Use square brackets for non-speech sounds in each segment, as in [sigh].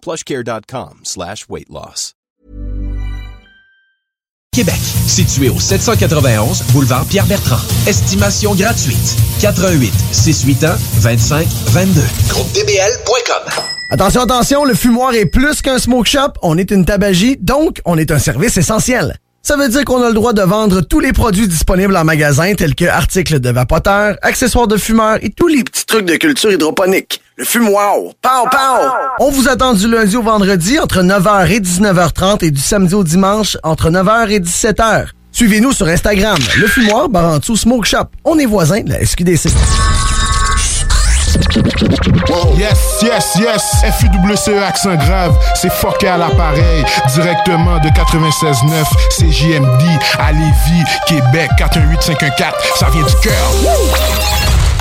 plushcare.com slash weight loss. Québec, situé au 791 boulevard Pierre-Bertrand. Estimation gratuite. 88 681 25 22. Groupe DBL.com. Attention, attention, le fumoir est plus qu'un smoke shop, on est une tabagie, donc on est un service essentiel. Ça veut dire qu'on a le droit de vendre tous les produits disponibles en magasin, tels que articles de vapoteurs, accessoires de fumeurs et tous les petits trucs de culture hydroponique. Le fumoir, pow pow! On vous attend du lundi au vendredi entre 9h et 19h30 et du samedi au dimanche entre 9h et 17h. Suivez-nous sur Instagram, le fumoir Barantou Smoke Shop. On est voisins de la SQDC. Yes, yes, yes, FUWCE accent grave, c'est fucké à l'appareil, directement de 96.9, CJMD, à Lévis, Québec, 418-514, ça vient du cœur.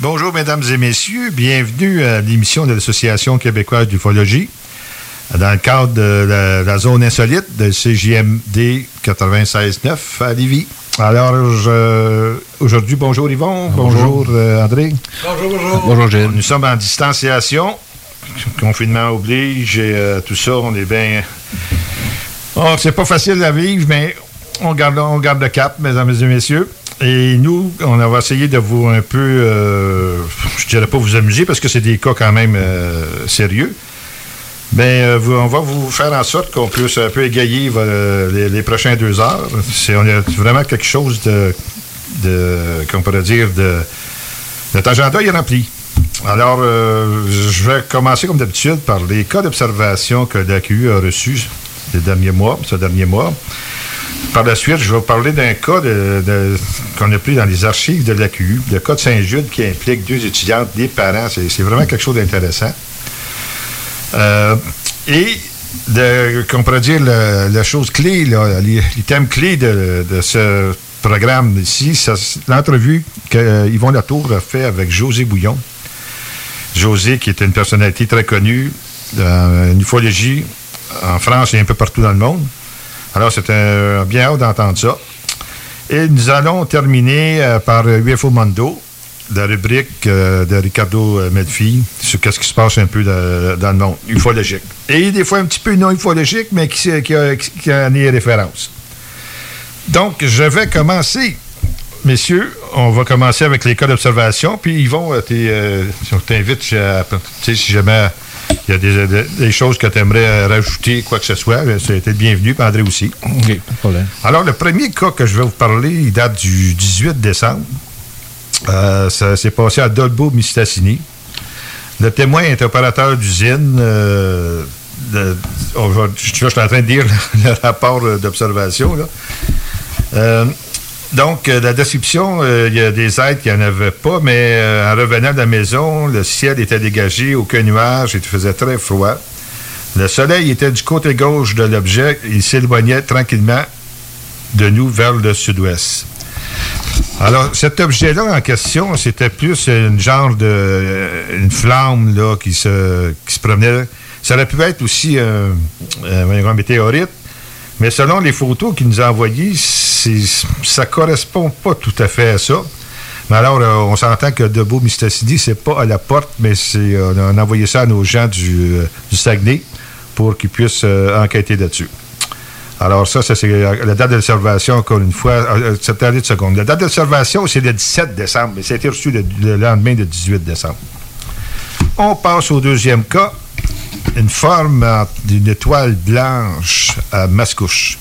Bonjour, mesdames et messieurs. Bienvenue à l'émission de l'Association québécoise d'ufologie dans le cadre de la, la zone insolite de CJMD 96.9 à Lévis. Alors, je- aujourd'hui, bonjour Yvon, bonjour, euh, André. Bonjour, bonjour. Bonjour Gilles. Nous sommes en distanciation. Confinement oblige et euh, tout ça, on est bien. Oh, c'est pas facile à vivre, mais on garde, on garde le cap, mesdames et messieurs. Et nous, on va essayer de vous un peu, euh, je dirais pas vous amuser parce que c'est des cas quand même euh, sérieux. Mais euh, on va vous faire en sorte qu'on puisse un peu égayer vo- les, les prochains deux heures. C'est, on a vraiment quelque chose de, qu'on pourrait dire, de, notre agenda est rempli. Alors, euh, je vais commencer comme d'habitude par les cas d'observation que l'AQU a reçus ces derniers mois, ce dernier mois. Par la suite, je vais vous parler d'un cas qu'on a pris dans les archives de l'AQU, le cas de Saint-Jude qui implique deux étudiantes, des parents. C'est vraiment quelque chose d'intéressant. Euh, et de, qu'on pourrait dire la, chose clé, là, les, de, ce programme ici, c'est l'entrevue que euh, Latour a fait avec José Bouillon. José, qui est une personnalité très connue dans l'ufologie en France et un peu partout dans le monde. Alors, c'est un, bien hâte d'entendre ça. Et nous allons terminer euh, par UFO Mondo, la rubrique euh, de Ricardo euh, Melfi sur qu'est-ce qui se passe un peu dans le monde ufologique. Et des fois un petit peu non ufologique, mais qui, a, qui a des références. Donc, je vais commencer, messieurs. On va commencer avec les cas d'observation. Puis, Yvon, euh, euh, on t'invite, si jamais il y a des, des choses que tu aimerais rajouter, quoi que ce soit, c'était le bienvenu, puis André aussi. OK, pas de problème. Alors, le premier cas que je vais vous parler, il date du 18 décembre. Euh, ça s'est passé à Dolbo, Mistassini. Le témoin est opérateur d'usine. Euh, de- je, je suis en train de dire [laughs] le rapport euh, d'observation. Euh, donc, euh, la description, euh, il y a des aides qui n'en avaient pas, mais euh, en revenant de la maison, le ciel était dégagé, aucun nuage, il faisait très froid. Le soleil était du côté gauche de l'objet, il s'éloignait tranquillement de nous vers le sud-ouest. Alors, cet objet-là en question, c'était plus une genre de. une flamme là, qui, se, qui se promenait. Ça aurait pu être aussi un, un- météorite, mais selon les photos qu'il nous a envoyées, ça correspond pas tout à fait à ça. Mais alors, euh, on s'entend que Debout Mistassini, c'est pas à la porte, mais c'est, euh, on a envoyé ça à nos gens du, euh, Saguenay pour qu'ils puissent enquêter là-dessus. Alors, ça, c'est la date d'observation, encore une fois. Cette année de seconde. La date d'observation, c'est le 17 décembre, mais ça a été reçu le, le lendemain du 18 décembre. On passe au deuxième cas. Une forme d'une étoile blanche à Mascouche.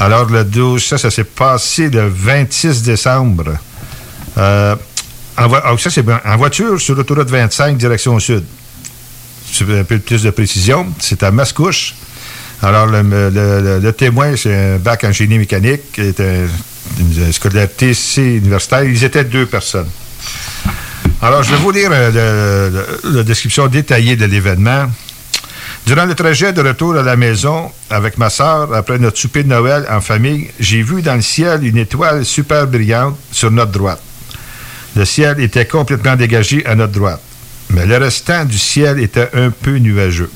Alors, le 12, ça, ça s'est passé le 26 décembre. Euh, en, ah, ça, bien. en voiture sur l'autoroute 25, direction sud. Un peu plus de précision. C'est à Mascouche. Alors, le, témoin, c'est un bac en génie mécanique, est un- une scolarité universitaire. Ils étaient deux personnes. Alors, je vais vous lire euh, la description détaillée de l'événement. Durant le trajet de retour à la maison avec ma sœur, après notre souper de Noël en famille, j'ai vu dans le ciel une étoile super brillante sur notre droite. Le ciel était complètement dégagé à notre droite, mais le restant du ciel était un peu nuageux.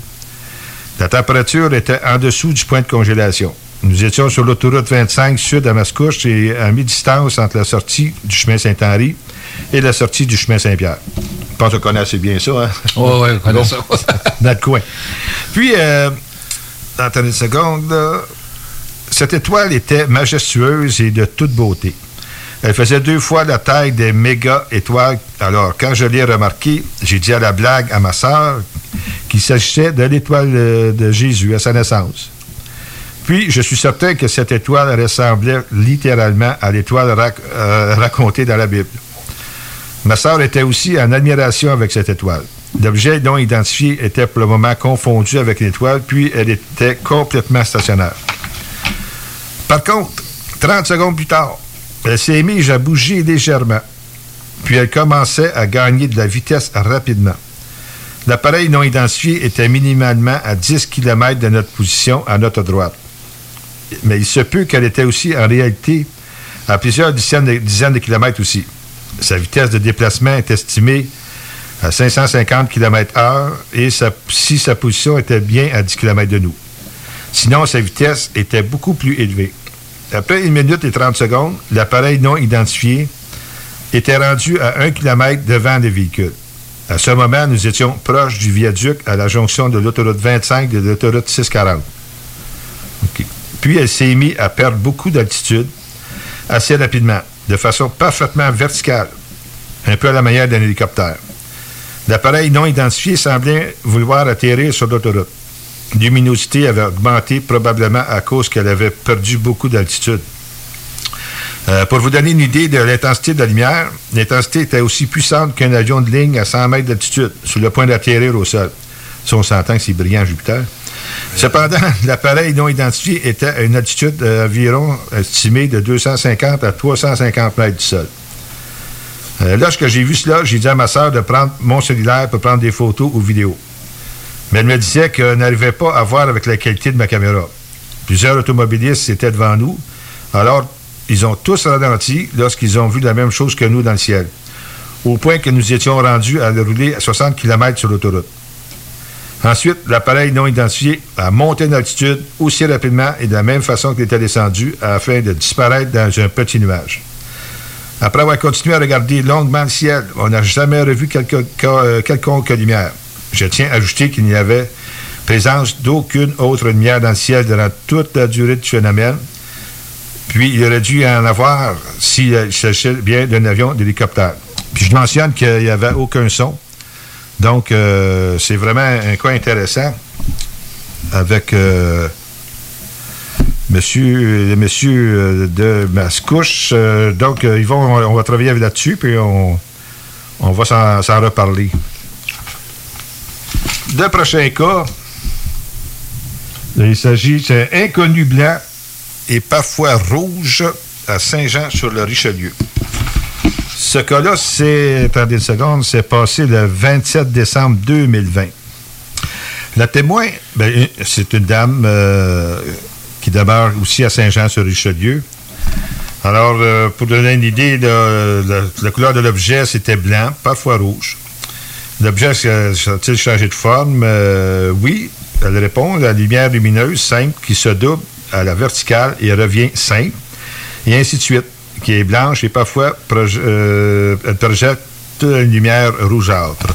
La température était en dessous du point de congélation. Nous étions sur l'autoroute 25 sud à Mascouche et à mi-distance entre la sortie du chemin Saint-Henri et la sortie du chemin Saint-Pierre. Je pense qu'on connaît assez bien ça, hein? Ouais, ouais, on connaît ça. [laughs] le coin. Puis, euh, attendez une seconde, là. Cette étoile était majestueuse et de toute beauté. Elle faisait deux fois la taille des méga étoiles. Alors, quand je l'ai remarqué, j'ai dit à la blague à ma sœur qu'il s'agissait de l'étoile de Jésus à sa naissance. Puis, je suis certain que cette étoile ressemblait littéralement à l'étoile rac- euh, racontée dans la Bible. Ma sœur était aussi en admiration avec cette étoile. L'objet non identifié était pour le moment confondu avec l'étoile, puis elle était complètement stationnaire. Par contre, 30 secondes plus tard, elle s'est mise à bouger légèrement, puis elle commençait à gagner de la vitesse rapidement. L'appareil non identifié était minimalement à 10 km de notre position à notre droite. Mais il se peut qu'elle était aussi en réalité à plusieurs dizaines de, dizaines de kilomètres aussi. Sa vitesse de déplacement est estimée à 550 km/h et si sa position était bien à 10 km de nous. Sinon, sa vitesse était beaucoup plus élevée. Après une minute et 30 secondes, l'appareil non identifié était rendu à 1 km devant les véhicules. À ce moment, nous étions proches du viaduc à la jonction de l'autoroute 25 et de l'autoroute 640. OK. Puis elle s'est mise à perdre beaucoup d'altitude assez rapidement, de façon parfaitement verticale, un peu à la manière d'un hélicoptère. L'appareil non identifié semblait vouloir atterrir sur l'autoroute. La luminosité avait augmenté probablement à cause qu'elle avait perdu beaucoup d'altitude. Euh, pour vous donner une idée de l'intensité de la lumière, l'intensité était aussi puissante qu'un avion de ligne à 100 mètres d'altitude, sur le point d'atterrir au sol. Si on s'entend que c'est brillant Jupiter. Cependant, [laughs] l'appareil non identifié était à une altitude euh, environ estimée de 250 à 350 mètres du sol. Euh, lorsque j'ai vu cela, j'ai dit à ma sœur de prendre mon cellulaire pour prendre des photos ou vidéos. Mais elle me disait qu'elle n'arrivait pas à voir avec la qualité de ma caméra. Plusieurs automobilistes étaient devant nous, alors ils ont tous ralenti lorsqu'ils ont vu la même chose que nous dans le ciel, au point que nous étions rendus à le rouler à 60 km sur l'autoroute. Ensuite, l'appareil non identifié a monté d'altitude aussi rapidement et de la même façon qu'il était descendu afin de disparaître dans un petit nuage. Après avoir continué à regarder longuement le ciel, on n'a jamais revu quelque- euh, quelconque lumière. Je tiens à ajouter qu'il n'y avait présence d'aucune autre lumière dans le ciel durant toute la durée du phénomène. Puis il aurait dû en avoir s'il s'agissait bien d'un avion d'hélicoptère. Puis je mentionne qu'il n'y avait aucun son. Donc, euh, c'est vraiment un cas intéressant avec euh, monsieur, messieurs euh, de Mascouche. Euh, donc, euh, ils vont, on va travailler là-dessus, puis on, on va s'en reparler. Le prochain cas, il s'agit d'un inconnu blanc et parfois rouge à Saint-Jean-sur-le-Richelieu. Ce cas-là, c'est, attendez une seconde, c'est passé le 27 décembre 2020. La témoin, ben, c'est une dame euh, qui demeure aussi à Saint-Jean-sur-Richelieu. Alors, euh, pour donner une idée, la couleur de l'objet, c'était blanc, parfois rouge. L'objet a-t-il changé de forme? Euh, oui, elle répond, la lumière lumineuse simple qui se double à la verticale et revient simple, et ainsi de suite, qui est blanche et parfois proje- euh, elle projette une lumière rougeâtre.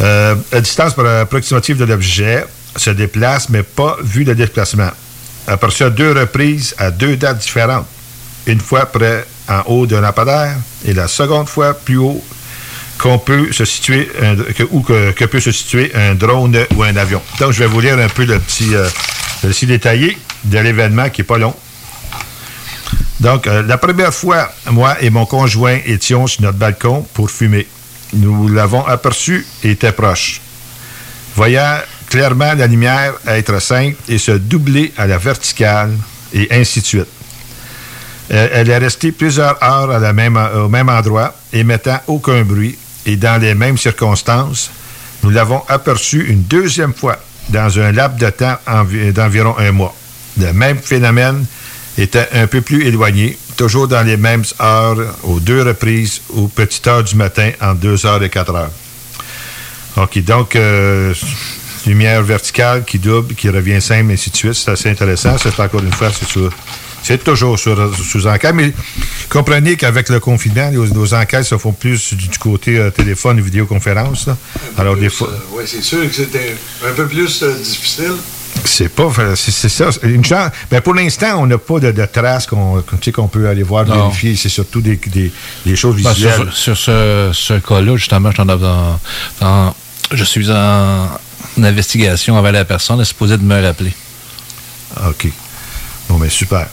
Euh, la distance approximative de l'objet se déplace, mais pas vu le déplacement. Aperçu à deux reprises à deux dates différentes. Une fois près en haut d'un lampadaire et la seconde fois plus haut qu'on peut se situer que, ou que, peut se situer un drone ou un avion. Donc, je vais vous lire un peu le petit, euh, le récit détaillé de l'événement qui n'est pas long. Donc, euh, la première fois, moi et mon conjoint étions sur notre balcon pour fumer. Nous l'avons aperçu et était proche. Voyant clairement la lumière être simple et se doubler à la verticale, et ainsi de suite. Euh, elle est restée plusieurs heures au même endroit, émettant aucun bruit, et dans les mêmes circonstances, nous l'avons aperçue une deuxième fois dans un laps de temps envi- d'environ un mois. Le même phénomène était un peu plus éloigné, toujours dans les mêmes heures, aux deux reprises, aux petites heures du matin, entre 2 heures et 4 heures. OK, donc, euh, lumière verticale qui double, qui revient simple, ainsi de suite. C'est assez intéressant. C'est encore une fois, c'est sur- C'est toujours sous enquête, mais comprenez qu'avec le confinement, nos, nos enquêtes se font plus du, côté euh, téléphone et vidéoconférence. là. Alors, des fois, oui, c'est sûr que c'était un peu plus euh, difficile. C'est pas. C'est ça. Une chance. Ben pour l'instant, on n'a pas de, de traces qu'on peut aller voir, Non. vérifier. C'est surtout des, des, des choses Ben, visuelles. sur, sur ce, ce cas-là, justement, je, en- je suis en, en investigation avec la personne. Elle est supposée de me rappeler. OK. Bon, ben super.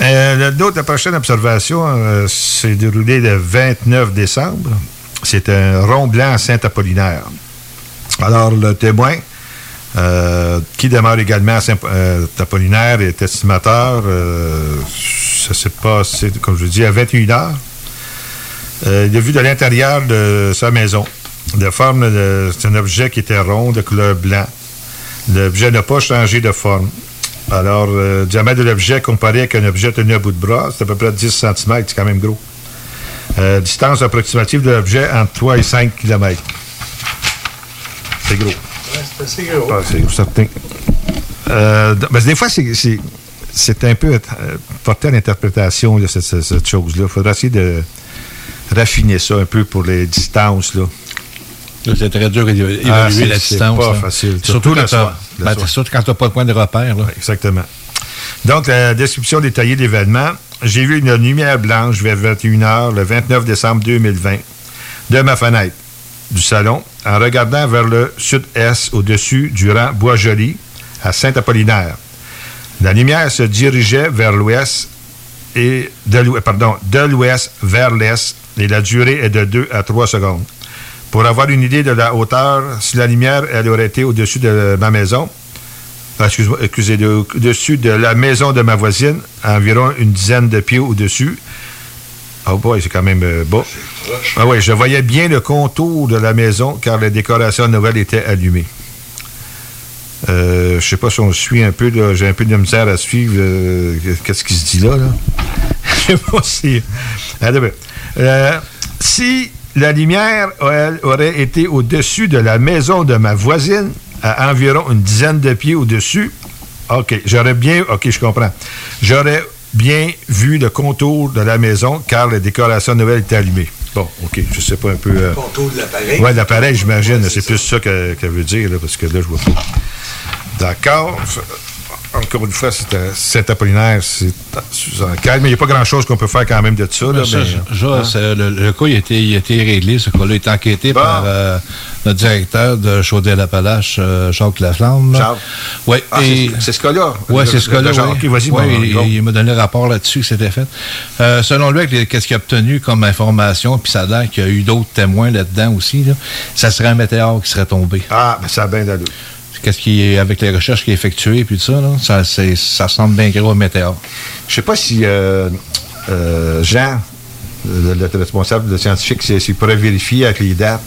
Euh, la prochaine observation euh, s'est déroulée le 29 décembre. C'est un rond blanc à Saint-Apollinaire. Alors, le témoin, euh, qui demeure également à Saint-Apollinaire, est estimateur. euh, ça s'est passé, comme je dis, à 21 heures. Euh, il a vu de l'intérieur de sa maison. De forme, c'est un objet qui était rond, de couleur blanc. L'objet n'a pas changé de forme. Alors, euh, le diamètre de l'objet comparé avec un objet tenu à bout de bras, c'est à peu près 10 cm, c'est quand même gros. Euh, distance approximative de l'objet entre 3 et 5 km. C'est gros. C'est assez gros. Ah, c'est certain. Euh, ben, des fois, c'est- c'est c'est un peu euh, porté à l'interprétation, cette, cette- cette chose-là. Il faudra essayer de raffiner ça un peu pour les distances. Là. C'est très dur d'évaluer Ah, c'est- la c'est distance. pas là. facile. Surtout, quand ben, surtout quand tu n'as pas de point de repère. Là. Exactement. Donc, la description détaillée de l'événement. J'ai vu une lumière blanche vers 21h le 29 décembre 2020 de ma fenêtre du salon en regardant vers le sud-est au-dessus du rang Bois-Joli à Saint-Apollinaire. La lumière se dirigeait vers l'ouest et de l'ouest, pardon, de l'ouest vers l'est et la durée est de 2 à 3 secondes. Pour avoir une idée de la hauteur, si la lumière elle aurait été au-dessus de ma maison, ah, excuse-moi, excusez, de- au-dessus de la maison de ma voisine, environ une dizaine de pieds au-dessus. Oh boy, c'est quand même euh, bas. Ah oui, je voyais bien le contour de la maison car les décorations de Noël étaient allumées. Euh, je sais pas si on suit un peu, j'ai un peu de misère à suivre euh, qu'est-ce qui se dit là. là? [laughs] Je sais pas si. Euh, si la lumière aurait été au-dessus de la maison de ma voisine, à environ une dizaine de pieds au-dessus, OK, j'aurais bien. OK, je comprends. J'aurais bien vu le contour de la maison car les décorations de Noël étaient allumées. Bon, OK, je sais pas un peu. euh, contour de l'appareil. oui, l'appareil, j'imagine. c'est plus ça que- qu'elle veut dire, là, parce que là, je vois pas. D'accord. Encore une fois, c'est Saint-Apollinaire, c'est calme, mais il n'y a pas grand-chose qu'on peut faire quand même de ça. là, Ben, ça, mais, ça, hein? le, le cas il a, été, il a été réglé. Ce cas-là est enquêté Bon. par euh, notre directeur de Chaudière-Appalaches, euh, Jacques Laflamme. Charles? Oui. Ah, c'est- ce cas-là? Oui, c'est ce cas-là. oui. Ouais, bon, il, bon. il m'a donné le rapport là-dessus que c'était fait. Euh, selon lui, qu'est-ce qu'il a obtenu comme information, puis ça a l'air qu'il y a eu d'autres témoins là-dedans aussi, là, ça serait un météore qui serait tombé. Ah, mais ça a bien d'allure. Qu'est-ce qui est, avec les recherches qui est effectuées, puis tout ça, là, ça, ça ressemble bien gros au météore. Je sais pas si euh, euh, Jean, le, le responsable, le scientifique, s'il pourrait vérifier avec les dates.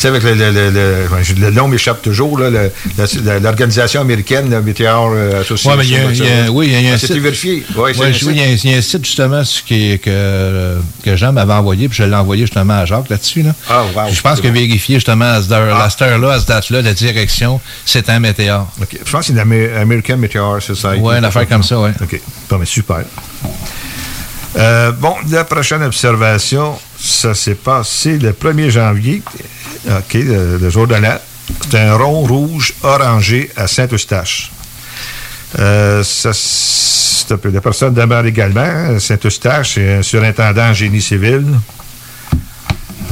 Tu sais, avec le, le, le, le- le nom m'échappe toujours, la- l'organisation américaine, Météor euh, Association. Ouais, mais oui, il y a, Ah, un C'était site. vérifié? Oui, il y, a un- site justement ce qui est- que, que Jean m'avait envoyé, puis je l'ai envoyé justement à Jacques là-dessus. Là. Ah, wow, je pense que bon. vérifier justement à cette Ah. à cette heure-là, à cette date-là, la direction, c'est un météore. OK. Je pense que c'est l'American Meteor Society. Ouais, une affaire comme ça, ouais. OK. Bon, mais super. Euh, bon, la prochaine observation, ça s'est passé le 1er janvier. OK, le, jour de l'an. C'est un rond rouge orangé à Saint-Eustache. Euh, la personne demeure également. à Saint-Eustache, c'est un surintendant en génie civil.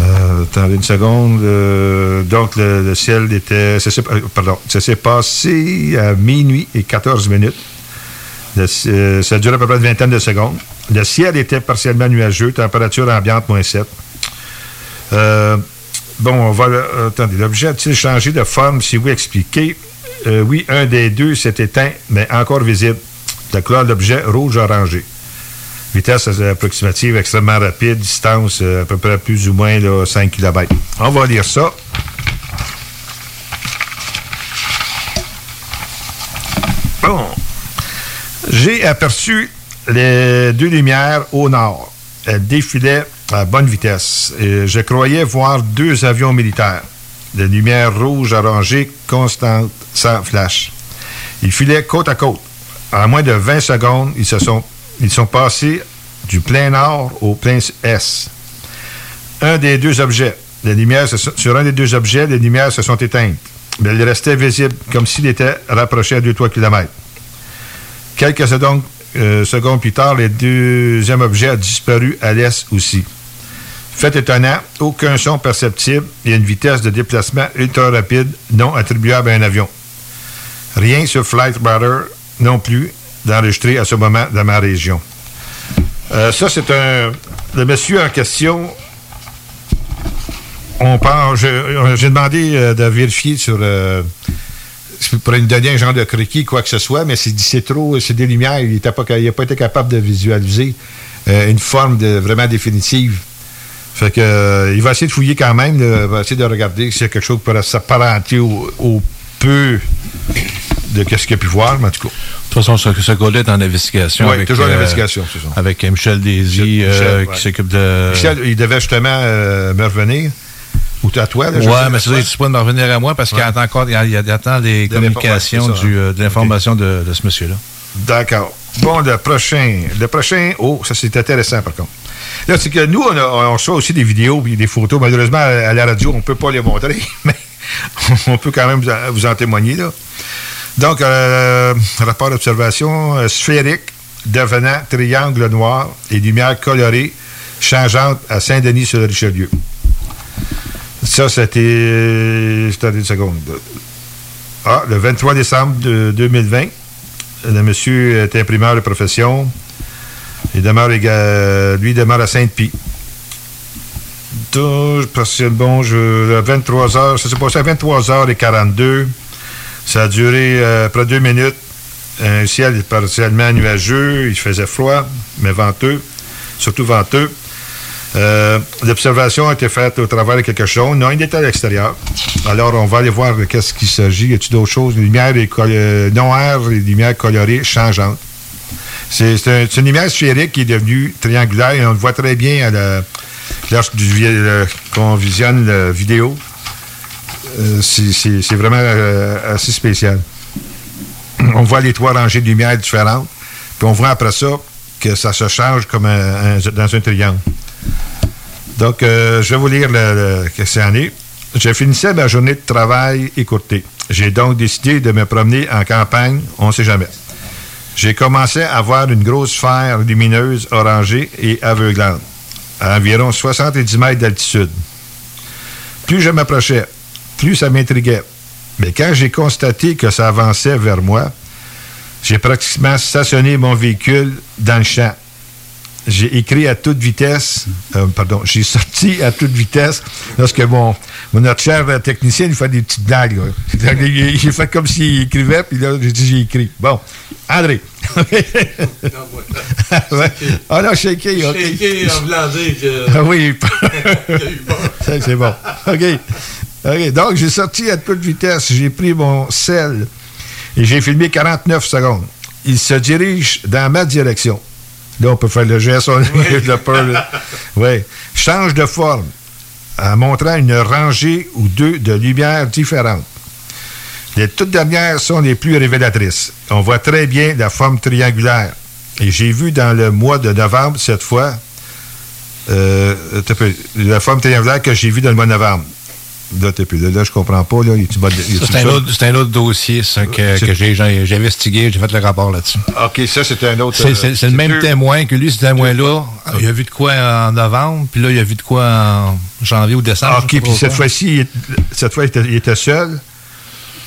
Euh, attendez une seconde. euh, donc, le, ciel était. euh, pardon. Ça s'est passé à minuit et 14 minutes. Euh, ça a duré à peu près une vingtaine de secondes. Le ciel était partiellement nuageux, température ambiante moins 7. Euh, bon, on va. euh, attendez, l'objet a-t-il changé de forme? Si vous expliquez? Euh, oui, un des deux s'est éteint, mais encore visible. La couleur l'objet rouge-orangé. Vitesse approximative extrêmement rapide, distance à peu près plus ou moins là, 5 km. On va lire ça. Bon. J'ai aperçu les deux lumières au nord. Elles défilaient à bonne vitesse. Je croyais voir deux avions militaires. Les lumières rouges orangées constantes, sans flash. Ils filaient côte à côte. En moins de 20 secondes, ils se sont, ils sont passés du plein nord au plein S. Un des deux objets, les lumières sur un des deux objets, les lumières se sont éteintes. Mais elles restaient visibles, comme s'il était rapproché à 2-3 km. Quelques secondes, secondes plus tard, le deuxième objet a disparu à l'est aussi. Fait étonnant, aucun son perceptible et une vitesse de déplacement ultra rapide non attribuable à un avion. Rien sur Flight Radar non plus d'enregistré à ce moment dans ma région. Euh, ça, c'est un. Le monsieur en question. On pense. je- J'ai demandé euh, de vérifier sur. euh, pour nous donner un genre de croquis, quoi que ce soit, mais c'est c'est trop, c'est des lumières. Il n'a pas, pas été capable de visualiser euh, une forme de, vraiment définitive. Fait que, euh, il va essayer de fouiller quand même, là, il va essayer de regarder s'il y a quelque chose qui pourrait s'apparenter au, au peu de ce qu'il a pu voir, mais en tout cas. De toute façon, ce, ce gars-là est en investigation. Oui, avec, toujours en euh, investigation, c'est ça. Avec euh, Michel Daisy, Michel, euh, qui s'occupe de. Michel, il devait justement euh, me revenir. Ou à toi, là, sais mais c'est ça, tu peux me revenir à moi parce qu'il attend encore, il, il attend les De communications, du, hein. euh, de l'information de, de ce monsieur-là. D'accord. Bon, le prochain. Le prochain. Oh, ça c'est intéressant par contre. Là, c'est que nous, on, a- on reçoit aussi des vidéos et des photos. Malheureusement, à, la radio, on ne peut pas les montrer, [laughs] mais on peut quand même vous en, en témoigner. Là. Donc, euh, rapport d'observation euh, sphérique devenant triangle noir et lumière colorée changeante à Saint-Denis-sur-le-Richelieu. Ça, c'était. Attendez une seconde. Ah, le 23 décembre de 2020. Le monsieur est imprimeur de profession. Il demeure, lui demeure à Sainte-Pie. Parce que, bon, je, à 23 heures, ça s'est passé à 23 h 42. Ça a duré euh, près de deux minutes. Un ciel partiellement nuageux, il faisait froid, mais venteux, surtout venteux. Euh, L'observation a été faite au travers de quelque chose. Non, il était à l'extérieur. Alors, on va aller voir qu'est-ce qu'il s'agit. Y a-t-il d'autres choses? Est col- euh, noires, les lumières colorées, changeantes. C'est c'est un- c'est une lumière sphérique qui est devenue triangulaire et on le voit très bien à la- lorsque du vi- le- qu'on visionne la vidéo. Euh, c'est- vraiment assez spécial. On voit les trois rangées de lumières différentes, puis on voit après ça que ça se change comme dans un triangle. Donc, euh, je vais vous lire le, le, que c'est en est. Je finissais ma journée de travail écourtée. J'ai donc décidé de me promener en campagne, on ne sait jamais. j'ai commencé à voir une grosse sphère lumineuse orangée et aveuglante, à environ 70 mètres d'altitude. Plus je m'approchais, plus ça m'intriguait. Mais quand j'ai constaté que ça avançait vers moi, j'ai pratiquement stationné mon véhicule dans le champ j'ai écrit à toute vitesse, euh, pardon, j'ai sorti à toute vitesse lorsque mon, mon notre cher technicien il fait des petites blagues. J'ai [laughs] fait comme s'il écrivait, puis là, j'ai dit j'ai écrit. Bon, André. [laughs] Ah non, shaké, OK. Shaké en que... [laughs] Ah oui. C'est bon. OK. OK. Donc, j'ai sorti à toute vitesse, j'ai pris mon sel et j'ai filmé 49 secondes. Il se dirige dans ma direction. Là, on peut faire le geste, on [laughs] le peur. Oui. Change de forme en montrant une rangée ou deux de lumières différentes. Les toutes dernières sont les plus révélatrices. On voit très bien la forme triangulaire. Et j'ai vu dans le mois de novembre, cette fois, euh, la forme triangulaire que j'ai vue dans le mois de novembre. Là, là, là, je comprends pas. C'est un, un, autre dossier ça, que, que j'ai investigué. J'ai fait le rapport là-dessus. OK, ça, c'est un autre... C'est le même témoin que lui, ce témoin-là. Il a vu de quoi en novembre, puis là, il a vu de quoi en janvier ou décembre. OK, puis cette fois-ci, cette fois, il était, seul.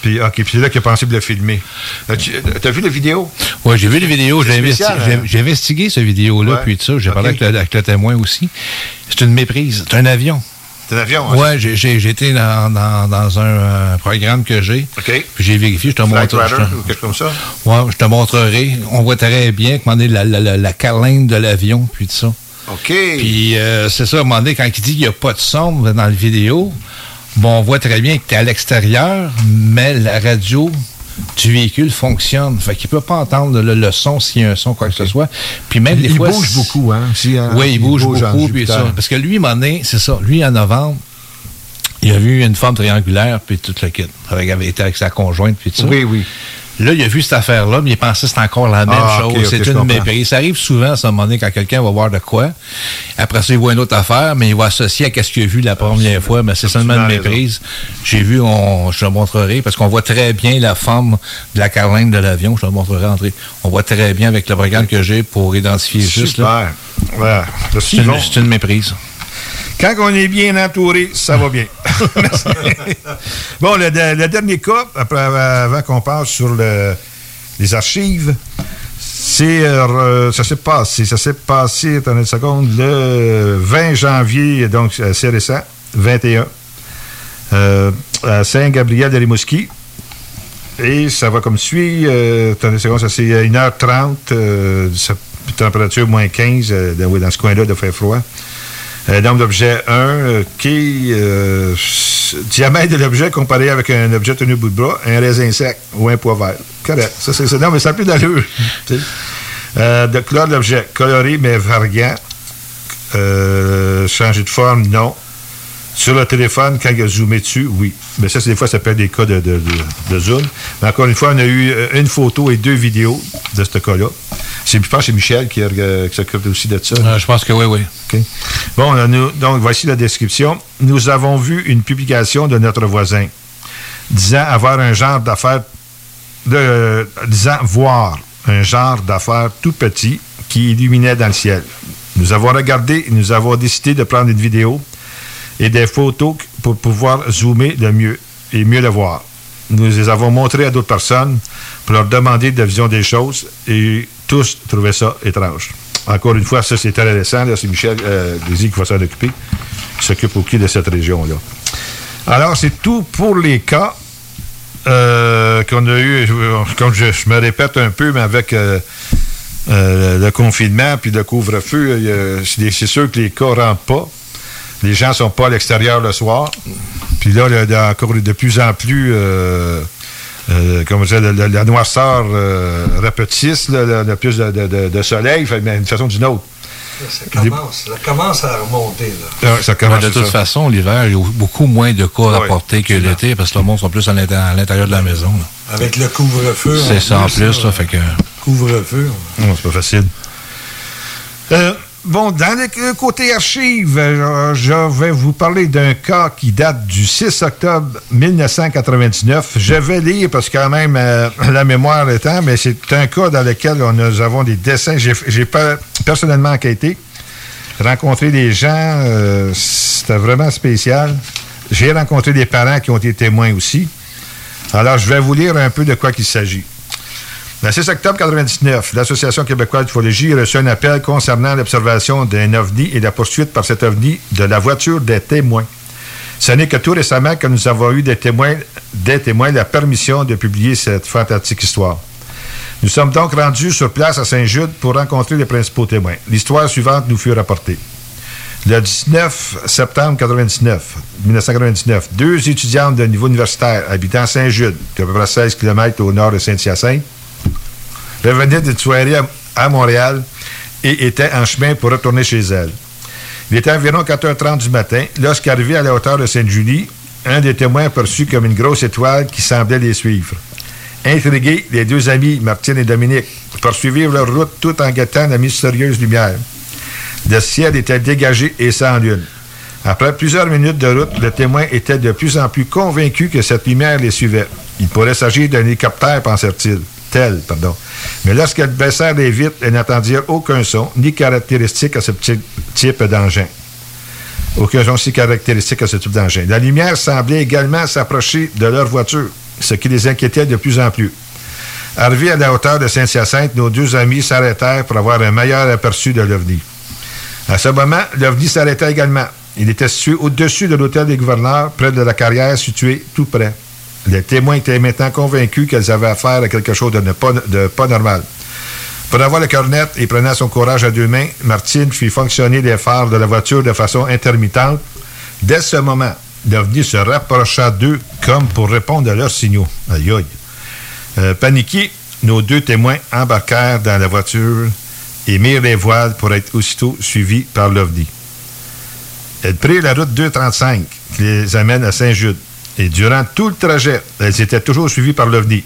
Puis, OK, puis c'est là qu'il a pensé de le filmer. Tu as vu la vidéo? Oui, j'ai vu la vidéo. J'ai investi investigué cette vidéo-là, puis tout ça. J'ai parlé avec avec le témoin aussi. C'est une méprise. C'est un avion. C'est un avion, hein? Oui, j'ai été dans, dans, dans, un euh, programme que j'ai. OK. Puis j'ai vérifié, je te montre. ou quelque comme ça? Oui, je te montrerai. On voit très bien comment est la, la, la, de l'avion, puis tout ça. OK. Puis euh, c'est ça, à un moment donné, quand il dit qu'il n'y a pas de son dans la vidéo, bon, on voit très bien que tu es à l'extérieur, mais la radio du véhicule fonctionne. Fait qu'il peut pas entendre le, son s'il y a un son, quoi que ce soit. Puis même des il fois. Il bouge beaucoup, hein? oui, il, bouge, beaucoup. Puis ça, parce que lui, à c'est ça. Lui, en novembre, il a vu une forme triangulaire, puis tout le kit. Avec, été avec sa conjointe, puis tout ça. Oui, oui. Là, il a vu cette affaire-là, mais il pensait que c'était encore la même ah, chose. c'est une méprise. Ça arrive souvent à ce moment donné quand quelqu'un va voir de quoi. Après ça, il voit une autre affaire, mais il va associer à ce qu'il a vu la première fois. Mais c'est seulement une méprise. J'ai vu, on, je te montrerai, parce qu'on voit très bien la forme de la carlingue de l'avion. Je te le montrerai, André. On voit très bien avec le programme que j'ai pour identifier juste. Là. C'est une, une méprise. Quand on est bien entouré, ça va bien. [laughs] bon, le, dernier cas, avant qu'on passe sur les archives, c'est euh, ça s'est passé. Ça s'est passé, attendez une seconde, le 20 janvier, donc c'est récent, 21, euh, à Saint-Gabriel de. Et ça va comme suit. Euh, attendez une seconde, ça c'est 1h30, euh, température moins 15, dans ce coin-là, de faire froid. Un nombre d'objet 1 euh, qui euh, diamètre de l'objet comparé avec un objet tenu au bout de bras, un raisin sec ou un poids vert. Correct. Ça, c'est, non, mais ça n'a plus d'allure. [laughs] euh, de couleur de l'objet, coloré mais variant. Euh, changer de forme, non. Sur le téléphone, quand il a zoomé dessus, oui. Mais ça, des fois, ça peut être des cas de, de, zoom. Mais encore une fois, on a eu euh, une photo et deux vidéos de ce cas-là. Je pense que c'est Michel qui, euh, qui s'occupe aussi de ça. Euh, je pense que oui, oui. Bon, donc voici la description. Nous avons vu une publication de notre voisin disant avoir un genre d'affaires, de, disant voir un genre d'affaires tout petit qui illuminait dans le ciel. Nous avons regardé et nous avons décidé de prendre une vidéo et des photos pour pouvoir zoomer le mieux et mieux le voir. Nous les avons montrées à d'autres personnes pour leur demander de vision des choses et tous trouvaient ça étrange. Encore une fois, ça c'est très récent. C'est Michel euh, qui va s'en occuper, qui s'occupe aussi de cette région-là. Alors, c'est tout pour les cas euh, qu'on a eu, comme je, me répète un peu, mais avec euh, euh, le confinement puis le couvre-feu, c'est sûr que les cas ne rentrent pas. Les gens ne sont pas à l'extérieur le soir. Puis là, il y a encore de plus en plus, euh, comme je disais, la, noirceur euh, rapetisse, le plus de, soleil, mais d'une façon ou d'une autre. Ça commence, ça commence à remonter. Là. ça commence, de toute façon, l'hiver, il y a beaucoup moins de cas à porter que l'été parce que le monde sont plus à l'intérieur de la maison. Avec le couvre-feu. C'est ça en plus. Là, fait que... Couvre-feu. c'est pas facile. Euh, bon, dans le côté archives, euh, je vais vous parler d'un cas qui date du 6 octobre 1999. Je vais lire parce que quand même euh, la mémoire étant, mais c'est un cas dans lequel nous avons des dessins. J'ai personnellement enquêté, rencontré des gens, euh, c'était vraiment spécial. J'ai rencontré des parents qui ont été témoins aussi. Alors, je vais vous lire un peu de quoi il s'agit. Le 6 octobre 1999, l'Association québécoise d'ufologie reçut un appel concernant l'observation d'un ovni et la poursuite par cet ovni de la voiture des témoins. Ce n'est que tout récemment que nous avons eu des témoins, des témoins la permission de publier cette fantastique histoire. Nous sommes donc rendus sur place à Saint-Jude pour rencontrer les principaux témoins. L'histoire suivante nous fut rapportée. Le 19 septembre 1999, 1999, deux étudiantes de niveau universitaire habitant Saint-Jude, qui est à peu près 16 km au nord de Saint-Hyacinthe, revenait d'une soirée à, Montréal et était en chemin pour retourner chez elle. Il était environ 4h30 du matin lorsqu'arrivé à la hauteur de Sainte-Julie, un des témoins aperçut comme une grosse étoile qui semblait les suivre. Intrigués, les deux amis, Martine et Dominique, poursuivirent leur route tout en guettant la mystérieuse lumière. Le ciel était dégagé et sans lune. Après plusieurs minutes de route, le témoin était de plus en plus convaincu que cette lumière les suivait. Il pourrait s'agir d'un hélicoptère, pensait-il tel, pardon. Mais lorsqu'elles baissèrent les vitres, elles n'attendirent aucun son, ni caractéristique à ce type d'engin. Aucun son si caractéristique à ce type d'engin. La lumière semblait également s'approcher de leur voiture, ce qui les inquiétait de plus en plus. Arrivés à la hauteur de Saint-Hyacinthe, nos deux amis s'arrêtèrent pour avoir un meilleur aperçu de l'OVNI. À ce moment, l'OVNI s'arrêta également. Il était situé au-dessus de l'hôtel des gouverneurs, près de la carrière située tout près. Les témoins étaient maintenant convaincus qu'elles avaient affaire à quelque chose de, pas, de pas normal. Pour avoir le cœur net et prenant son courage à deux mains, Martine fit fonctionner les phares de la voiture de façon intermittente. Dès ce moment, l'OVNI se rapprocha d'eux comme pour répondre à leurs signaux. Euh, paniqués, nos deux témoins embarquèrent dans la voiture et mirent les voiles pour être aussitôt suivis par l'OVNI. Elles prirent la route 235 qui les amène à Saint-Jude. Durant tout le trajet, elles étaient toujours suivies par l'OVNI.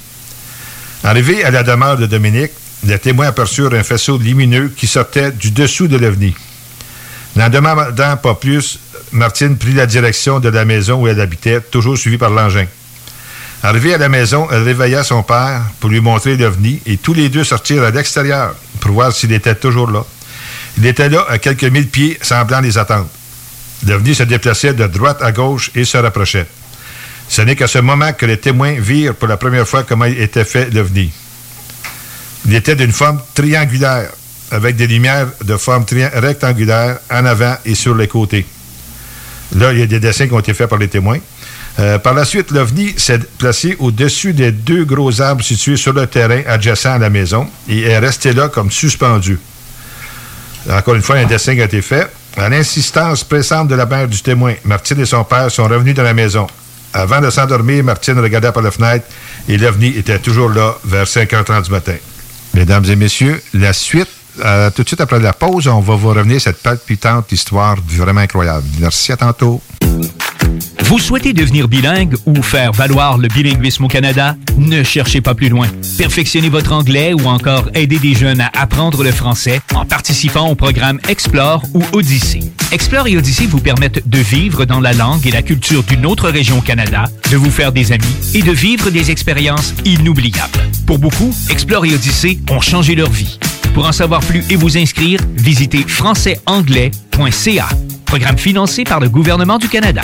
Arrivées à la demeure de Dominique, les témoins aperçurent un faisceau lumineux qui sortait du dessous de l'OVNI. N'en demandant pas plus, Martine prit la direction de la maison où elle habitait, toujours suivie par l'engin. Arrivée à la maison, elle réveilla son père pour lui montrer l'OVNI et tous les deux sortirent à l'extérieur pour voir s'il était toujours là. Il était là à quelques mille pieds, semblant les attendre. L'OVNI se déplaçait de droite à gauche et se rapprochait. Ce n'est qu'à ce moment que les témoins virent pour la première fois comment était fait l'OVNI. Il était d'une forme triangulaire, avec des lumières de forme rectangulaire en avant et sur les côtés. Là, il y a des dessins qui ont été faits par les témoins. Euh, par la suite, l'OVNI s'est placé au-dessus des deux gros arbres situés sur le terrain adjacent à la maison et est resté là comme suspendu. Encore une fois, un dessin a été fait. À l'insistance pressante de la mère du témoin, Martine et son père sont revenus dans la maison. Avant de s'endormir, Martine regardait par la fenêtre et l'avenir était toujours là vers 5h30 du matin. Mesdames et messieurs, la suite, euh, tout de suite après la pause, on va vous revenir cette palpitante histoire vraiment incroyable. Merci, à tantôt. Vous souhaitez devenir bilingue ou faire valoir le bilinguisme au Canada? Ne cherchez pas plus loin. Perfectionnez votre anglais ou encore aidez des jeunes à apprendre le français en participant au programme Explore ou Odyssée. Explore et Odyssée vous permettent de vivre dans la langue et la culture d'une autre région au Canada, de vous faire des amis et de vivre des expériences inoubliables. Pour beaucoup, Explore et Odyssée ont changé leur vie. Pour en savoir plus et vous inscrire, visitez françaisanglais.ca. Programme financé par le gouvernement du Canada.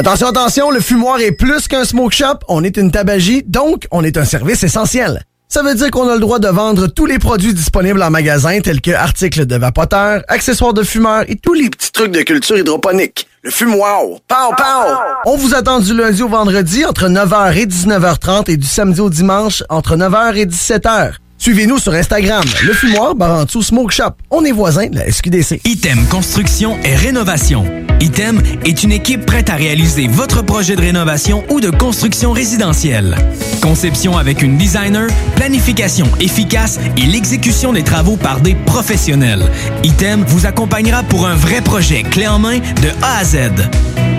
Attention, attention, le fumoir est plus qu'un smoke shop, on est une tabagie, donc on est un service essentiel. Ça veut dire qu'on a le droit de vendre tous les produits disponibles en magasin tels que articles de vapoteurs, accessoires de fumeurs et tous les petits trucs de culture hydroponique. Le fumoir, pow pow! On vous attend du lundi au vendredi entre 9h et 19h30 et du samedi au dimanche entre 9h et 17h. Suivez-nous sur Instagram, le fumoir Barantou Smoke Shop. On est voisins de la SQDC. Item Construction et Rénovation. Item est une équipe prête à réaliser votre projet de rénovation ou de construction résidentielle. Conception avec une designer, planification efficace et l'exécution des travaux par des professionnels. Item vous accompagnera pour un vrai projet clé en main de A à Z.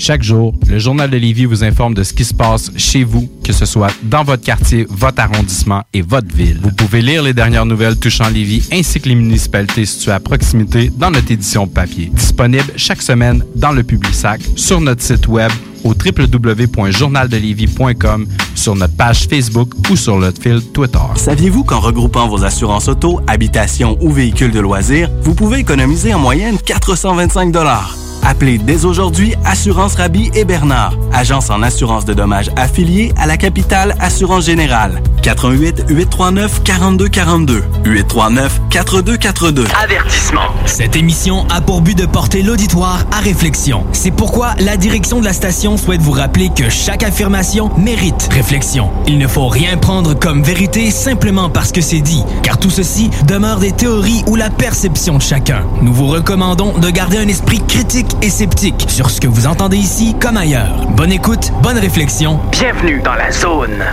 Chaque jour, le Journal de Lévis vous informe de ce qui se passe chez vous, que ce soit dans votre quartier, votre arrondissement et votre ville. Vous pouvez lire les dernières nouvelles touchant Lévis ainsi que les municipalités situées à proximité dans notre édition papier. Disponible chaque semaine dans le Publisac, sur notre site web au www.journaldelévis.com, sur notre page Facebook ou sur notre fil Twitter. Saviez-vous qu'en regroupant vos assurances auto, habitation ou véhicules de loisirs, vous pouvez économiser en moyenne 425 Appelez dès aujourd'hui Assurance Rabi et Bernard, agence en assurance de dommages affiliée à la capitale Assurance Générale. 88 839 4242 839 4242. Avertissement. Cette émission a pour but de porter l'auditoire à réflexion. C'est pourquoi la direction de la station souhaite vous rappeler que chaque affirmation mérite réflexion. Il ne faut rien prendre comme vérité simplement parce que c'est dit, car tout ceci demeure des théories ou la perception de chacun. Nous vous recommandons de garder un esprit critique et sceptique sur ce que vous entendez ici comme ailleurs. Bonne écoute, bonne réflexion. Bienvenue dans la zone.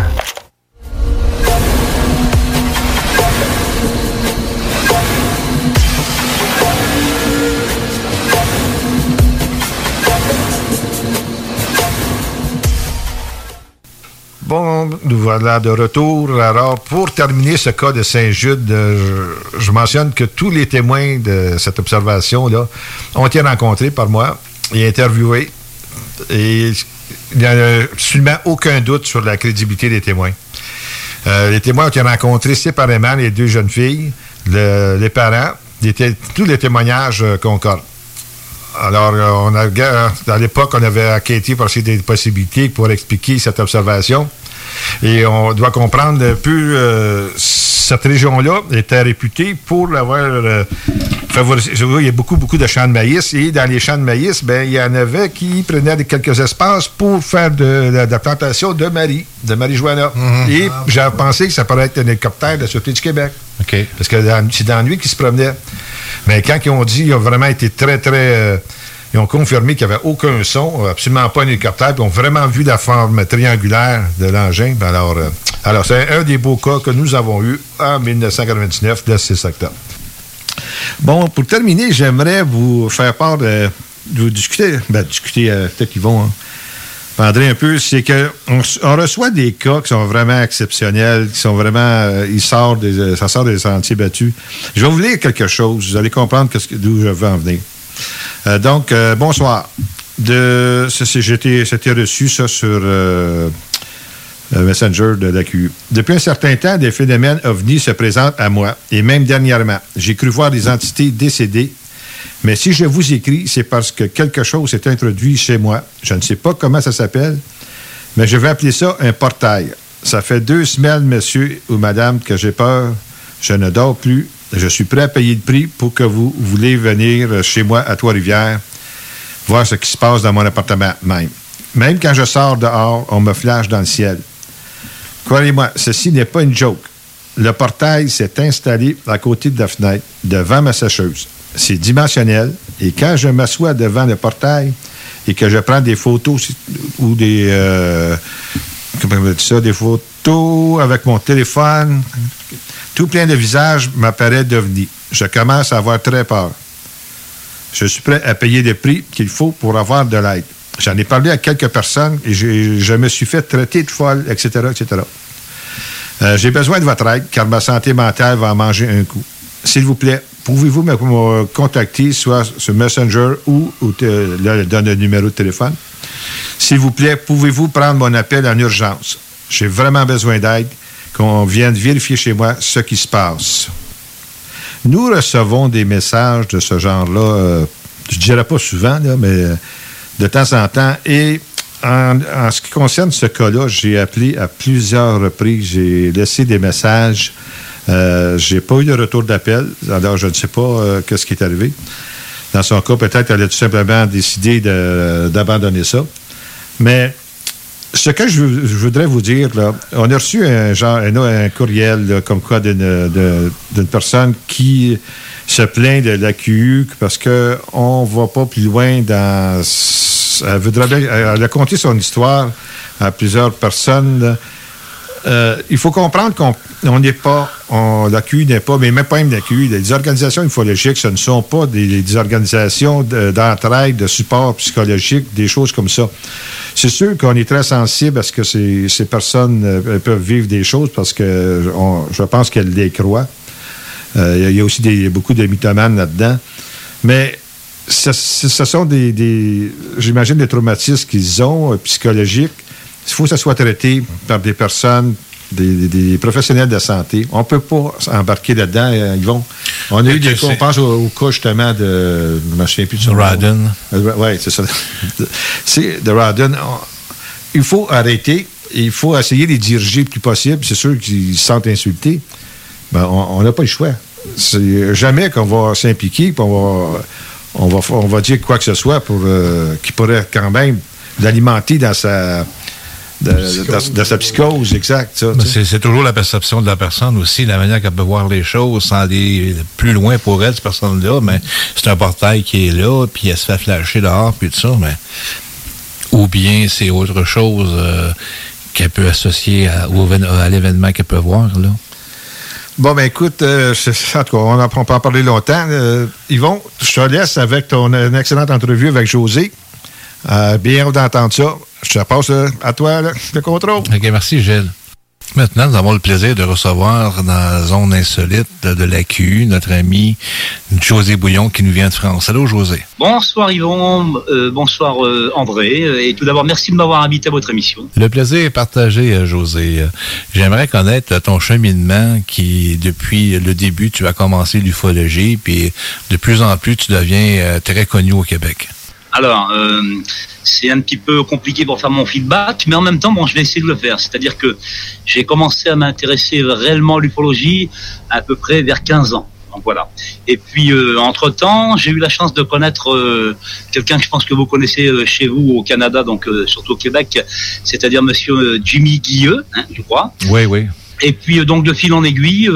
Bon, nous voilà de retour. Alors, pour terminer ce cas de Saint-Jude, euh, je, mentionne que tous les témoins de cette observation-là ont été rencontrés par moi et interviewés. Et il n'y a absolument aucun doute sur la crédibilité des témoins. Euh, les témoins ont été rencontrés séparément, les deux jeunes filles, le- les parents, tous les témoignages euh, concordent. Alors, à l'époque, on avait enquêté pour essayer des possibilités pour expliquer cette observation. Et on doit comprendre un peu, euh, cette région-là était réputée pour l'avoir euh, favorisé. Il y a beaucoup, beaucoup de champs de maïs. Et dans les champs de maïs, ben, il y en avait qui prenaient quelques espaces pour faire de, la- de la plantation de Marie, de marijuana. Et j'ai pensé que ça pourrait être un hélicoptère de la Sûreté du Québec. Parce que dans- c'est dans la nuit qu'ils se promenaient. Mais quand ils ont dit, ils ont vraiment été très, très. euh, ils ont confirmé qu'il n'y avait aucun son, absolument pas un hélicoptère, ils ont vraiment vu la forme triangulaire de l'engin. Ben Alors, euh, alors c'est un des beaux cas que nous avons eu en 1999, le 6 octobre. Bon, pour terminer, j'aimerais vous faire part de, de vous discuter, ben, discuter, euh, peut-être qu'ils vont, hein, un peu, c'est qu'on on reçoit des cas qui sont vraiment exceptionnels, qui sont vraiment. euh, ils sortent des, euh, ça sort des sentiers battus. Je vais vous lire quelque chose. Vous allez comprendre d'où je veux en venir. Euh, donc, euh, bonsoir. C'était reçu, ça, sur euh, le Messenger de la QU. Depuis un certain temps, des phénomènes ovnis se présentent à moi, et même dernièrement. J'ai cru voir des entités décédées mais si je vous écris, c'est parce que quelque chose s'est introduit chez moi. Je ne sais pas comment ça s'appelle, mais je vais appeler ça un portail. Ça fait deux semaines, monsieur ou madame, que j'ai peur. Je ne dors plus. Je suis prêt à payer le prix pour que vous voulez venir chez moi à Trois-Rivières, voir ce qui se passe dans mon appartement même. Même quand je sors dehors, on me flash dans le ciel. Croyez-moi, ceci n'est pas une joke. Le portail s'est installé à côté de la fenêtre, devant ma sécheuse. C'est dimensionnel. Et quand je m'assois devant le portail et que je prends des photos ou des. euh, comment on dit ça? Des photos avec mon téléphone, tout plein de visages m'apparaît d'ovnis. Je commence à avoir très peur. Je suis prêt à payer le prix qu'il faut pour avoir de l'aide. J'en ai parlé à quelques personnes et je me suis fait traiter de folle, etc., etc. Euh, j'ai besoin de votre aide car ma santé mentale va en manger un coup. S'il vous plaît, pouvez-vous me contacter soit sur Messenger ou, ou donne le numéro de téléphone. S'il vous plaît, pouvez-vous prendre mon appel en urgence? J'ai vraiment besoin d'aide, qu'on vienne vérifier chez moi ce qui se passe. Nous recevons des messages de ce genre-là, euh, je dirais pas souvent, mais euh, de temps en temps. Et en, ce qui concerne ce cas-là, j'ai appelé à plusieurs reprises, j'ai laissé des messages. Euh, j'ai pas eu de retour d'appel, alors je ne sais pas euh, ce qui est arrivé. Dans son cas, peut-être qu'elle a tout simplement décidé d'abandonner ça. Mais ce que je, voudrais vous dire, là, on a reçu un, genre, un, courriel comme quoi d'une personne qui se plaint de la QU parce qu'on ne va pas plus loin dans. Elle a conté son histoire à plusieurs personnes. Euh, il faut comprendre qu'on n'est pas, la QU n'est pas, mais même pas même la QU, les organisations ufologiques, ce ne sont pas des, organisations d'entraide, de, support psychologique, des choses comme ça. C'est sûr qu'on est très sensible à ce que ces, personnes euh, peuvent vivre des choses parce que je pense qu'elles les croient. Euh, il y a aussi beaucoup de mythomanes là-dedans. Mais ce, sont des, j'imagine, des traumatismes qu'ils ont psychologiques. Il faut que ça soit traité par des personnes des, professionnels de la santé. On ne peut pas embarquer là-dedans. Euh, ils vont. On a eu des cas, on pense au, cas justement de. Je ne plus de Radon. Oui, c'est ça. [laughs] c'est de Radon. Il faut arrêter. Il faut essayer de les diriger le plus possible. C'est sûr qu'ils se sentent insultés. Ben, on n'a pas le choix. C'est jamais qu'on va s'impliquer, on va, on, va, on va dire quoi que ce soit pour euh, qui pourrait quand même l'alimenter dans sa dans, sa psychose, exact. C'est toujours la perception de la personne aussi, la manière qu'elle peut voir les choses sans aller plus loin pour elle, cette personne-là. Mais c'est un portail qui est là, puis elle se fait flasher dehors, puis tout ça. Mais ou bien c'est autre chose euh, qu'elle peut associer à, à l'événement qu'elle peut voir là. Bon, ben écoute, euh, en tout cas, on, ne peut en parler longtemps. Euh, Yvon, je te laisse avec ton une excellente entrevue avec José. Euh, bien d'entendre ça. Je te passe euh, à toi le contrôle. OK, merci Gilles. Maintenant, nous avons le plaisir de recevoir dans la zone insolite de la QU notre ami José Bouillon qui nous vient de France. Allô, José. Bonsoir Yvon, euh, bonsoir euh, André. Et tout d'abord, merci de m'avoir invité à votre émission. Le plaisir est partagé, euh, José. J'aimerais connaître ton cheminement qui, depuis le début, tu as commencé l'ufologie, puis de plus en plus, tu deviens très connu au Québec. Alors, euh, c'est un petit peu compliqué pour faire mon feedback, mais en même temps, bon, je vais essayer de le faire. C'est-à-dire que j'ai commencé à m'intéresser réellement à l'ufologie à peu près vers 15 ans. Donc voilà. Et puis, euh, entre-temps, j'ai eu la chance de connaître euh, quelqu'un que je pense que vous connaissez chez vous au Canada, donc surtout au Québec, c'est-à-dire Monsieur Jimmy Guilleux, hein, je crois. Oui, oui. Et puis donc de fil en aiguille,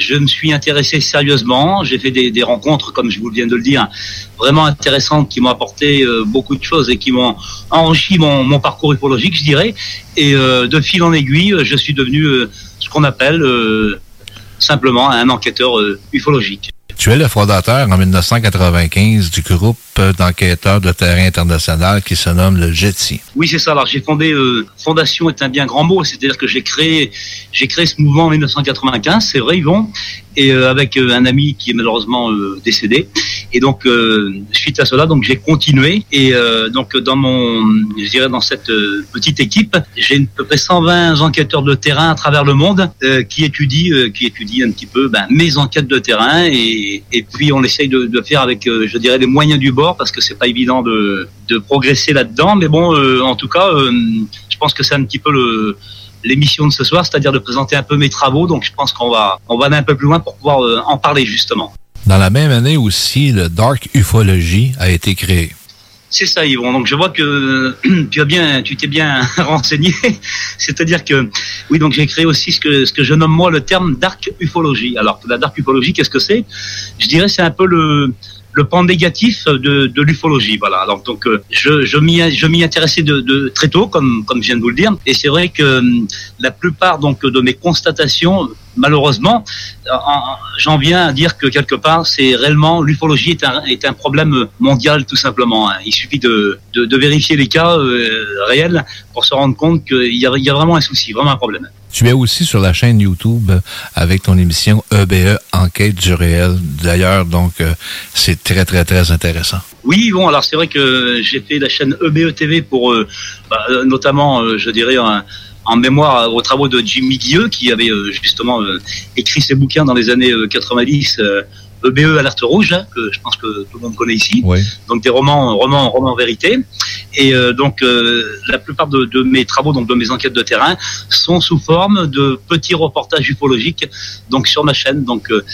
je me suis intéressé sérieusement. J'ai fait des, rencontres, comme je vous viens de le dire, vraiment intéressantes qui m'ont apporté euh, beaucoup de choses et qui m'ont enrichi mon, parcours ufologique, je dirais. Et euh, de fil en aiguille, je suis devenu euh, ce qu'on appelle simplement un enquêteur ufologique. Tu es le fondateur en 1995 du groupe d'enquêteurs de terrain international qui se nomme le JETSI. Oui, c'est ça. Alors j'ai fondé euh, Fondation est un bien grand mot, c'est-à-dire que j'ai créé j'ai créé ce mouvement en 1995, c'est vrai Yvon, et euh, avec euh, un ami qui est malheureusement décédé. Et donc suite à cela, donc j'ai continué et donc dans mon je dirais dans cette petite équipe, j'ai à peu près 120 enquêteurs de terrain à travers le monde qui étudient qui étudient un petit peu ben, mes enquêtes de terrain et et, puis on essaye de, faire avec, je dirais, les moyens du bord parce que c'est pas évident de, progresser là-dedans. Mais bon, euh, en tout cas, euh, je pense que c'est un petit peu le l'émission de ce soir, c'est-à-dire de présenter un peu mes travaux. Donc je pense qu'on va on va aller un peu plus loin pour pouvoir en parler justement. Dans la même année aussi, le Dark Ufology a été créé. C'est ça, Yvon. Donc je vois que [clears throat] tu as bien, tu t'es bien [laughs] renseigné. C'est-à-dire que oui, donc j'ai créé aussi ce que ce que je nomme moi le terme dark ufologie. Alors la dark ufologie, qu'est-ce que c'est? Je dirais c'est un peu le le pan négatif de, de l'ufologie. Voilà. Donc euh, je, je m'y je m'y intéressais de, de très tôt, comme comme je viens de vous le dire, et c'est vrai que hum, la plupart donc de mes constatations, malheureusement, en- j'en viens à dire que quelque part c'est réellement l'ufologie est un est un problème mondial tout simplement. hein. Il suffit de de, de vérifier les cas euh, réels pour se rendre compte qu'il y a il y a vraiment un souci, vraiment un problème. Tu es aussi sur la chaîne YouTube euh, avec ton émission EBE Enquête du réel. D'ailleurs, donc, euh, c'est très, très, très intéressant. Oui, bon, alors c'est vrai que j'ai fait la chaîne E EBE TV pour, euh, bah, notamment, je dirais, en mémoire aux travaux de Jimmy Guilleux, qui avait justement écrit ses bouquins dans les années euh, 90, euh, EBE Alerte Rouge, hein, que je pense que tout le monde connaît ici. Donc des romans, romans, romans vérité. Et euh, donc euh, la plupart de, de mes travaux, donc de mes enquêtes de terrain, sont sous forme de petits reportages ufologiques, donc sur ma chaîne. Donc euh,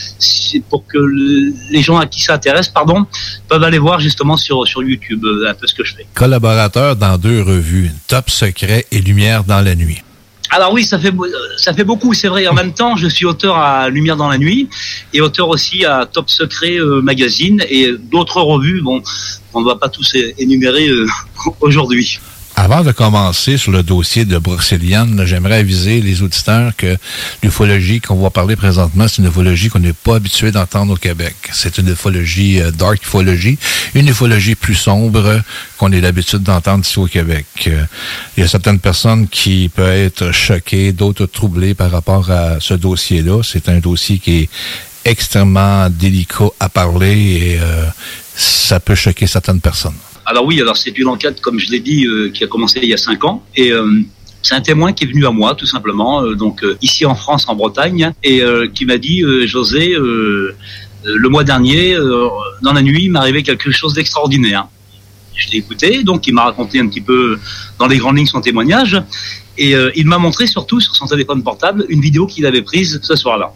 pour que le- les gens à qui ça intéresse, pardon, peuvent aller voir justement sur sur YouTube un peu ce que je fais. Collaborateur dans deux revues, Top Secret et Lumière dans la nuit. Alors oui, ça fait beau- ça fait beaucoup, c'est vrai. En même temps, je suis auteur à Lumière dans la nuit et auteur aussi à Top Secret euh, magazine et d'autres revues. Bon, on ne va pas tous énumérer euh, [laughs] aujourd'hui. Avant de commencer sur le dossier de Brocéliande, j'aimerais aviser les auditeurs que l'ufologie qu'on va parler présentement, c'est une ufologie qu'on n'est pas habitué d'entendre au Québec. C'est une ufologie euh, dark ufologie, une ufologie plus sombre qu'on ait l'habitude d'entendre ici au Québec. Euh, il y a certaines personnes qui peuvent être choquées, d'autres troublées par rapport à ce dossier-là. C'est un dossier qui est extrêmement délicat à parler et euh, ça peut choquer certaines personnes. Alors oui, alors c'est une enquête, comme je l'ai dit, euh, qui a commencé il y a cinq ans. Et euh, c'est un témoin qui est venu à moi, tout simplement, euh, donc ici en France, en Bretagne, et qui m'a dit, José, le mois dernier, dans la nuit, il m'est arrivé quelque chose d'extraordinaire. Je l'ai écouté, donc il m'a raconté un petit peu dans les grandes lignes son témoignage, et il m'a montré surtout sur son téléphone portable une vidéo qu'il avait prise ce soir-là.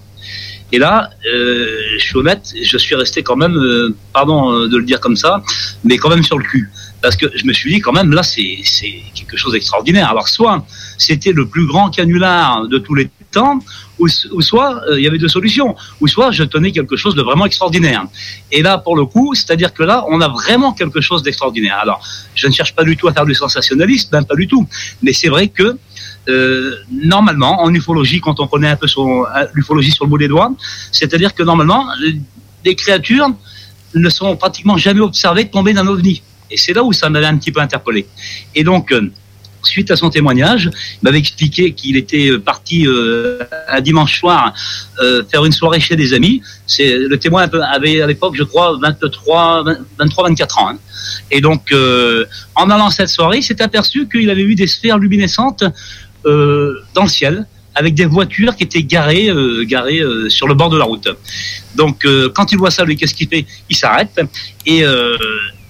Et là, euh, je suis honnête, je suis resté quand même, euh, pardon euh, de le dire comme ça, mais quand même sur le cul. Parce que je me suis dit quand même, là, c'est c'est quelque chose d'extraordinaire. Alors, soit c'était le plus grand canular de tous les temps, ou, soit euh, il y avait deux solutions, ou soit je tenais quelque chose de vraiment extraordinaire. Et là, pour le coup, c'est-à-dire que là, on a vraiment quelque chose d'extraordinaire. Alors, je ne cherche pas du tout à faire du sensationnalisme, même pas du tout. Mais c'est vrai que euh, normalement, en ufologie, quand on connaît un peu son- euh, l'ufologie sur le bout des doigts, c'est-à-dire que normalement, les créatures ne sont pratiquement jamais observées tomber d'un ovni. Et c'est là où ça m'avait un petit peu interpellé. Et donc, euh, suite à son témoignage, il m'avait expliqué qu'il était euh, parti euh, un dimanche soir euh, faire une soirée chez des amis. C'est le témoin avait à l'époque, je crois, 23, 23, 24 ans. hein. Et donc, en allant cette soirée, il s'est aperçu qu'il avait vu des sphères luminescentes dans le ciel avec des voitures qui étaient garées, garées sur le bord de la route. Donc, quand il voit ça, lui, qu'est-ce qu'il fait? Il s'arrête et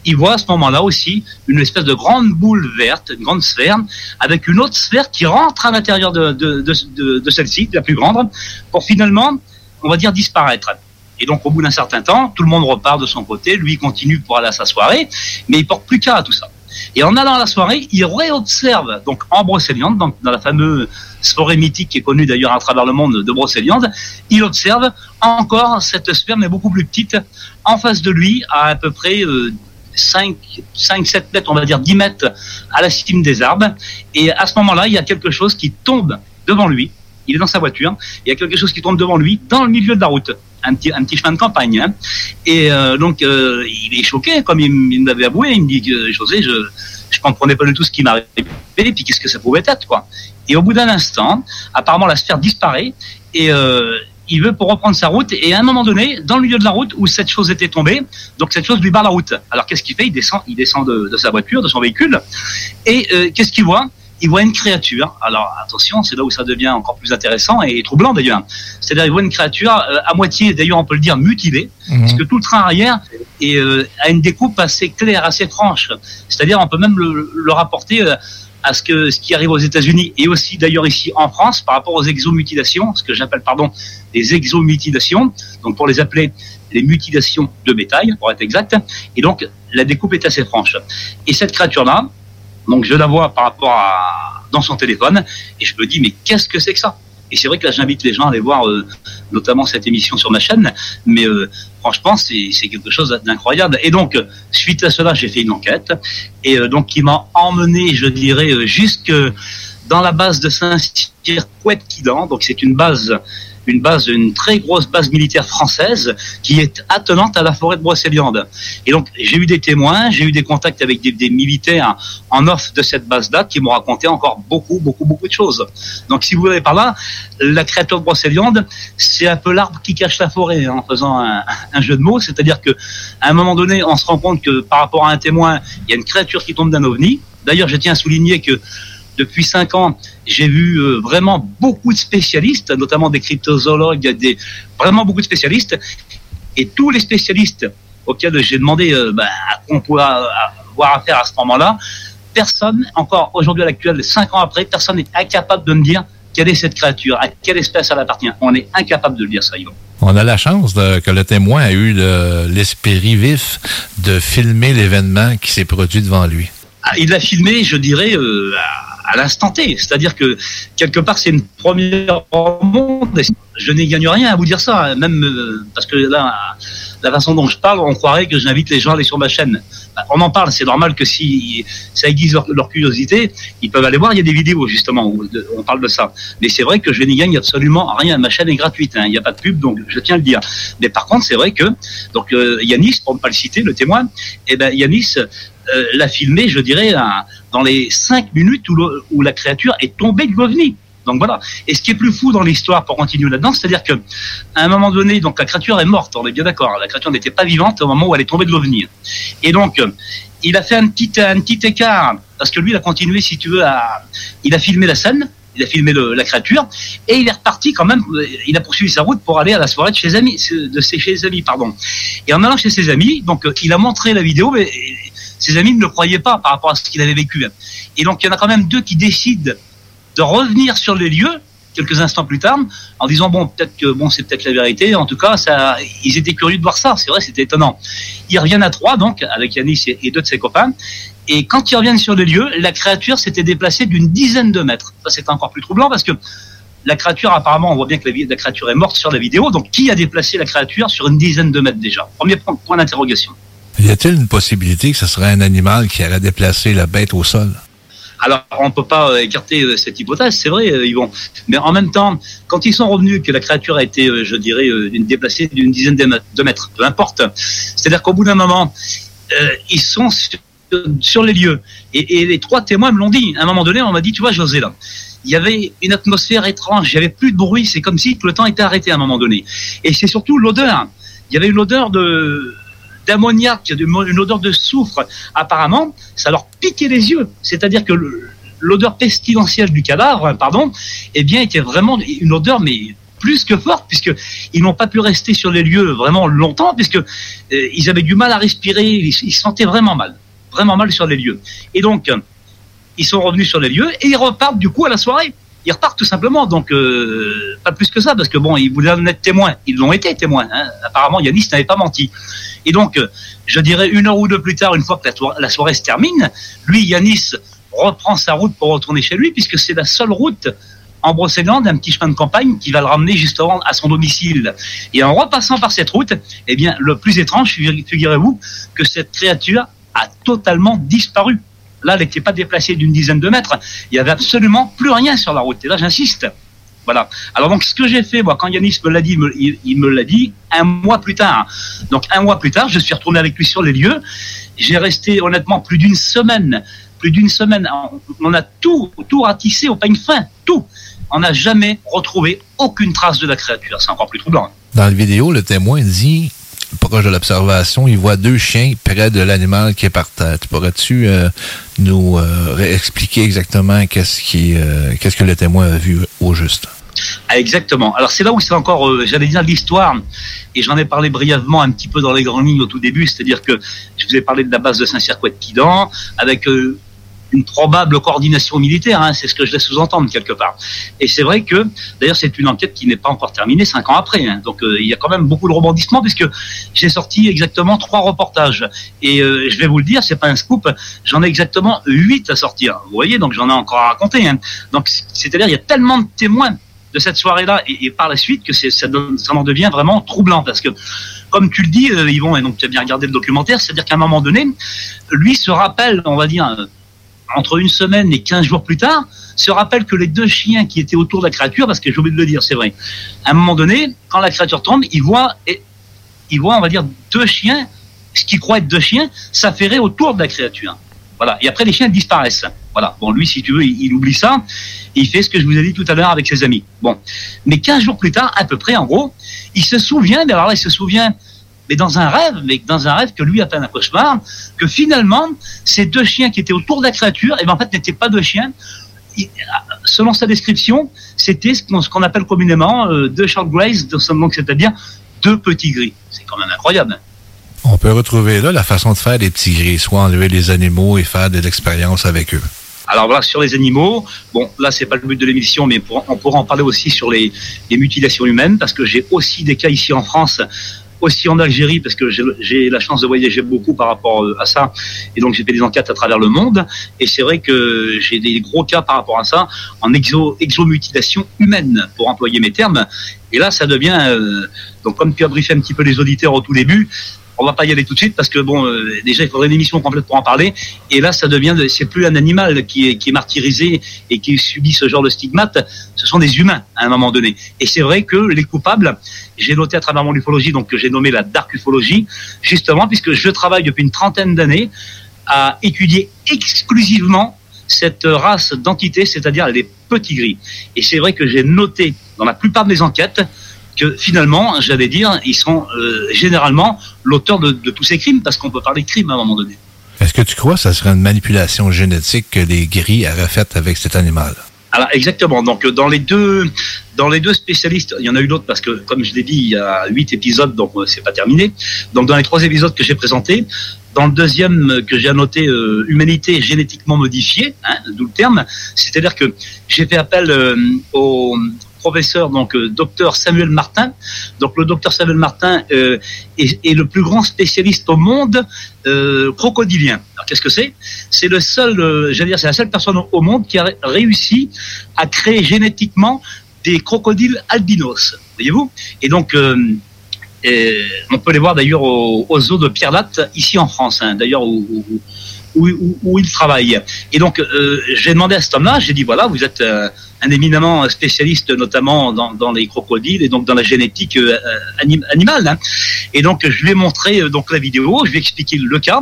il voit à ce moment-là aussi une espèce de grande boule verte, une grande sphère, avec une autre sphère qui rentre à l'intérieur de, celle-ci, la plus grande, pour finalement, on va dire, disparaître. Et donc, au bout d'un certain temps, tout le monde repart de son côté, lui continue pour aller à sa soirée, mais il porte plus qu'à tout ça. Et en allant à la soirée, il réobserve, donc en Brocéliande, donc dans la fameuse soirée mythique qui est connue d'ailleurs à travers le monde de Brocéliande, il observe encore cette sphère, mais beaucoup plus petite, en face de lui, à à peu près euh, 5, 5, 7 mètres, on va dire 10 mètres à la cime des arbres. Et à ce moment-là, il y a quelque chose qui tombe devant lui. Il est dans sa voiture. Il y a quelque chose qui tombe devant lui dans le milieu de la route. Un petit, un petit chemin de campagne. hein. Et euh, donc, euh, il est choqué, comme il, m- il m'avait avoué. Il me dit José, je je comprenais pas du tout ce qui m'arrivait. Et puis, qu'est-ce que ça pouvait être, quoi. Et au bout d'un instant, apparemment, la sphère disparaît. Et euh, il veut pour reprendre sa route. Et à un moment donné, dans le milieu de la route où cette chose était tombée, donc cette chose lui barre la route. Alors, qu'est-ce qu'il fait? Il descend, il descend de, de sa voiture, de son véhicule. Et euh, qu'est-ce qu'il voit? Il voit une créature. Alors attention, c'est là où ça devient encore plus intéressant et troublant d'ailleurs. C'est-à-dire il voit une créature euh, à moitié, d'ailleurs on peut le dire mutilée, parce que tout le train arrière est, euh, a une découpe assez claire, assez franche. C'est-à-dire on peut même le, le rapporter à ce que ce qui arrive aux États-Unis et aussi d'ailleurs ici en France par rapport aux exomutilations, ce que j'appelle pardon des exomutilations. Donc pour les appeler les mutilations de bétail, pour être exact. Et donc la découpe est assez franche. Et cette créature-là, donc je la vois par rapport à dans son téléphone et je me dis mais qu'est-ce que c'est que ça? Et c'est vrai que là, j'invite les gens à aller voir euh, notamment cette émission sur ma chaîne. Mais euh, franchement, c'est quelque chose d'incroyable. Et donc, suite à cela, j'ai fait une enquête. Et euh, donc, qui m'a emmené, je dirais, euh, jusque dans la base de Saint-Cyr-Couette-Quidan. Donc, c'est une base une base, une très grosse base militaire française qui est attenante à la forêt de Brocéliande. Et donc, j'ai eu des témoins, j'ai eu des contacts avec des, militaires en off de cette base-là qui m'ont raconté encore beaucoup, beaucoup, beaucoup de choses. Donc, si vous voulez par là, la créature de Brocéliande, c'est un peu l'arbre qui cache la forêt, hein, en faisant un, un jeu de mots. C'est-à-dire que, à un moment donné, on se rend compte que par rapport à un témoin, il y a une créature qui tombe d'un ovni. D'ailleurs, je tiens à souligner que depuis cinq ans, j'ai vu euh, vraiment beaucoup de spécialistes, notamment des cryptozoologues, des, vraiment beaucoup de spécialistes. Et tous les spécialistes auxquels j'ai demandé euh, bah, à quoi on pouvait avoir affaire à ce moment-là, personne, encore aujourd'hui à l'actuel, cinq ans après, personne n'est incapable de me dire quelle est cette créature, à quelle espèce elle appartient. On est incapable de le dire, ça, Yvan. On a la chance de- que le témoin a eu le- l'esprit vif de filmer l'événement qui s'est produit devant lui. Ah, il l'a filmé, je dirais, euh, à, à l'instant T. C'est-à-dire que quelque part, c'est une première Je n'y gagne rien à vous dire ça, hein, même euh, parce que là, la façon dont je parle, on croirait que j'invite les gens à aller sur ma chaîne. Bah, On en parle, c'est normal que si ça aiguise leur, curiosité, ils peuvent aller voir. Il y a des vidéos justement où on parle de ça. Mais c'est vrai que je n'y gagne absolument rien. Ma chaîne est gratuite, hein, il n'y a pas de pub, donc je tiens à le dire. Mais par contre, c'est vrai que donc euh, Yanis, pour ne pas le citer, le témoin, eh ben Yanis euh, l'a filmé, je dirais, dans les cinq minutes où, la créature est tombée de l'OVNI. Donc voilà. Et ce qui est plus fou dans l'histoire, pour continuer là-dedans, c'est-à-dire que à un moment donné, donc la créature est morte. On est bien d'accord. La créature n'était pas vivante au moment où elle est tombée de l'OVNI. Et donc, euh, il a fait un petit, un petit écart parce que lui, il a continué, si tu veux, à, il a filmé la scène. Il a filmé la créature et il est reparti quand même. euh, Il a poursuivi sa route pour aller à la soirée de chez amis, de ses chez ses amis, pardon. Et en allant chez ses amis, donc il a montré la vidéo, mais ses amis ne le croyaient pas par rapport à ce qu'il avait vécu. Et donc il y en a quand même deux qui décident de revenir sur les lieux quelques instants plus tard en disant bon peut-être que bon c'est peut-être la vérité. En tout cas ça ils étaient curieux de voir ça. C'est vrai c'était étonnant. Ils reviennent à trois donc avec Yanis et, deux de ses copains. Et quand ils reviennent sur les lieux la créature s'était déplacée d'une dizaine de mètres. Ça c'est encore plus troublant parce que la créature apparemment on voit bien que la, la créature est morte sur la vidéo. Donc qui a déplacé la créature sur une dizaine de mètres déjà? Premier point d'interrogation Y a-t-il une possibilité que ce serait un animal qui aurait déplacé la bête au sol? Alors, on ne peut pas euh, écarter euh, cette hypothèse, c'est vrai, euh, Yvon. Mais en même temps, quand ils sont revenus, que la créature a été, je dirais, déplacée d'une dizaine de mètres, peu importe. C'est-à-dire qu'au bout d'un moment, ils sont sur, sur les lieux. Et, et les trois témoins me l'ont dit. À un moment donné, on m'a dit, tu vois, José, là, il y avait une atmosphère étrange, il n'y avait plus de bruit, c'est comme si tout le temps était arrêté à un moment donné. Et c'est surtout l'odeur. Il y avait une odeur de d'ammoniac, une odeur de soufre. Apparemment, ça leur piquait les yeux. C'est-à-dire que l'odeur pestilentielle du cadavre, pardon, eh bien, était vraiment une odeur, mais plus que forte, puisque ils n'ont pas pu rester sur les lieux vraiment longtemps, puisque euh, ils avaient du mal à respirer, ils, ils se sentaient vraiment mal, vraiment mal sur les lieux. Et donc, ils sont revenus sur les lieux et ils repartent du coup à la soirée. Ils repartent tout simplement, donc euh, pas plus que ça, parce que bon, ils voulaient en être témoins. Ils l'ont été témoins. hein. Apparemment, Yanis n'avait pas menti. Et donc, euh, je dirais une heure ou deux plus tard, une fois que la, soirée se termine, lui, Yanis, reprend sa route pour retourner chez lui, puisque c'est la seule route en Brocéliande, un petit chemin de campagne qui va le ramener justement à son domicile. Et en repassant par cette route, eh bien, le plus étrange, figurez-vous, que cette créature a totalement disparu. Là, elle n'était pas déplacée d'une dizaine de mètres. Il y avait absolument plus rien sur la route. Et là, j'insiste. Voilà. Alors donc, ce que j'ai fait, moi, quand Yanis me l'a dit, il, me l'a dit un mois plus tard. Donc, un mois plus tard, je suis retourné avec lui sur les lieux. J'ai resté honnêtement plus d'une semaine. Plus d'une semaine. On- On a tout, tout ratissé au peigne fin. Tout. On n'a jamais retrouvé aucune trace de la créature. C'est encore plus troublant. Dans la vidéo, le témoin dit, proche de l'observation, il voit deux chiens près de l'animal qui est par terre. Tu Pourrais-tu euh, nous euh, expliquer exactement qu'est-ce qui, euh, qu'est-ce que le témoin a vu au juste? Ah, exactement. Alors c'est là où c'est encore, j'allais dire l'histoire, et j'en ai parlé brièvement un petit peu dans les grandes lignes au tout début, c'est-à-dire que je vous ai parlé de la base de Saint-Circuit de Quidan, avec une probable coordination militaire, hein, c'est ce que je laisse sous-entendre quelque part. Et c'est vrai que, d'ailleurs, c'est une enquête qui n'est pas encore terminée cinq ans après, hein. donc euh, il y a quand même beaucoup de rebondissements, puisque j'ai sorti exactement trois reportages. Et euh, je vais vous le dire, c'est pas un scoop, j'en ai exactement huit à sortir. Vous voyez, donc j'en ai encore à raconter. hein. Donc c'est-à-dire, il y a tellement de témoins de cette soirée-là et, par la suite que ça, donne- ça en devient vraiment troublant parce que, comme tu le dis, euh, Yvon, et donc tu as bien regardé le documentaire, c'est-à-dire qu'à un moment donné, lui se rappelle, on va dire, entre une semaine et 15 jours plus tard, se rappelle que les deux chiens qui étaient autour de la créature, parce que j'ai oublié de le dire, c'est vrai, à un moment donné, quand la créature tombe, il voit, il voit, on va dire, deux chiens, ce qu'il croit être deux chiens, s'affairer autour de la créature. Voilà. Et après, les chiens disparaissent. Voilà. Bon, lui, si tu veux, il, il oublie ça. Et il fait ce que je vous ai dit tout à l'heure avec ses amis. Bon. Mais 15 jours plus tard, à peu près, en gros, il se souvient, mais alors là, il se souvient, mais dans un rêve, mais dans un rêve que lui a fait un cauchemar, que finalement, ces deux chiens qui étaient autour de la créature, et ben, en fait, n'étaient pas deux chiens. Selon sa description, c'était ce qu'on appelle communément euh, deux short grays, c'est-à-dire deux petits gris. C'est quand même incroyable. On peut retrouver là la façon de faire des petits gris, soit enlever les animaux et faire de l'expérience avec eux. Alors voilà, sur les animaux, bon, là, c'est pas le but de l'émission, mais pour- on pourra en parler aussi sur les, les mutilations humaines, parce que j'ai aussi des cas ici en France, aussi en Algérie, parce que j'ai la chance de voyager beaucoup par rapport euh, à ça, et donc j'ai fait des enquêtes à travers le monde, et c'est vrai que j'ai des gros cas par rapport à ça, en exo, exomutilation humaine, pour employer mes termes, et là, ça devient, euh, donc comme tu as briefé un petit peu les auditeurs au tout début, on va pas y aller tout de suite parce que bon, euh, déjà il faudrait une émission complète pour en parler. Et là, ça devient, de- c'est plus un animal qui est, qui est martyrisé et qui subit ce genre de stigmate. Ce sont des humains à un moment donné. Et c'est vrai que les coupables, j'ai noté à travers mon ufologie, donc que j'ai nommé la dark ufologie, justement puisque je travaille depuis une trentaine d'années à étudier exclusivement cette race d'entités, c'est-à-dire les petits gris. Et c'est vrai que j'ai noté dans la plupart de mes enquêtes que finalement, j'allais dire, ils sont euh, généralement l'auteur de, de tous ces crimes, parce qu'on peut parler de crimes à un moment donné. Est-ce que tu crois que ça serait une manipulation génétique que les gris auraient faite avec cet animal? Alors exactement. Donc dans les deux, dans les deux spécialistes, il y en a eu d'autres parce que comme je l'ai dit, il y a huit épisodes, donc euh, c'est pas terminé. Donc dans les trois épisodes que j'ai présentés, dans le deuxième que j'ai annoté euh, humanité génétiquement modifiée, hein, d'où le terme, c'est-à-dire que j'ai fait appel euh, au professeur donc euh, docteur Samuel Martin. Donc le docteur Samuel Martin euh, est, le plus grand spécialiste au monde euh, crocodilien. Alors qu'est-ce que c'est? C'est le seul, j'allais dire, c'est la seule personne au- monde qui a ré- réussi à créer génétiquement des crocodiles albinos. Voyez-vous? Et donc on peut les voir d'ailleurs au, au zoo de Pierre Latte ici en France, hein, d'ailleurs où, où, où- où il travaille. Et donc euh, j'ai demandé à cet homme-là, j'ai dit voilà, vous êtes euh, un éminemment spécialiste notamment dans, dans les crocodiles et donc dans la génétique euh, anim- animale. hein. Et donc je lui ai montré euh, donc la vidéo, je lui ai expliqué le cas,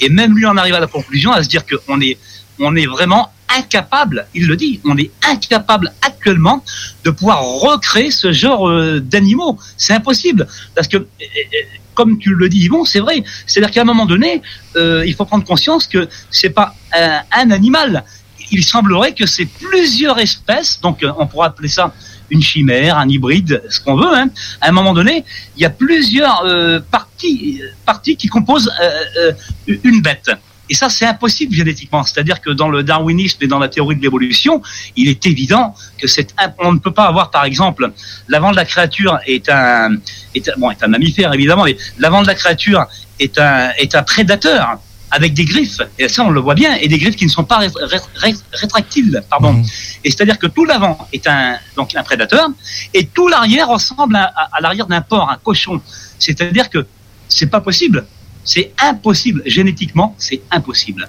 et même lui en arrive à la conclusion à se dire qu'on est on est vraiment incapable, il le dit, on est incapable actuellement de pouvoir recréer ce genre euh, d'animaux. C'est impossible. Parce que, euh, euh, comme tu le dis, Yvon, c'est vrai. C'est-à-dire qu'à un moment donné, il faut prendre conscience que c'est pas un, animal. Il semblerait que c'est plusieurs espèces, donc on pourrait appeler ça une chimère, un hybride, ce qu'on veut. Hein. À un moment donné, il y a plusieurs parties, qui composent une bête. Et ça, c'est impossible génétiquement. C'est-à-dire que dans le darwinisme et dans la théorie de l'évolution, il est évident que c'est on ne peut pas avoir, par exemple, l'avant de la créature est un, est un, bon, est un mammifère évidemment, mais l'avant de la créature est un, est un prédateur avec des griffes. Et ça, on le voit bien, et des griffes qui ne sont pas ré- ré- ré- rétractiles, pardon. Et c'est-à-dire que tout l'avant est un, donc un prédateur, et tout l'arrière ressemble à, à- à l'arrière d'un porc, un cochon. C'est-à-dire que c'est pas possible. C'est impossible. Génétiquement, c'est impossible.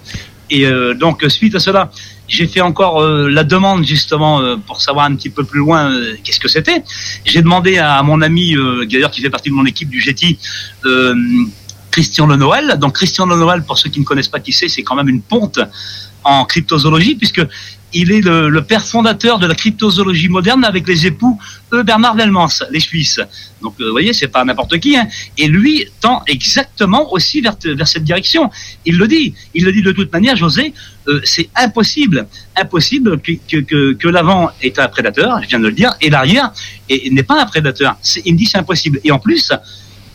Et euh, donc, suite à cela, j'ai fait encore euh, la demande justement euh, pour savoir un petit peu plus loin euh, qu'est-ce que c'était. J'ai demandé à mon ami, euh, d'ailleurs qui fait partie de mon équipe du GETI, euh, Christian Le Noël. Donc Christian Le Noël, pour ceux qui ne connaissent pas qui c'est, c'est quand même une ponte en cryptozoologie puisque il est le, père fondateur de la cryptozoologie moderne avec les époux eux Bernard Velmans, les Suisses. Donc euh, vous voyez, c'est pas n'importe qui. Hein. Et lui tend exactement aussi vers, cette direction. Il le dit. Il le dit de toute manière, José. euh, c'est impossible, impossible que, que, que, que l'avant est un prédateur, je viens de le dire, et l'arrière est- n'est pas un prédateur. Il me dit c'est impossible. Et en plus,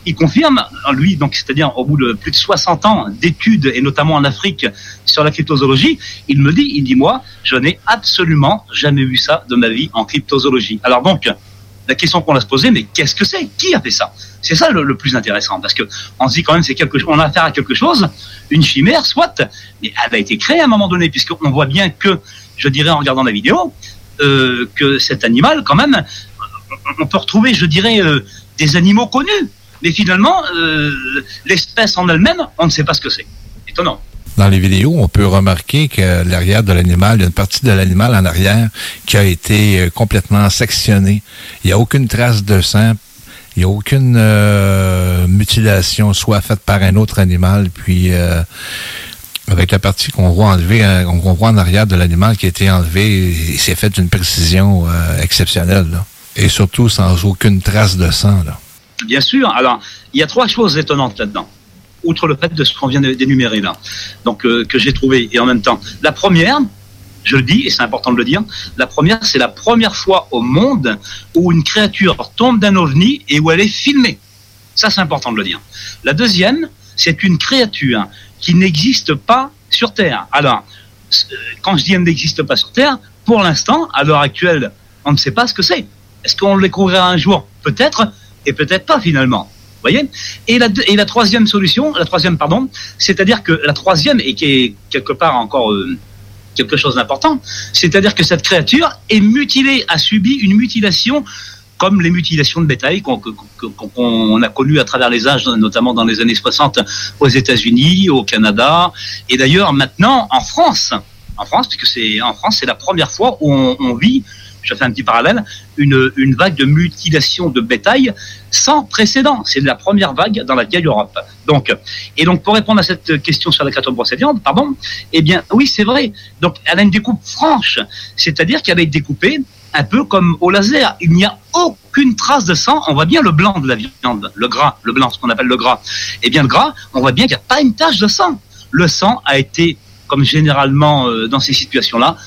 il confirme, lui, donc c'est-à-dire au bout de plus de 60 ans d'études, et notamment en Afrique, sur la cryptozoologie, il me dit, il dit moi, je n'ai absolument jamais vu ça de ma vie en cryptozoologie. Alors donc, la question qu'on a se poser, mais qu'est-ce que c'est? Qui a fait ça? C'est ça le, le plus intéressant, parce que on se dit quand même, c'est quelque, on a affaire à quelque chose, une chimère, soit, mais elle a été créée à un moment donné, puisqu'on voit bien que, je dirais en regardant la vidéo, euh, que cet animal, quand même, on peut retrouver, je dirais, euh, des animaux connus. Mais finalement, euh, l'espèce en elle-même, on ne sait pas ce que c'est. Étonnant. Dans les vidéos, on peut remarquer que l'arrière de l'animal, il y a une partie de l'animal en arrière qui a été euh, complètement sectionnée. Il n'y a aucune trace de sang. Il n'y a aucune euh, mutilation, soit faite par un autre animal, puis euh, avec la partie qu'on voit enlever, euh, qu'on voit en arrière de l'animal qui a été enlevé, il s'est fait d'une précision euh, exceptionnelle. là. Et surtout sans aucune trace de sang. Là. Bien sûr. Alors, il y a trois choses étonnantes là-dedans, outre le fait de ce qu'on vient d'énumérer là, donc euh, que j'ai trouvé. Et en même temps, la première, je le dis et c'est important de le dire, la première, c'est la première fois au monde où une créature tombe d'un ovni et où elle est filmée. Ça, c'est important de le dire. La deuxième, c'est une créature qui n'existe pas sur Terre. Alors, euh, quand je dis elle n'existe pas sur Terre, pour l'instant, à l'heure actuelle, on ne sait pas ce que c'est. Est-ce qu'on le découvrira un jour? Peut-être, et peut-être pas finalement. Voyez? Et la, et la troisième solution, la troisième, pardon, c'est-à-dire que la troisième, et qui est quelque part encore euh, quelque chose d'important, c'est-à-dire que cette créature est mutilée, a subi une mutilation comme les mutilations de bétail qu'on a connues à travers les âges, notamment dans les années 60 aux États-Unis, au Canada, et d'ailleurs maintenant en France. En France, puisque c'est en France, c'est la première fois où on vit, je fais un petit parallèle, une, vague de mutilation de bétail sans précédent. C'est la première vague dans la vieille Europe. Donc, et donc pour répondre à cette question sur la créature brocéliande, pardon, eh bien oui, c'est vrai. Donc elle a une découpe franche, c'est-à-dire qu'elle est découpée un peu comme au laser. Il n'y a aucune trace de sang. On voit bien le blanc de la viande, le gras, le blanc, ce qu'on appelle le gras. Eh bien, le gras, on voit bien qu'il n'y a pas une tache de sang. Le sang a été, comme généralement euh, dans ces situations-là,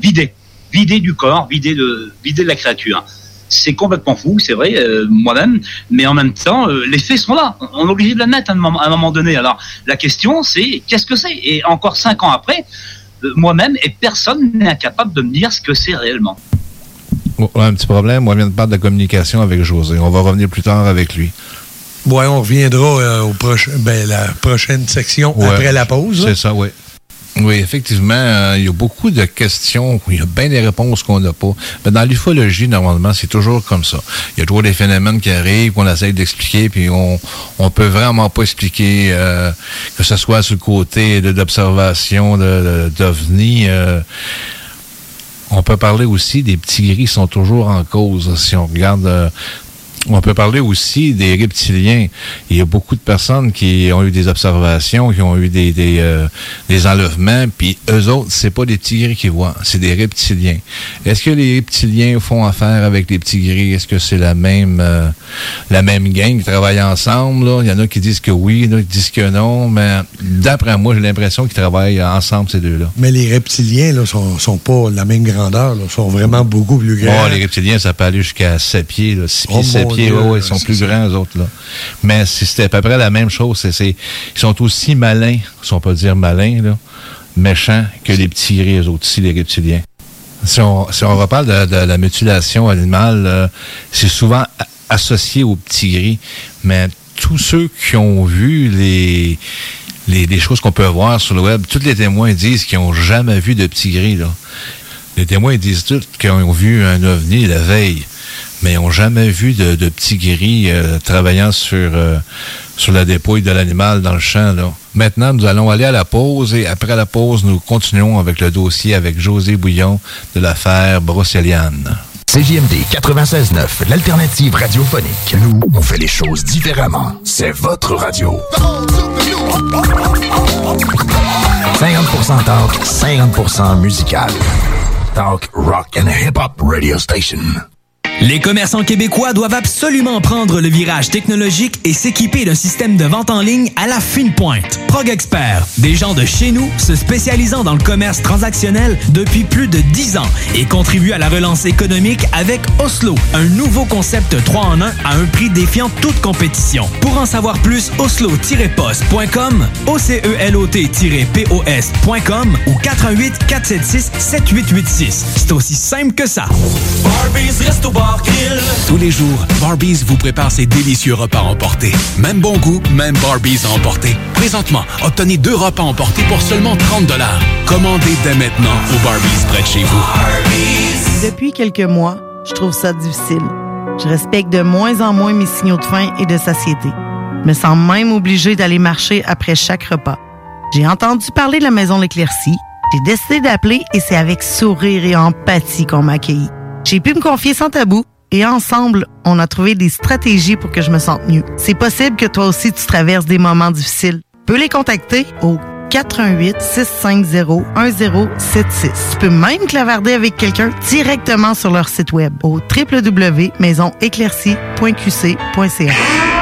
vidé, vidé du corps, vidé de, vidé de la créature. C'est complètement fou, c'est vrai, euh, moi-même, mais en même temps, euh, les faits sont là. On est obligé de l'admettre à un moment, à un moment donné. Alors, la question, c'est qu'est-ce que c'est? Et encore cinq ans après, euh, moi-même et personne n'est incapable de me dire ce que c'est réellement. On un petit problème. Moi, je viens de parler de la communication avec José. On va revenir plus tard avec lui. Ouais, on reviendra euh, au prochain, ben, la prochaine section Ouais. après la pause. C'est ça, oui. Oui, effectivement, euh, il y a beaucoup de questions, il y a bien des réponses qu'on n'a pas. Mais dans l'ufologie, normalement, c'est toujours comme ça. Il y a toujours des phénomènes qui arrivent, qu'on essaye d'expliquer, puis on on peut vraiment pas expliquer, euh, que ce soit sur le côté d'observation de- d'ovnis. euh, on peut parler aussi des petits gris qui sont toujours en cause. Si on regarde euh, on peut parler aussi des reptiliens. Il y a beaucoup de personnes qui ont eu des observations, qui ont eu des, des, euh, des enlèvements, puis eux autres, c'est pas des petits gris qu'ils voient, c'est des reptiliens. Est-ce que les reptiliens font affaire avec les petits gris? Est-ce que c'est la même euh, la même gang qui travaille ensemble? Là? Il y en a qui disent que oui, il y en a qui disent que non, mais d'après moi, j'ai l'impression qu'ils travaillent ensemble, ces deux-là. Mais les reptiliens ne sont, sont pas de la même grandeur, là, sont vraiment beaucoup plus grands. Oh, les reptiliens, ça peut aller jusqu'à 7 pieds, là, 6 pieds, Oh, 7 mon pieds. Dieu, ouais, ouais, ils sont plus ça. grands, eux autres. Là. Mais c'était à peu près la même chose. Ils sont aussi malins, si on peut dire malins, là, méchants, que les petits gris, eux autres, aussi, les reptiliens. Si on, si on reparle de, de la mutilation animale, euh, c'est souvent associé aux petits gris. Mais tous ceux qui ont vu les, les, les choses qu'on peut voir sur le web, tous les témoins disent qu'ils n'ont jamais vu de petits gris. Là. Les témoins disent tous qu'ils ont vu un ovni la veille, mais ils n'ont jamais vu de, de petits gris euh, travaillant sur, euh, sur la dépouille de l'animal dans le champ. Là. Maintenant, nous allons aller à la pause et après la pause, nous continuons avec le dossier avec José Bouillon de l'affaire Brocéliane. CJMD 96.9, l'alternative radiophonique. Nous, on fait les choses différemment. C'est votre radio. 50% talk, 50% musical. Talk, rock and hip-hop radio station. Les commerçants québécois doivent absolument prendre le virage technologique et s'équiper d'un système de vente en ligne à la fine pointe. Prog Expert, des gens de chez nous se spécialisant dans le commerce transactionnel depuis plus de 10 ans et contribuent à la relance économique avec Oslo, un nouveau concept 3 en 1 à un prix défiant toute compétition. Pour en savoir plus, oslo-post.com, OCELOT-POS.com ou 418 476 7886. C'est aussi simple que ça. Tous les jours, Barbies vous prépare ses délicieux repas emportés. Même bon goût, même Barbies à emporter. Présentement, obtenez deux repas emportés pour seulement 30 Commandez dès maintenant au Barbies près de chez vous. Depuis quelques mois, je trouve ça difficile. Je respecte de moins en moins mes signaux de faim et de satiété. Je me sens même obligée d'aller marcher après chaque repas. J'ai entendu parler de la maison L'Éclaircie. J'ai décidé d'appeler et c'est avec sourire et empathie qu'on m'a accueilli. J'ai pu me confier sans tabou et ensemble, on a trouvé des stratégies pour que je me sente mieux. C'est possible que toi aussi tu traverses des moments difficiles. Peux les contacter au 418 650 1076. Tu peux même clavarder avec quelqu'un directement sur leur site web au www.maisonéclaircie.qc.ca.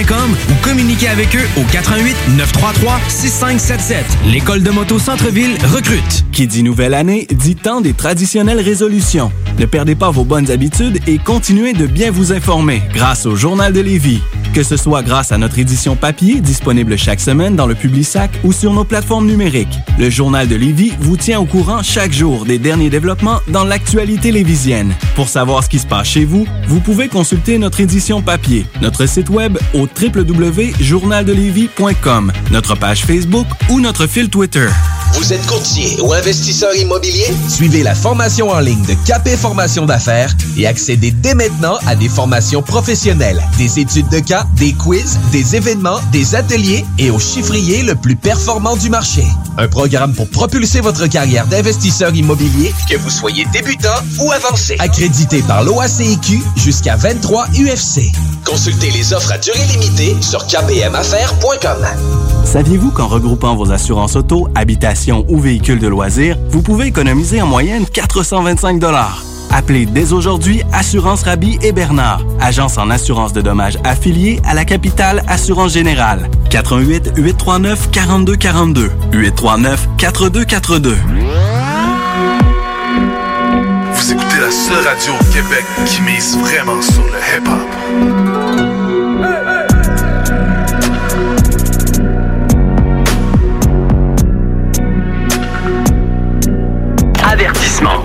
ou communiquez avec eux au 88 933 6577. L'école de moto Centre-ville recrute. Qui dit nouvelle année, dit temps des traditionnelles résolutions. Ne perdez pas vos bonnes habitudes et continuez de bien vous informer grâce au Journal de Lévis. Que ce soit grâce à notre édition papier disponible chaque semaine dans le Publisac ou sur nos plateformes numériques. Le Journal de Lévis vous tient au courant chaque jour des derniers développements dans l'actualité lévisienne. Pour savoir ce qui se passe chez vous, vous pouvez consulter notre édition papier, notre site web au www.journaldelivie.com, notre page Facebook ou notre fil Twitter. Vous êtes courtier ou investisseur immobilier? Suivez la formation en ligne de Capé Formation d'affaires et accédez dès maintenant à des formations professionnelles, des études de cas, des quiz, des événements, des ateliers et au chiffrier le plus performant du marché. Un programme pour propulser votre carrière d'investisseur immobilier, que vous soyez débutant ou avancé. Accrédité par l'OACIQ jusqu'à 23 UFC. Consultez les offres à durée limitée sur kpmaffaires.com. Saviez-vous qu'en regroupant vos assurances auto, habitation ou véhicules de loisirs, vous pouvez économiser en moyenne 425 Appelez dès aujourd'hui Assurance Rabi et Bernard, agence en assurance de dommages affiliée à la capitale Assurance Générale. 88 839 4242 839 4242. La seule radio au Québec qui mise vraiment sur le hip-hop.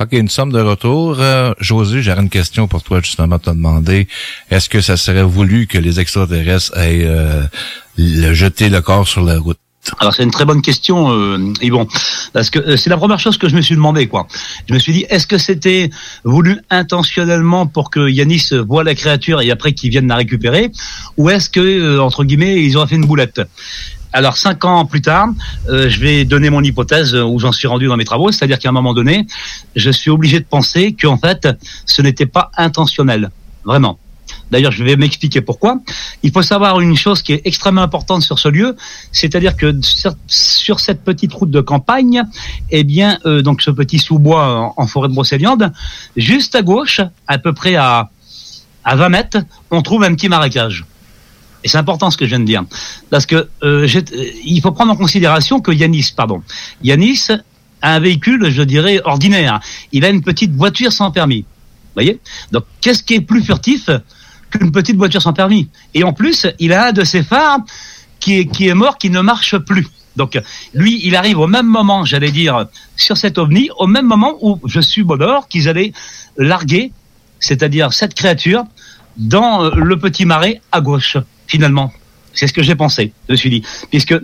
OK, nous sommes de retour. Euh, José, j'aurais une question pour toi justement te demander. Est-ce que ça serait voulu que les extraterrestres aient euh, le, jeté le corps sur la route? Alors c'est une très bonne question, euh, Yvon, parce que euh, c'est la première chose que je me suis demandé. quoi. Je me suis dit, est-ce que c'était voulu intentionnellement pour que Yanis voit la créature et après qu'il vienne la récupérer, ou est-ce que euh, entre guillemets ils auraient fait une boulette? Alors cinq ans plus tard, euh, je vais donner mon hypothèse où j'en suis rendu dans mes travaux, c'est-à-dire qu'à un moment donné, je suis obligé de penser qu'en fait, ce n'était pas intentionnel, vraiment. D'ailleurs, je vais m'expliquer pourquoi. Il faut savoir une chose qui est extrêmement importante sur ce lieu, c'est-à-dire que sur, cette petite route de campagne, eh bien, euh, donc ce petit sous-bois en, en forêt de Brocéliande, juste à gauche, à peu près à à 20 mètres, on trouve un petit marécage. Et c'est important ce que je viens de dire, parce que euh, euh, il faut prendre en considération que Yanis, pardon, Yanis a un véhicule, je dirais ordinaire. Il a une petite voiture sans permis. Vous voyez? Donc, qu'est-ce qui est plus furtif qu'une petite voiture sans permis? Et en plus, il a un de ses phares qui est, qui est mort, qui ne marche plus. Donc, lui, il arrive au même moment, j'allais dire, sur cet ovni, au même moment où je suis bonheur qu'ils allaient larguer, c'est-à-dire cette créature, dans euh, le petit marais à gauche, finalement. C'est ce que j'ai pensé, je me suis dit. Puisque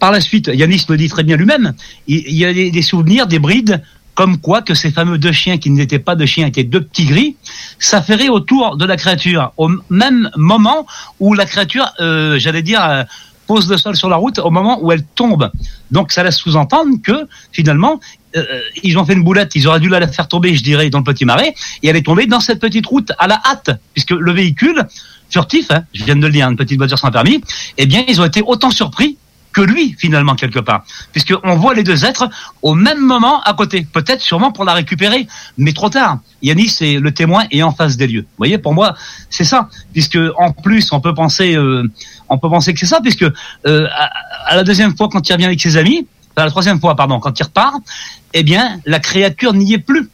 par la suite, Yanis le dit très bien lui-même, il, y a des, des souvenirs, des brides, comme quoi que ces fameux deux chiens qui n'étaient pas deux chiens, étaient deux petits gris, s'affairaient autour de la créature, au même moment où la créature, euh, j'allais dire, euh, pose le sol sur la route au moment où elle tombe. Donc ça laisse sous-entendre que finalement, euh, ils ont fait une boulette, ils auraient dû la faire tomber, je dirais, dans le petit marais, et elle est tombée dans cette petite route à la hâte, puisque le véhicule, furtif, hein, je viens de le dire, une petite voiture sans permis, eh bien, ils ont été autant surpris que lui, finalement, quelque part. Puisqu'on voit les deux êtres au même moment à côté. Peut-être sûrement pour la récupérer, mais trop tard. Yanis, c'est le témoin et en face des lieux. Vous voyez, pour moi, c'est ça. Puisque, en plus, on peut penser, euh, on peut penser que c'est ça, puisque, euh, à, à la deuxième fois, quand il revient avec ses amis, enfin, la troisième fois, pardon, quand il repart, eh bien, la créature n'y est plus.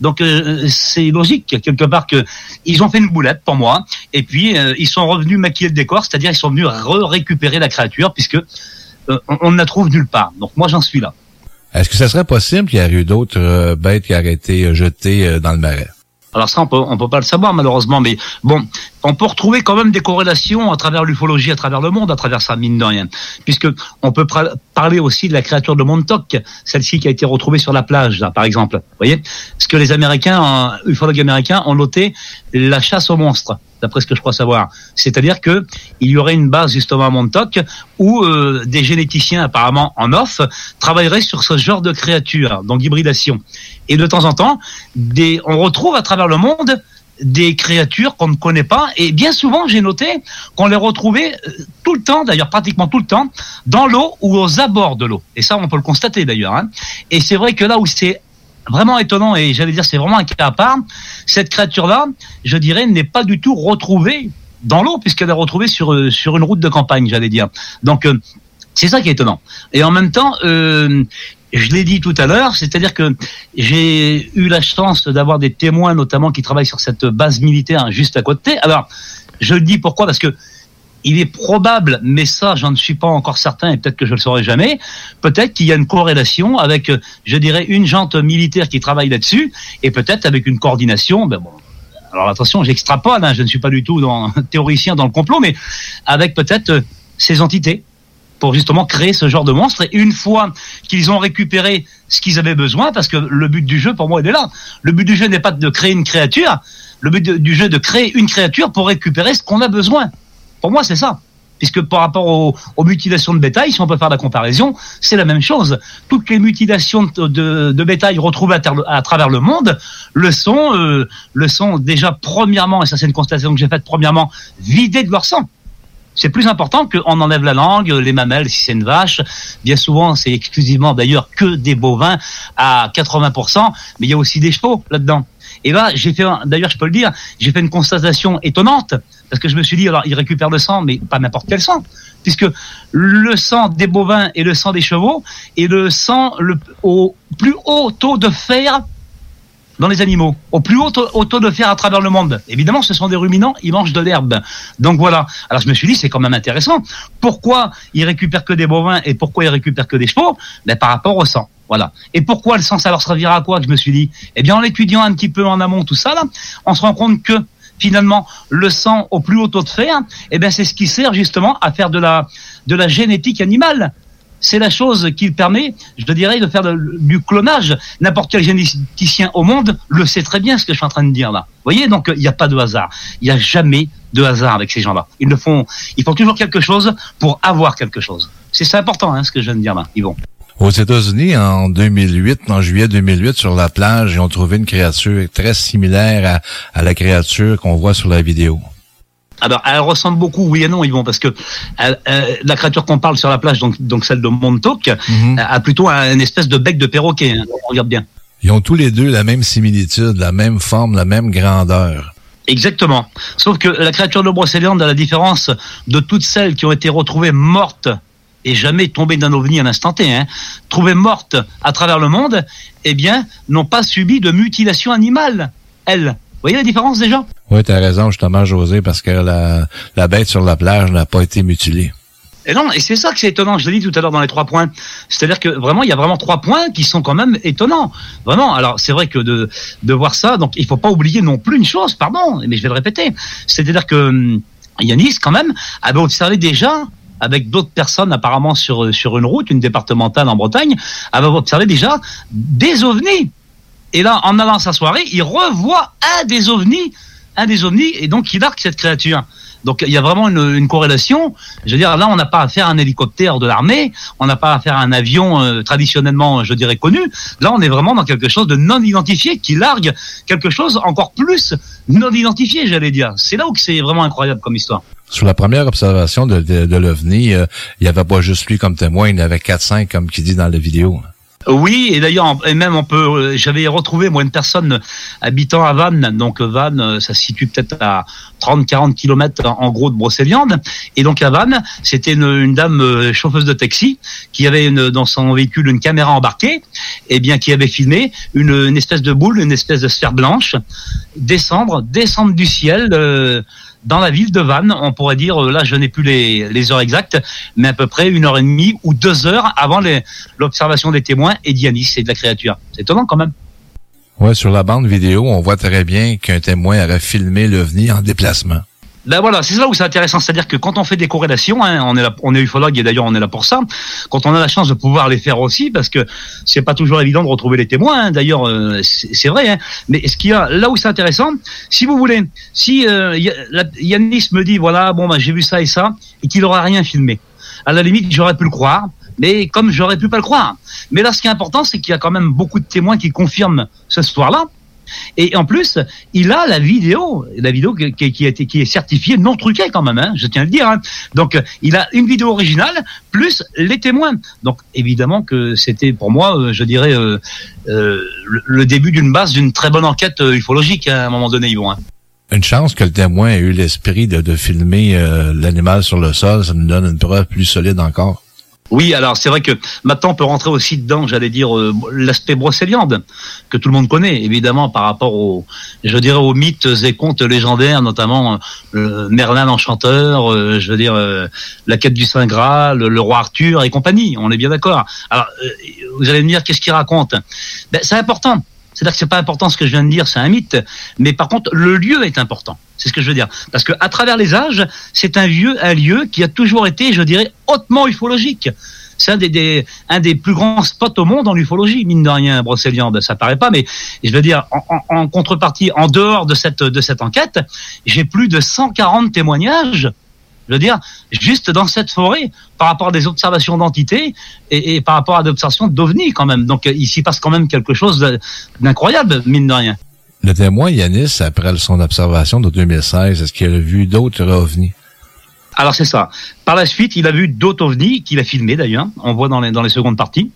Donc euh, c'est logique quelque part que ils ont fait une boulette pour moi et puis euh, ils sont revenus maquiller le décor, c'est-à-dire ils sont venus récupérer la créature puisque euh, on, ne la trouve nulle part. Donc moi j'en suis là. Est-ce que ça serait possible qu'il y ait eu d'autres bêtes qui auraient été jetées dans le marais? Alors ça, on peut, on peut pas le savoir malheureusement, mais bon, on peut retrouver quand même des corrélations à travers l'ufologie, à travers le monde, à travers ça, mine de rien. Puisque on peut parler aussi de la créature de Montauk, celle-ci qui a été retrouvée sur la plage, là, par exemple. Vous voyez? Ce que les Américains, euh, ufologues américains, ont noté la chasse aux monstres, d'après ce que je crois savoir. C'est-à-dire que il y aurait une base justement à Montauk où euh, des généticiens, apparemment en off, travailleraient sur ce genre de créature, donc hybridation. Et de temps en temps, on retrouve à travers le monde des créatures qu'on ne connaît pas. Et bien souvent, j'ai noté qu'on les retrouvait euh, tout le temps, d'ailleurs pratiquement tout le temps, dans l'eau ou aux abords de l'eau. Et ça, on peut le constater d'ailleurs. hein. Et c'est vrai que là où c'est vraiment étonnant, et j'allais dire c'est vraiment un cas à part, cette créature-là, je dirais, n'est pas du tout retrouvée dans l'eau, puisqu'elle est retrouvée sur, euh, sur une route de campagne, j'allais dire. Donc, euh, c'est ça qui est étonnant. Et en même temps, euh, je l'ai dit tout à l'heure, c'est-à-dire que j'ai eu la chance d'avoir des témoins, notamment qui travaillent sur cette base militaire juste à côté. Alors, je le dis pourquoi? Parce que il est probable, mais ça, j'en suis pas encore certain, et peut-être que je le saurai jamais. Peut-être qu'il y a une corrélation avec, euh, je dirais, une jante militaire qui travaille là-dessus, et peut-être avec une coordination. Ben alors attention, j'extrapole, hein, je ne suis pas du tout dans, [laughs] théoricien dans le complot, mais avec peut-être euh, ces entités pour justement créer ce genre de monstre. Et une fois qu'ils ont récupéré ce qu'ils avaient besoin, parce que le but du jeu, pour moi, il est là. Le but du jeu n'est pas de créer une créature, le but du jeu est de créer une créature pour récupérer ce qu'on a besoin. Pour moi, c'est ça. Puisque par rapport aux, mutilations de bétail, si on peut faire la comparaison, c'est la même chose. Toutes les mutilations de, bétail retrouvées à travers le monde le sont, euh, le sont déjà premièrement, et ça c'est une constatation que j'ai faite premièrement, vidées de leur sang. C'est plus important qu'on enlève la langue, les mamelles, si c'est une vache. Bien souvent, c'est exclusivement d'ailleurs que des bovins à 80%, mais il y a aussi des chevaux là-dedans. Et là, j'ai fait, d'ailleurs, je peux le dire, j'ai fait une constatation étonnante, parce que je me suis dit, alors, ils récupèrent le sang, mais pas n'importe quel sang, puisque le sang des bovins et le sang des chevaux est le sang le, au plus haut taux de fer dans les animaux, au plus haut taux, au taux de fer à travers le monde. Évidemment, ce sont des ruminants, ils mangent de l'herbe. Donc voilà. Alors je me suis dit, c'est quand même intéressant. Pourquoi ils récupèrent que des bovins et pourquoi ils récupèrent que des chevaux? Ben, Par rapport au sang. Voilà. Et pourquoi le sang, ça leur servira à quoi? Je me suis dit Eh bien, en l'étudiant un petit peu en amont tout ça, là, on se rend compte que finalement, le sang au plus haut taux de fer, eh bien, c'est ce qui sert justement à faire de la, de la génétique animale c'est la chose qui permet, je dirais, de faire du clonage. N'importe quel généticien au monde le sait très bien ce que je suis en train de dire là. Vous voyez, donc il n'y a pas de hasard. Il n'y a jamais de hasard avec ces gens-là. Ils ne font, ils font toujours quelque chose pour avoir quelque chose. C'est important, hein, ce que je viens de dire là, Yvon. Aux États-Unis, en 2008, en juillet 2008, sur la plage, ils ont trouvé une créature très similaire à la créature qu'on voit sur la vidéo. Alors, elle ressemble beaucoup, oui et non, Yvon, parce que euh, euh, la créature qu'on parle sur la plage, donc, donc celle de Montauk, a plutôt un- une espèce de bec de perroquet. hein. On regarde bien. Ils ont tous les deux la même similitude, la même forme, la même grandeur. Exactement. Sauf que la créature de Brocéliande, à la différence de toutes celles qui ont été retrouvées mortes et jamais tombées d'un ovni à l'instant T, hein, trouvées mortes à travers le monde, eh bien, n'ont pas subi de mutilation animale, elles. Vous voyez la différence déjà? Oui, tu as raison, justement, José, parce que la, la bête sur la plage n'a pas été mutilée. Et non, et c'est ça que c'est étonnant. Je l'ai dit tout à l'heure dans les trois points. C'est-à-dire que vraiment, il y a vraiment trois points qui sont quand même étonnants. Vraiment. Alors, c'est vrai que de, de voir ça, donc il faut pas oublier non plus une chose, pardon, mais je vais le répéter. C'est-à-dire que hum, Yanis, quand même, avait observé déjà avec d'autres personnes apparemment sur sur une route, une départementale en Bretagne, avaient observé déjà des ovnis. Et là, en allant s'asseoir, il revoit un des ovnis, un des ovnis, et donc il arque cette créature. Donc il y a vraiment une, une corrélation. Je veux dire, là, on n'a pas affaire à un hélicoptère de l'armée, on n'a pas affaire à un avion euh, traditionnellement, je dirais, connu. Là, on est vraiment dans quelque chose de non identifié qui largue quelque chose encore plus non identifié, j'allais dire. C'est là où c'est vraiment incroyable comme histoire. Sur la première observation de, de, de l'OVNI, euh, il n'y avait pas juste lui comme témoin, il y avait 4-5, comme qui dit dans la vidéo. Oui, et d'ailleurs, et même on peut, euh, j'avais retrouvé moi une personne habitant à Vannes, donc Vannes, euh, ça se situe peut-être à 30-40 kilomètres en, gros de Brocéliande, et donc à Vannes, c'était une, dame euh, chauffeuse de taxi qui avait dans son véhicule une caméra embarquée, et bien qui avait filmé une, espèce de boule, une espèce de sphère blanche descendre, descendre du ciel. euh, dans la ville de Vannes, on pourrait dire, euh, là je n'ai plus les, les heures exactes, mais à peu près une heure et demie ou deux heures avant l'observation des témoins et d'Yanis et de la créature. C'est étonnant quand même. Ouais, sur la bande vidéo, on voit très bien qu'un témoin aurait filmé l'OVNI en déplacement. Ben voilà, c'est là où c'est intéressant, c'est-à-dire que quand on fait des corrélations, hein, on est là, on est ufologue et d'ailleurs on est là pour ça. Quand on a la chance de pouvoir les faire aussi, parce que c'est pas toujours évident de retrouver les témoins. hein, d'ailleurs, euh, c'est vrai. Hein, mais ce qu'il y a là où c'est intéressant, si vous voulez, si euh, la- Yannis me dit voilà, bon ben j'ai vu ça et ça, et qu'il aura rien filmé, à la limite j'aurais pu le croire. Mais comme j'aurais pu pas le croire. Mais là, ce qui est important, c'est qu'il y a quand même beaucoup de témoins qui confirment ce soir-là. Et en plus, il a la vidéo, la vidéo qui, est certifiée non truquée quand même, hein, je tiens à le dire. hein. Donc, euh, il a une vidéo originale plus les témoins. Donc, évidemment que c'était pour moi, euh, je dirais, euh, euh, le, début d'une base d'une très bonne enquête ufologique hein, à un moment donné, Yvon. hein. Une chance que le témoin ait eu l'esprit de, filmer l'animal sur le sol, ça nous donne une preuve plus solide encore. Oui, alors c'est vrai que maintenant on peut rentrer aussi dedans, j'allais dire, euh, l'aspect brocéliande, que tout le monde connaît, évidemment, par rapport aux, je dirais, aux mythes et contes légendaires, notamment euh, Merlin l'Enchanteur, euh, je veux dire, euh, la quête du Saint Graal, le roi Arthur et compagnie, on est bien d'accord. Alors, vous allez me dire, qu'est-ce qu'il raconte? Ben, C'est important. C'est-à-dire que c'est pas important ce que je viens de dire, c'est un mythe, mais par contre le lieu est important. C'est ce que je veux dire, parce que à travers les âges, c'est un lieu, un lieu qui a toujours été, je dirais, hautement ufologique. C'est un des, des- un des plus grands spots au monde en ufologie, mine de rien, Brocéliande. Ça paraît pas, mais je veux dire, en, en- en contrepartie, en dehors de cette, de cette enquête, j'ai plus de 140 témoignages je veux dire, juste dans cette forêt, par rapport à des observations d'entités et, par rapport à des observations d'ovnis quand même. Donc euh, s'y passe quand même quelque chose d'incroyable, mine de rien. Le témoin Yanis, après son observation de 2016, est-ce qu'il a vu d'autres ovnis? Alors c'est ça. Par la suite, il a vu d'autres ovnis qu'il a filmés d'ailleurs. On voit dans les dans les secondes parties.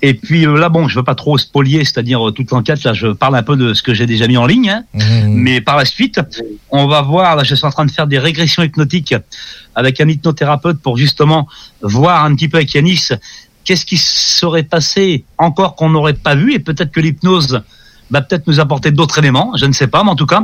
Et puis euh, là, bon, je veux pas trop spolier, c'est-à-dire euh, toute l'enquête. Là, je parle un peu de ce que j'ai déjà mis en ligne. hein. Mais par la suite, on va voir. Là, je suis en train de faire des régressions hypnotiques avec un hypnothérapeute pour justement voir un petit peu avec Yanis qu'est-ce qui serait passé encore qu'on n'aurait pas vu et peut-être que l'hypnose va peut-être nous apporter d'autres éléments, je ne sais pas, mais en tout cas,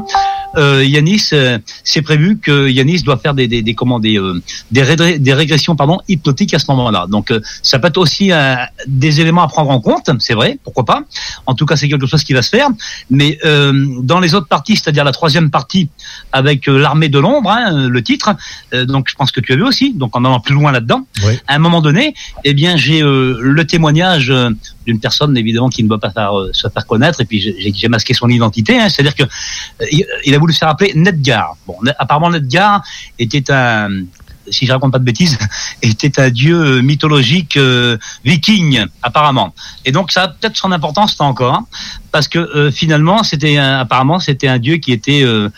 euh, Yanis, euh, c'est prévu que Yanis doit faire des, des, des, comment, des, euh, des, rédré- des régressions pardon, hypnotiques à ce moment-là. Donc, euh, ça peut être aussi euh, des éléments à prendre en compte, c'est vrai, pourquoi pas. En tout cas, c'est quelque chose qui va se faire. Mais euh, dans les autres parties, c'est-à-dire la troisième partie avec l'armée de l'ombre, hein, le titre, euh, donc je pense que tu as vu aussi, donc en allant plus loin là-dedans, à un moment donné, eh bien, j'ai euh, le témoignage euh, d'une personne évidemment qui ne doit pas euh, se faire connaître, et puis j'ai- masqué son identité. hein. C'est-à-dire que euh, il, a voulu se faire appeler Nedgar. Bon, apparemment Nedgar était un, si je raconte pas de bêtises, [laughs] était un dieu mythologique euh, viking apparemment. Et donc ça a peut-être son importance là encore, hein, parce que euh, finalement c'était apparemment c'était un dieu qui était euh,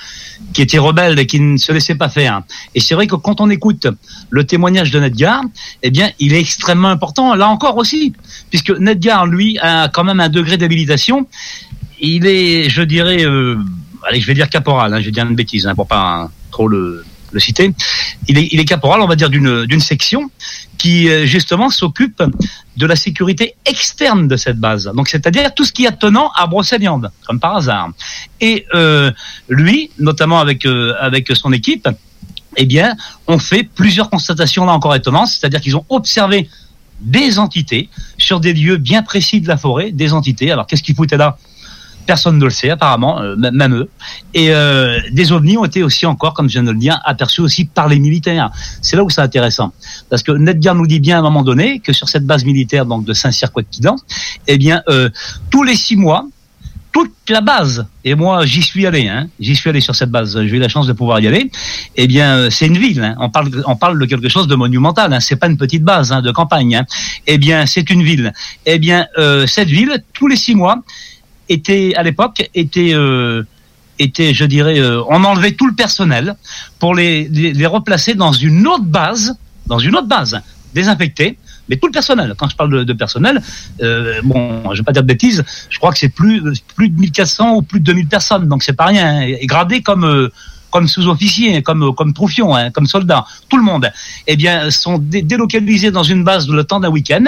qui était rebelle et qui ne se laissait pas faire. Et c'est vrai que quand on écoute le témoignage de Nedgar, eh bien, il est extrêmement important, là encore aussi, puisque Nedgar, lui, a quand même un degré d'habilitation. Il est, je dirais, allez, je vais dire caporal, hein, je vais dire une bêtise, hein, pour pas trop le, le citer. Il est, il est caporal, on va dire, d'une section qui, euh, justement, s'occupe de la sécurité externe de cette base. Donc, c'est-à-dire tout ce qui est tenant à Brocéliande, comme par hasard. Et euh, lui, notamment avec, euh, avec son équipe, eh bien, ont fait plusieurs constatations là encore étonnantes, c'est-à-dire qu'ils ont observé des entités sur des lieux bien précis de la forêt, des entités. Alors, qu'est-ce qu'ils foutaient là? Personne ne le sait apparemment, euh, même eux. Et euh, des ovnis ont été aussi encore, comme je viens de le dire, aperçus aussi par les militaires. C'est là où c'est intéressant, parce que Nedgar nous dit bien à un moment donné que sur cette base militaire donc de Saint-Cyr-Quoiquidan, eh bien euh, tous les six mois, toute la base, et moi j'y suis allé, hein, j'y suis allé sur cette base, j'ai eu la chance de pouvoir y aller, eh bien euh, c'est une ville, hein. on, parle, on parle de quelque chose de monumental, hein, c'est pas une petite base hein, de campagne, hein. eh bien c'est une ville. Eh bien euh, cette ville, tous les six mois, était à l'époque, était... Euh, était, je dirais, euh, on enlevait tout le personnel pour les, les, replacer dans une autre base, dans une autre base, désinfectée, mais tout le personnel. Quand je parle de, personnel, euh, bon, je vais pas dire de bêtises, je crois que c'est plus plus de 1400 ou plus de 2000 personnes, donc c'est pas rien. hein, et gradé comme comme sous-officier, comme comme troufion, hein, comme soldat, tout le monde, eh bien, sont dé- délocalisés dans une base le temps d'un week-end.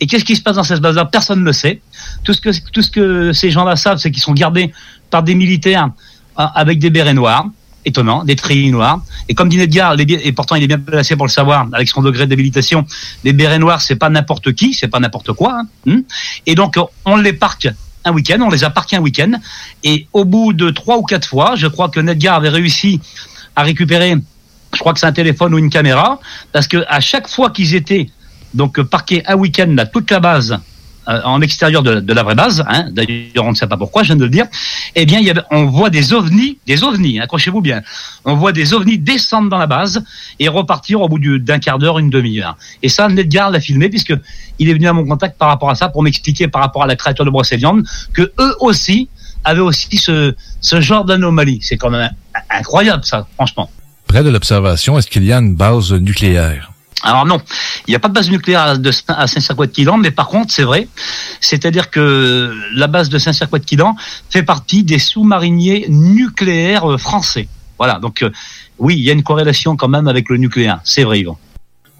Et qu'est-ce qui se passe dans cette base-là? Personne ne le sait. Tout ce que ces gens-là savent, c'est qu'ils sont gardés par des militaires euh, avec des bérets noirs. Étonnant, des treillis noirs. Et comme dit Edgar, les bi- et pourtant il est bien placé pour le savoir, avec son degré d'habilitation, les bérets noirs, c'est pas n'importe qui, c'est pas n'importe quoi. hein. Hmm et donc, on les parque un week-end, on les a parqués un week-end. Et au bout de trois ou quatre fois, je crois que Nedgar avait réussi à récupérer, je crois que c'est un téléphone ou une caméra, parce que à chaque fois qu'ils étaient donc euh, parqués un week-end là, toute la base euh, en extérieur de, de la vraie base, hein, d'ailleurs on ne sait pas pourquoi, je viens de le dire, eh bien il y avait, on voit des ovnis, des ovnis, accrochez-vous bien, on voit des ovnis descendre dans la base et repartir au bout du- d'un quart d'heure, une demi-heure. Et ça, Nedgar l'a filmé puisque il est venu à mon contact par rapport à ça pour m'expliquer par rapport à la créature de Brocéliande que eux aussi avaient aussi ce, ce genre d'anomalie. C'est quand même incroyable ça, franchement. Près de l'observation, est-ce qu'il y a une base nucléaire? Alors non, il n'y a pas de base nucléaire à de Saint- à Saint-Cyr-Quoiquidan, mais par contre, c'est vrai, c'est-à-dire que la base de Saint-Cyr-Quoiquidan fait partie des sous-mariniers nucléaires euh, français. Voilà, donc euh, oui, il y a une corrélation quand même avec le nucléaire, c'est vrai, Yvan.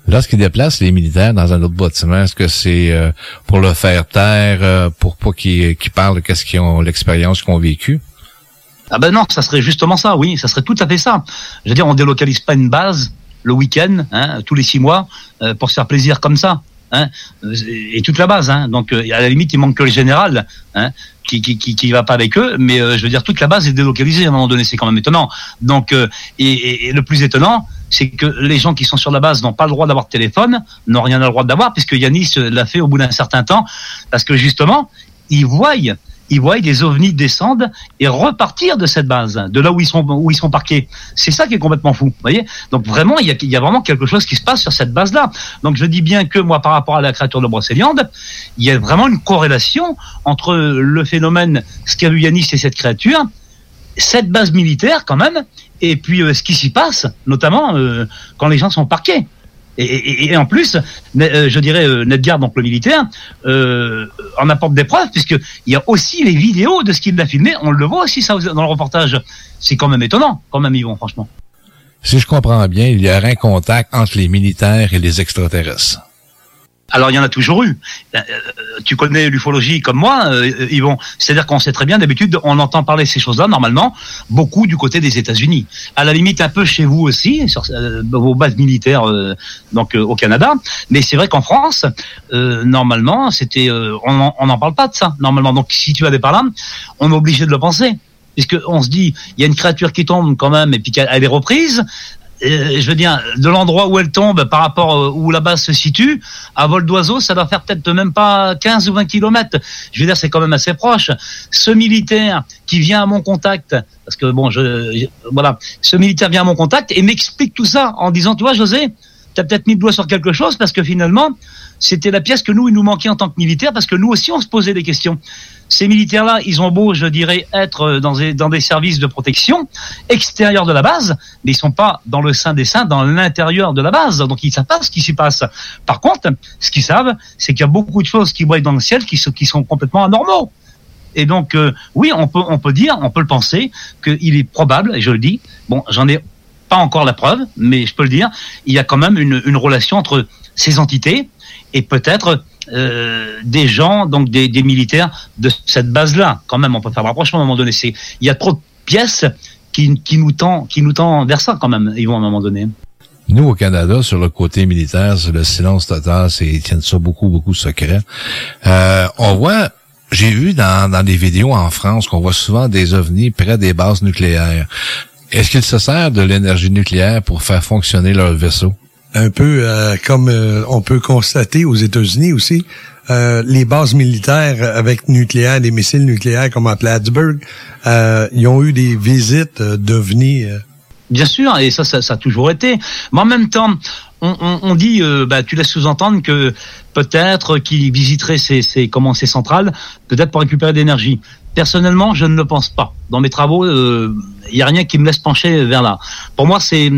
Lorsqu'ils déplacent les militaires dans un autre bâtiment, est-ce que c'est euh, pour le faire taire, euh, pour pas qu'ils parlent de qu'est-ce qu'ils ont, l'expérience qu'ils ont vécu? Ah ben non, ça serait justement ça, oui, ça serait tout à fait ça. Je veux dire, on délocalise pas une base le week-end, hein, tous les six mois, euh, pour se faire plaisir comme ça. Hein, euh, et toute la base. Hein, donc, euh, à la limite, il manque que le général hein, qui, qui, qui, qui va pas avec eux. Mais euh, je veux dire, toute la base est délocalisée à un moment donné. C'est quand même étonnant. Donc, euh, et, et- le plus étonnant, c'est que les gens qui sont sur la base n'ont pas le droit d'avoir de téléphone, n'ont rien à le droit d'avoir, puisque Yanis l'a fait au bout d'un certain temps, parce que justement, ils voient ils voient des ovnis descendre et repartir de cette base, de là où ils sont où ils sont parqués. C'est ça qui est complètement fou, voyez. Donc vraiment, il y a, vraiment quelque chose qui se passe sur cette base-là. Donc je dis bien que moi, par rapport à la créature de Brocéliande, il y a vraiment une corrélation entre le phénomène Yanis et cette créature, cette base militaire quand même, et puis euh, ce qui s'y passe, notamment euh, quand les gens sont parqués. Et, et- et en plus, euh, je dirais, euh, Nedgar, donc le militaire, euh, en apporte des preuves, puisqu'il y a aussi les vidéos de ce qu'il a filmé. On le voit aussi ça dans le reportage. C'est quand même étonnant, quand même, Yvon, franchement. Si je comprends bien, il y aurait un contact entre les militaires et les extraterrestres. Alors il y en a toujours eu. Euh, euh, tu connais l'ufologie comme moi, euh, Yvon. C'est-à-dire qu'on sait très bien, d'habitude, on entend parler de ces choses-là, normalement, beaucoup du côté des États-Unis. À la limite, un peu chez vous aussi, sur vos bases militaires, donc au Canada. Mais c'est vrai qu'en France, normalement, c'était, on n'en parle pas de ça, normalement. Donc si tu allais par là, on est obligé de le penser. Puisque on se dit, il y a une créature qui tombe quand même, et puis qu'elle est reprise. Je veux dire, de l'endroit où elle tombe par rapport euh, où la base se situe, à vol d'oiseau, ça doit faire peut-être même pas 15 ou 20 kilomètres. Je veux dire, c'est quand même assez proche. Ce militaire qui vient à mon contact, parce que bon, je, voilà, ce militaire vient à mon contact et m'explique tout ça en disant, tu vois, José, tu as peut-être mis le doigt sur quelque chose parce que finalement, c'était la pièce que nous, il nous manquait en tant que militaire parce que nous aussi, on se posait des questions. Ces militaires-là, ils ont beau, je dirais, être dans des, dans des services de protection extérieurs de la base, mais ils sont pas dans le sein des saints, dans l'intérieur de la base. Donc, ils savent pas ce qui s'y passe. Par contre, ce qu'ils savent, c'est qu'il y a beaucoup de choses qui voient dans le ciel qui sont, qui sont complètement anormaux. Et donc, euh, oui, on peut, on peut dire, on peut le penser, qu'il est probable, et je le dis, bon, j'en ai pas encore la preuve, mais je peux le dire, il y a quand même une relation entre ces entités et peut-être euh, des gens, donc des, des militaires de cette base-là. Quand même, on peut faire le rapprochement à un moment donné. C'est, il y a trop de pièces qui, qui nous tend, qui nous tend vers ça quand même. Ils vont à un moment donné. Nous, au Canada, sur le côté militaire, c'est le silence total, c'est, ils tiennent ça beaucoup, beaucoup secret. Euh, on voit J'ai vu dans, dans des vidéos en France qu'on voit souvent des ovnis près des bases nucléaires. Est-ce qu'ils se servent de l'énergie nucléaire pour faire fonctionner leur vaisseau? Un peu euh, comme euh, on peut constater aux États-Unis aussi, euh, les bases militaires avec nucléaire, des missiles nucléaires comme à Plattsburgh, ils ont eu des visites d'ovnis. Bien sûr, et ça, ça, ça, a toujours été. Mais en même temps, on, on, on dit, bah, tu laisses sous-entendre que peut-être qu'ils visiteraient ces, ces, comment, ces centrales, peut-être pour récupérer de l'énergie. Personnellement, je ne le pense pas. Dans mes travaux, il euh, n'y a rien qui me laisse pencher vers là. Pour moi, c'est,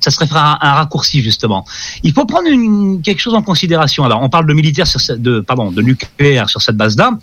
ça serait faire un, raccourci justement. Il faut prendre une, quelque chose en considération. Alors, on parle de militaires sur cette, de, pardon, de nucléaire sur cette base-là,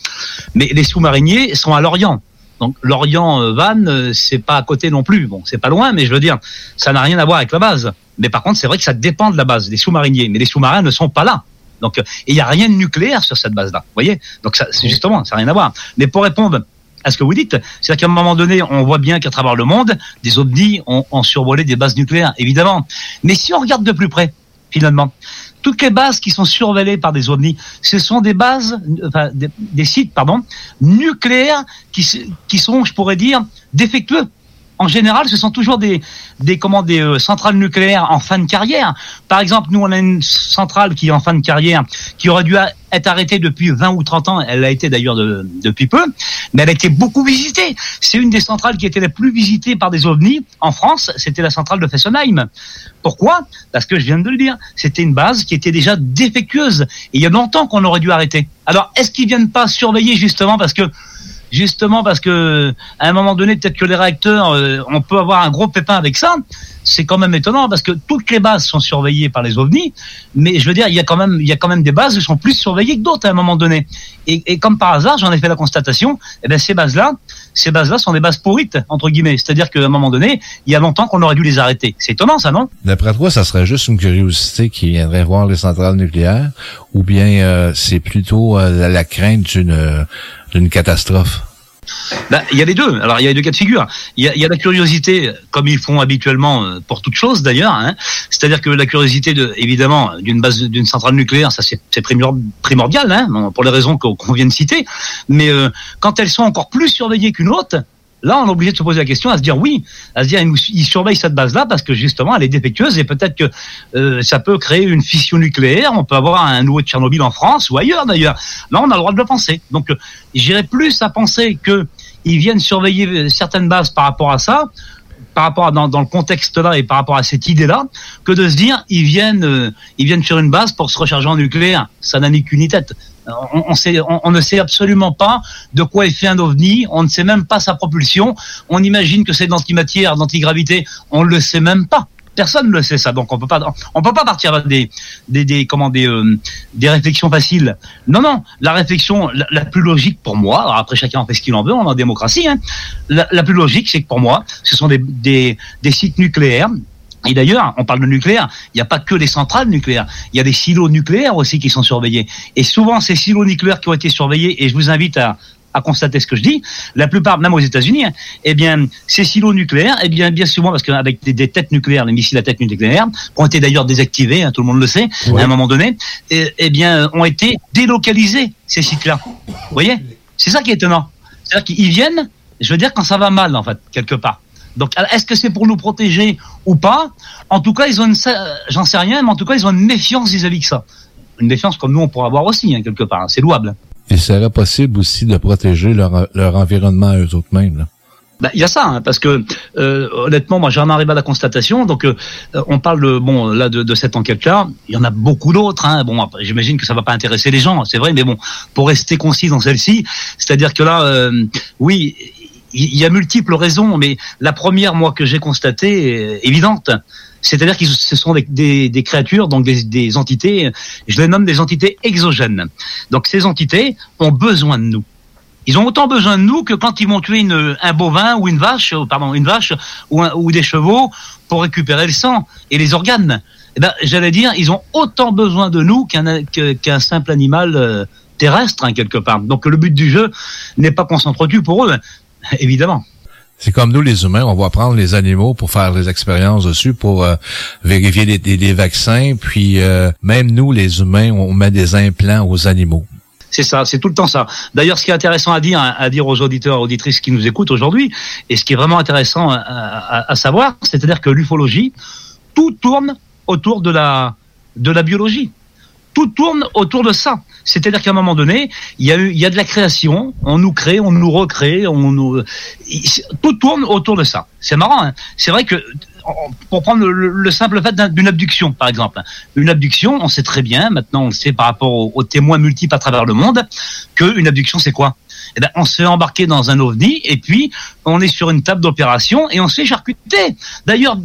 mais les sous-mariniers sont à l'Orient. Donc l'Orient euh, Van, euh, c'est pas à côté non plus. Bon, c'est pas loin, mais je veux dire, ça n'a rien à voir avec la base. Mais par contre, c'est vrai que ça dépend de la base des sous-mariniers. Mais les sous-marins ne sont pas là. Donc, il n'y a rien de nucléaire sur cette base-là. Vous voyez? Donc, ça, c'est justement, ça n'a rien à voir. Mais pour répondre à ce que vous dites. C'est-à-dire qu'à un moment donné, on voit bien qu'à travers le monde, des ovnis ont, ont survolé des bases nucléaires, évidemment. Mais si on regarde de plus près, finalement, toutes les bases qui sont surveillées par des ovnis, ce sont des bases, enfin, des, sites, pardon, nucléaires qui, qui sont, je pourrais dire, défectueux en général, ce sont toujours des, des, comment, des euh, centrales nucléaires en fin de carrière. Par exemple, nous, on a une centrale qui est en fin de carrière, qui aurait dû être arrêtée depuis 20 ou 30 ans. Elle a été d'ailleurs depuis peu, mais elle a été beaucoup visitée. C'est une des centrales qui était la plus visitée par des ovnis en France. C'était la centrale de Fessenheim. Pourquoi? Parce que je viens de le dire, c'était une base qui était déjà défectueuse. Et il y a longtemps qu'on aurait dû arrêter. Alors, est-ce qu'ils viennent pas surveiller justement parce que justement parce que à un moment donné, peut-être que les réacteurs, euh, on peut avoir un gros pépin avec ça. C'est quand même étonnant parce que toutes les bases sont surveillées par les ovnis, mais je veux dire, il y a quand même, il y a quand même des bases qui sont plus surveillées que d'autres à un moment donné. Et, comme par hasard, j'en ai fait la constatation, eh bien, ces bases-là, ces bases-là sont des bases pourrites entre guillemets. C'est-à-dire qu'à un moment donné, il y a longtemps qu'on aurait dû les arrêter. C'est étonnant, ça, non? D'après toi, ça serait juste une curiosité qui viendrait voir les centrales nucléaires, ou bien euh, c'est plutôt euh, la crainte d'une d'une catastrophe ben, il y a les deux. Alors il y a les deux cas de figure. Il y y a la curiosité, comme ils font habituellement euh, pour toute chose d'ailleurs. Hein. C'est-à-dire que la curiosité, de, évidemment, d'une base, d'une centrale nucléaire, ça c'est primordial, hein, pour les raisons qu'on vient de citer. Mais euh, quand elles sont encore plus surveillées qu'une autre, Là, on est obligé de se poser la question, à se dire oui, à se dire il surveille cette base-là parce que justement elle est défectueuse et peut-être que euh, ça peut créer une fission nucléaire. On peut avoir un nouveau Tchernobyl en France ou ailleurs d'ailleurs. Là, on a le droit de le penser. Donc, euh, j'irais plus à penser que ils viennent surveiller euh, certaines bases par rapport à ça par rapport dans, le contexte là et par rapport à cette idée là que de se dire ils viennent ils sur une base pour se recharger en nucléaire ça n'a ni qu'une tête on, ne sait absolument pas de quoi est fait un ovni, on ne sait même pas sa propulsion, on imagine que c'est d'antimatière, d'antigravité, on ne le sait même pas. Personne ne le sait ça, donc on peut pas, on peut pas partir des, des, des comment des, euh, des réflexions faciles. Non, non, la réflexion la, plus logique pour moi, après chacun en fait ce qu'il en veut, on est en démocratie. Hein, la, la, plus logique, c'est que pour moi, ce sont des, des, des sites nucléaires et d'ailleurs, on parle de nucléaire, il n'y a pas que les centrales nucléaires, il y a des silos nucléaires aussi qui sont surveillés. Et souvent, ces silos nucléaires qui ont été surveillés, et je vous invite à, à constater ce que je dis, la plupart, même aux États-Unis, hein, eh bien, ces silos nucléaires, eh bien, bien souvent, parce qu'avec des, des, têtes nucléaires, les missiles à tête nucléaire, qui ont été d'ailleurs désactivés, hein, tout le monde le sait, à un moment donné, eh, eh, bien, ont été délocalisés, ces sites-là. Vous voyez? C'est ça qui est étonnant. C'est-à-dire qu'ils viennent, je veux dire, quand ça va mal, en fait, quelque part. Donc, est-ce que c'est pour nous protéger ou pas? En tout cas, ils ont une, j'en sais rien, mais en tout cas, ils ont une méfiance vis-à-vis de ça. Une méfiance comme nous, on pourrait avoir aussi, hein, quelque part. Hein. C'est louable. Il serait possible aussi de protéger leur, leur environnement à eux autres mêmes. Ben, il y a ça, hein, parce que euh, honnêtement, moi j'en arrive à la constatation. Donc, euh, on parle de, bon là de, de cette enquête-là. Il y en a beaucoup d'autres. Hein. Bon, j'imagine que ça va pas intéresser les gens, c'est vrai, mais bon, pour rester concis dans celle-ci, c'est-à-dire que là, euh, oui, il y a multiples raisons, mais la première, moi, que j'ai constatée, est évidente. C'est-à-dire que ce sont des, créatures, donc des, entités, je les nomme des entités exogènes. Donc ces entités ont besoin de nous. Ils ont autant besoin de nous que quand ils vont tuer un bovin ou une vache, euh, pardon, une vache ou, des chevaux pour récupérer le sang et les organes. Eh ben, j'allais dire, ils ont autant besoin de nous qu'un simple animal euh, terrestre, hein, quelque part. Donc le but du jeu n'est pas qu'on s'entretue pour eux, [laughs] évidemment. C'est comme nous les humains, on va prendre les animaux pour faire des expériences dessus, pour euh, vérifier des, vaccins, puis euh, même nous les humains, on met des implants aux animaux. C'est ça, c'est tout le temps ça. D'ailleurs, ce qui est intéressant à dire, à dire aux auditeurs, auditrices qui nous écoutent aujourd'hui, et ce qui est vraiment intéressant à, à savoir, c'est-à-dire que l'ufologie, tout tourne autour de la de la biologie. Tout tourne autour de ça. C'est-à-dire qu'à un moment donné, il y a il y a de la création. On nous crée, on nous recrée, on nous, tout tourne autour de ça. C'est marrant. Hein c'est vrai que pour prendre le, simple fait d'une abduction, par exemple. Une abduction, on sait très bien, maintenant on le sait par rapport aux, témoins multiples à travers le monde, qu'une abduction c'est quoi? Eh ben, on se fait embarquer dans un ovni et puis on est sur une table d'opération et on se fait charcuter. D'ailleurs,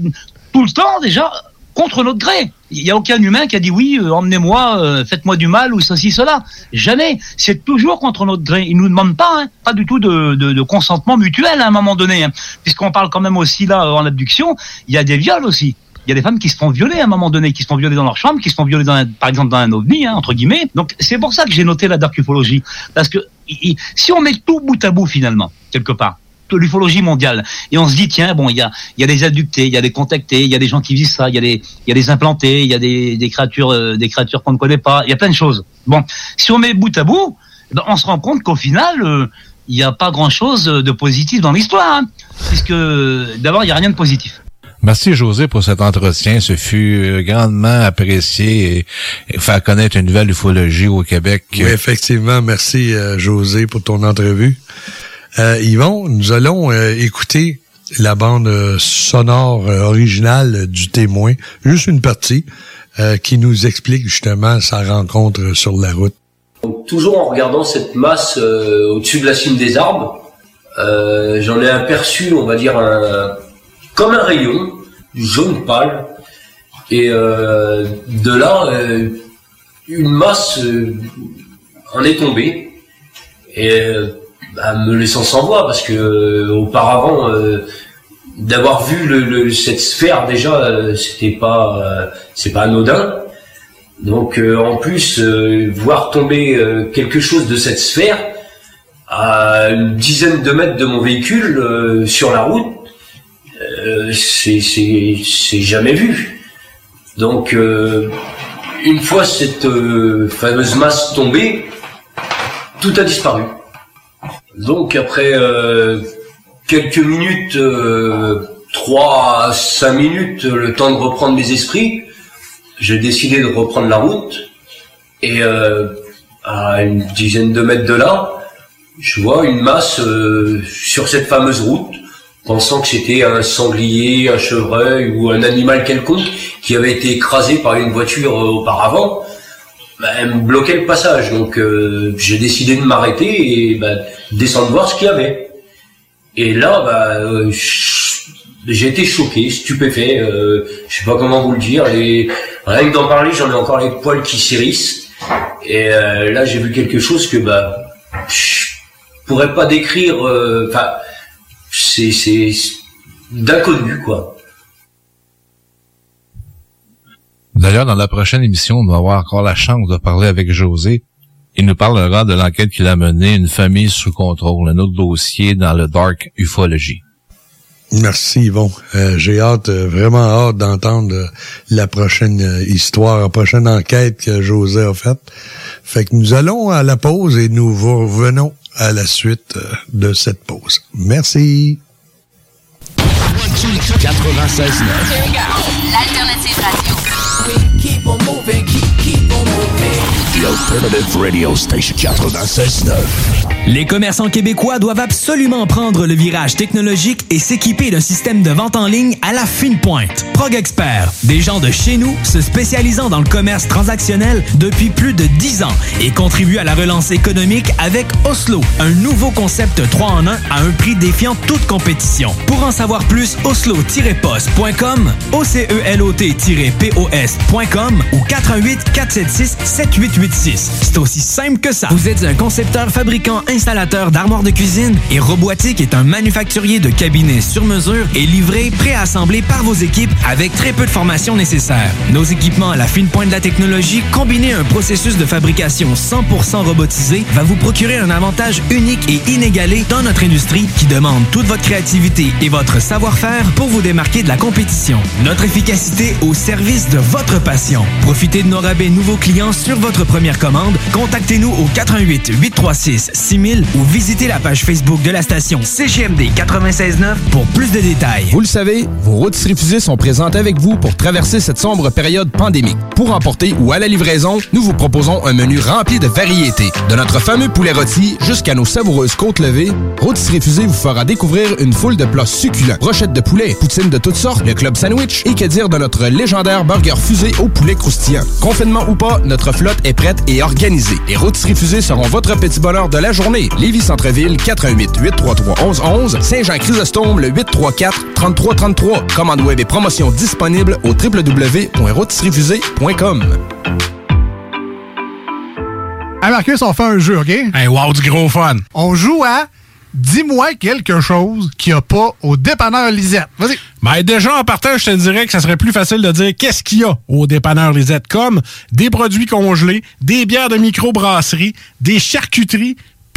tout le temps déjà, contre notre gré. Il n'y a aucun humain qui a dit oui, euh, emmenez-moi, euh, faites-moi du mal ou ceci, cela. Jamais. C'est toujours contre notre gré. Ils nous demandent pas, hein, pas du tout de, de, consentement mutuel à un moment donné, hein. puisqu'on parle quand même aussi là en abduction. Il y a des viols aussi. Il y a des femmes qui se font violer à un moment donné, qui se font violer dans leur chambre, qui se font violer dans par exemple dans un ovni, hein, entre guillemets. Donc c'est pour ça que j'ai noté la dark ufologie, parce que si on met tout bout à bout finalement quelque part, l'ufologie mondiale. Et on se dit, tiens, bon, il y a, y a des adductés, il y a des contactés, il y a des gens qui visent ça, il y a des, il y a des implantés, il y a des, des créatures, euh, des créatures qu'on ne connaît pas, il y a plein de choses. Bon, si on met bout à bout, eh ben, on se rend compte qu'au final, euh, il n'y a pas grand-chose de positif dans l'histoire, hein, puisque d'abord, il n'y a rien de positif. Merci José pour cet entretien. Ce fut euh, grandement apprécié et, faire connaître une nouvelle ufologie au Québec. Oui, effectivement. Merci José pour ton entrevue. Euh, Yvon, nous allons euh, écouter la bande euh, sonore euh, originale du témoin, juste une partie, qui nous explique justement sa rencontre sur la route. Donc, toujours en regardant cette masse au-dessus de la cime des arbres, j'en ai aperçu, on va dire, un, comme un rayon, jaune pâle, et de là, une masse en est tombée. Et me laissant sans voix parce que euh, auparavant euh, d'avoir vu le, cette sphère déjà euh, c'était pas c'est pas anodin. Donc en plus voir tomber quelque chose de cette sphère à une dizaine de mètres de mon véhicule sur la route c'est jamais vu. Donc une fois cette fameuse masse tombée tout a disparu donc après euh, quelques minutes, euh, 3 à 5 minutes, le temps de reprendre mes esprits, j'ai décidé de reprendre la route. Et euh, à une dizaine de mètres de là, je vois une masse euh, sur cette fameuse route, pensant que c'était un sanglier, un chevreuil ou un animal quelconque qui avait été écrasé par une voiture auparavant. Bah, elle me bloquait le passage. Donc euh, j'ai décidé de m'arrêter et bah, descendre voir ce qu'il y avait. Et là, bah, euh, j'ai été choqué, stupéfait. Euh, je sais pas comment vous le dire. Et rien que d'en parler, j'en ai encore les poils qui s'hérissent. Et euh, là, j'ai vu quelque chose que bah, je pourrais pas décrire. Enfin, c'est c'est d'inconnu quoi. D'ailleurs, dans la prochaine émission, on va avoir encore la chance de parler avec José. Il nous parlera de l'enquête qu'il a menée, une famille sous contrôle, un autre dossier dans le dark ufologie. Merci Yvon. Euh, j'ai hâte, euh, vraiment hâte d'entendre euh, la prochaine histoire, la prochaine enquête que José a faite. Fait que nous allons à la pause et nous revenons à la suite de cette pause. Merci. 96.9 The Alternative Radio Station 96.9. Les commerçants québécois doivent absolument prendre le virage technologique et s'équiper d'un système de vente en ligne à la fine pointe. Prog Expert, des gens de chez nous se spécialisant dans le commerce transactionnel depuis plus de 10 ans et contribuent à la relance économique avec Oslo, un nouveau concept 3 en 1 à un prix défiant toute compétition. Pour en savoir plus, oslo-post.com, OCELOT-POS.com ou 418 476 7886. C'est aussi simple que ça. Vous êtes un concepteur fabricant installateur d'armoires de cuisine et Robotique est un manufacturier de cabinets sur mesure et livré, préassemblé par vos équipes avec très peu de formation nécessaire. Nos équipements à la fine pointe de la technologie, combinés à un processus de fabrication 100% robotisé, va vous procurer un avantage unique et inégalé dans notre industrie qui demande toute votre créativité et votre savoir-faire pour vous démarquer de la compétition. Notre efficacité au service de votre passion. Profitez de nos rabais nouveaux clients sur votre première commande. Contactez-nous au 88 836 6000 ou visitez la page Facebook de la station CGMD 969 pour plus de détails. Vous le savez, vos routes refusées sont présentes avec vous pour traverser cette sombre période pandémique. Pour emporter ou à la livraison, nous vous proposons un menu rempli de variétés. De notre fameux poulet rôti jusqu'à nos savoureuses côtes levées, Rôtisserie Fusée vous fera découvrir une foule de plats succulents. Brochettes de poulet, poutines de toutes sortes, le club sandwich et que dire de notre légendaire burger fusé au poulet croustillant. Confinement ou pas, notre flotte est prête et organisée. Les Rôtisseries Fusées seront votre petit bonheur de la journée. Lévis Centreville, 418 833 1111 Saint-Jean-Chrysostome, le 834 3333. Commande web et promotion disponible au www.rôtisseriefusée.com. Hey Marcus, on fait un jeu, OK? Hey, wow, du gros fun. On joue à Dis-moi quelque chose qu'il n'y a pas au dépanneur Lisette. Vas-y. Ben déjà, en partant, je te dirais que ça serait plus facile de dire qu'est-ce qu'il y a au dépanneur Lisette, comme des produits congelés, des bières de microbrasserie, des charcuteries,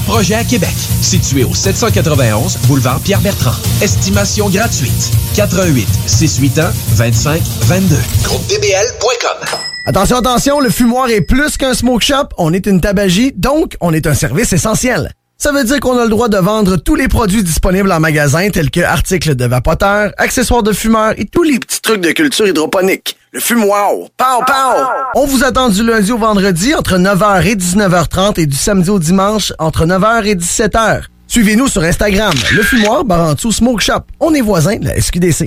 projets à Québec. Situé au 791 boulevard Pierre-Bertrand. Estimation gratuite. 88 681 25 22. GroupeDBL.com. Attention, attention, le fumoir est plus qu'un smoke shop. On est une tabagie, donc on est un service essentiel. Ça veut dire qu'on a le droit de vendre tous les produits disponibles en magasin, tels que articles de vapoteurs, accessoires de fumeurs et tous les petits trucs de culture hydroponique. Le fumoir. Pow, pow! On vous attend du lundi au vendredi entre 9h et 19h30 et du samedi au dimanche entre 9h et 17h. Suivez-nous sur Instagram, le fumoir Barantou Smoke Shop. On est voisins de la SQDC.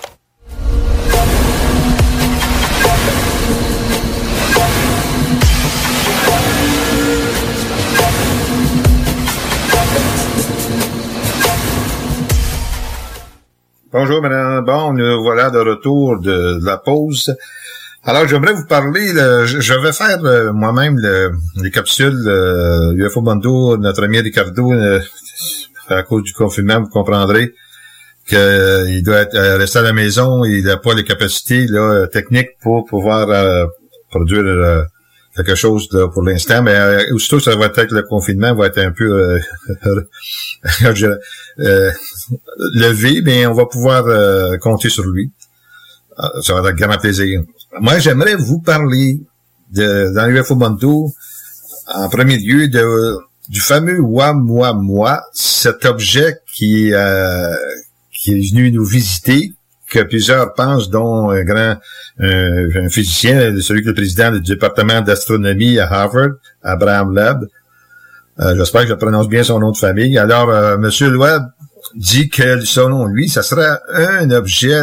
Bonjour, madame. Bon, nous voilà de retour de, la pause. Alors, j'aimerais vous parler, le- je, vais faire euh, moi-même le- les capsules euh, UFO Bando, notre ami Ricardo, euh, à cause du confinement, vous comprendrez qu'il doit être, euh, rester à la maison, il n'a pas les capacités là, techniques pour pouvoir produire quelque chose pour l'instant, mais euh, aussitôt ça va être le confinement, va être un peu [laughs] levé, mais on va pouvoir euh, compter sur lui. Euh, Ça va être grand plaisir. Moi, j'aimerais vous parler de, dans l'UFO Bando, en premier lieu, de, du fameux Wa Moi Moi, cet objet qui, euh, qui est venu nous visiter, que plusieurs pensent, dont un grand euh, un physicien, celui qui est le président du département d'astronomie à Harvard, Abraham Leb. Euh, J'espère que je prononce bien son nom de famille. Alors, euh, Monsieur Loeb dit que selon lui, ça serait un objet,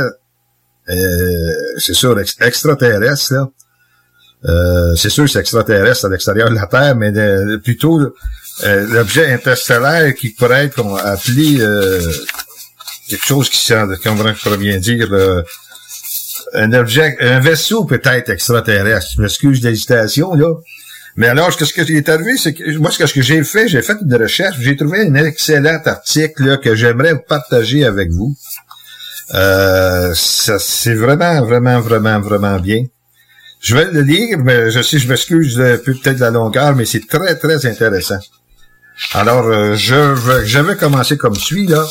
euh, c'est sûr, ex- extraterrestre. Euh, c'est sûr c'est extraterrestre à l'extérieur de la Terre, mais plutôt euh, l'objet interstellaire qui pourrait être qu'on- appelé euh, quelque chose qui, pourrais bien dire, euh, un objet, un vaisseau peut-être extraterrestre. Je m'excuse de l'hésitation, là. Mais alors, ce que, est arrivé, c'est que moi, ce que, j'ai fait, j'ai fait une recherche, j'ai trouvé un excellent article là, que j'aimerais partager avec vous. Euh, c'est vraiment, vraiment, vraiment, vraiment bien. Je vais le lire, mais je sais, je m'excuse peu peut-être la longueur, mais c'est très, très intéressant. Alors, euh, je vais, je vais commencer comme suit, là.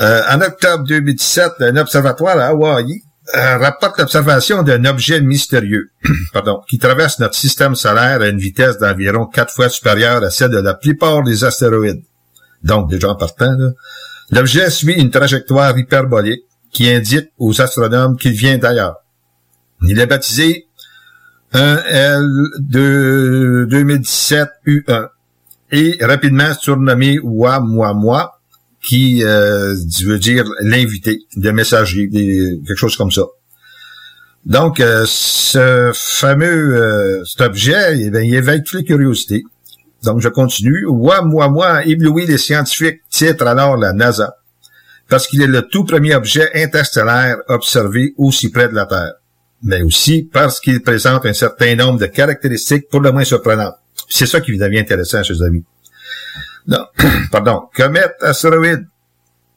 Euh, en octobre 2017, un observatoire à Hawaï euh, rapporte l'observation d'un objet mystérieux [clears throat] pardon, qui traverse notre système solaire à une vitesse d'environ quatre fois supérieure à celle de la plupart des astéroïdes. Donc, déjà en partant, l'objet suit une trajectoire hyperbolique qui indique aux astronomes qu'il vient d'ailleurs. Il est baptisé 1L 2017 U1 et rapidement surnommé Wa qui euh, veut dire l'invité, de messager, quelque chose comme ça. Donc, euh, ce fameux euh, cet objet, eh bien, il éveille toutes les curiosités. Donc, je continue. Wa moi, éblouit les scientifiques, titre alors la NASA, parce qu'il est le tout premier objet interstellaire observé aussi près de la Terre, mais aussi parce qu'il présente un certain nombre de caractéristiques pour le moins surprenantes. C'est ça qui devient intéressant, chers amis. Non, [clears throat] pardon. Comète, astéroïde,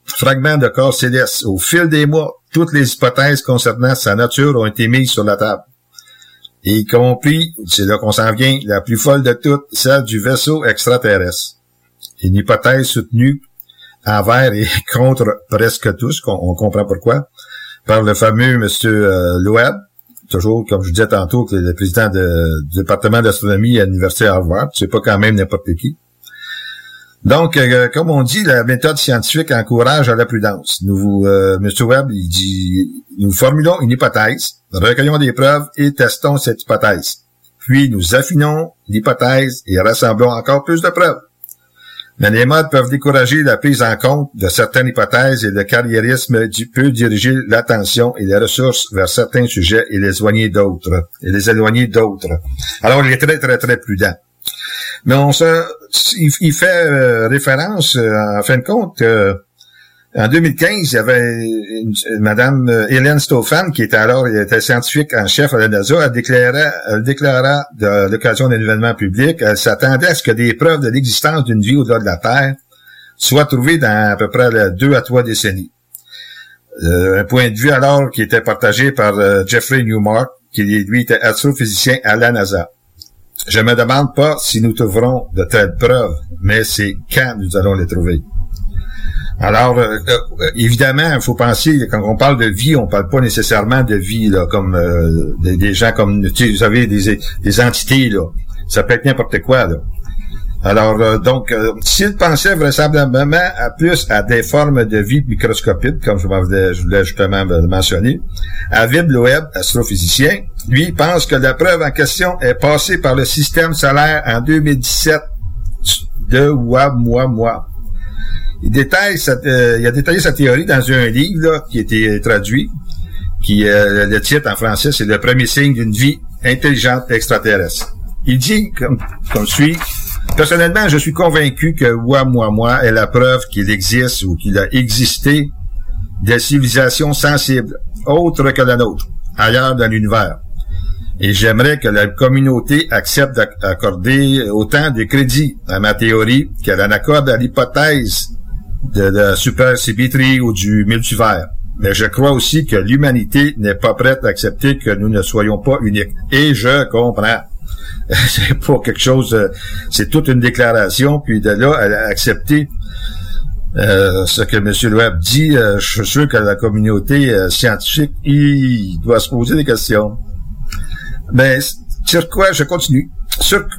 fragment de corps céleste. Au fil des mois, toutes les hypothèses concernant sa nature ont été mises sur la table. Y compris, c'est là qu'on s'en vient, la plus folle de toutes, celle du vaisseau extraterrestre. Une hypothèse soutenue envers et [laughs] contre presque tous, on, comprend pourquoi, par le fameux monsieur euh, Loeb, toujours, comme je disais tantôt, le président du département d'astronomie à l'Université Harvard, c'est pas quand même n'importe qui. Donc, euh, comme on dit, la méthode scientifique encourage à la prudence. Nous, euh, M. Webb, il dit, nous formulons une hypothèse, recueillons des preuves et testons cette hypothèse. Puis, nous affinons l'hypothèse et rassemblons encore plus de preuves. Mais les modes peuvent décourager la prise en compte de certaines hypothèses et le carriérisme peut diriger l'attention et les ressources vers certains sujets et les éloigner d'autres. Et les éloigner d'autres. Alors, il est très, très, très prudent. Mais on se, il, fait euh, référence, euh, en fin de compte, euh, en 2015, il y avait une, Madame Hélène Stofan, qui était alors était scientifique en chef à la NASA, elle déclara, elle déclara de l'occasion d'un événement public, elle s'attendait à ce que des preuves de l'existence d'une vie au-delà de la Terre soient trouvées dans à peu près deux à trois décennies. un point de vue alors qui était partagé par Jeffrey Newmark, qui lui était astrophysicien à la NASA. Je me demande pas si nous trouverons de telles preuves, mais c'est quand nous allons les trouver. Alors, euh, euh, évidemment, il faut penser, quand on parle de vie, on parle pas nécessairement de vie, là, comme euh, des, gens comme, vous savez, des, des entités, là. Ça peut être n'importe quoi, là. Alors, euh, donc, euh, s'il pensait vraisemblablement à plus à des formes de vie microscopiques, comme je, voulais, voulais justement le mentionner, Avid Loeb, astrophysicien, lui pense que la preuve en question est passée par le système solaire en 2017 de moi, moi, moi. Il détaille euh, il a détaillé sa théorie dans un livre qui a été traduit, qui le titre en français, c'est le premier signe d'une vie intelligente extraterrestre. Il dit comme, comme suit Personnellement, je suis convaincu que Wa Moi Moi est la preuve qu'il existe ou qu'il a existé des civilisations sensibles, autres que la nôtre, ailleurs dans l'univers. Et j'aimerais que la communauté accepte d'accorder autant de crédit à ma théorie qu'elle en accorde à l'hypothèse de la supersymétrie ou du multivers. Mais je crois aussi que l'humanité n'est pas prête à accepter que nous ne soyons pas uniques. Et je comprends. [laughs] c'est pas quelque chose, euh, c'est toute une déclaration, puis de là, elle a accepté euh, ce que M. Loeb dit. Euh, je suis sûr que la communauté scientifique, il doit se poser des questions. Mais sur quoi, je continue?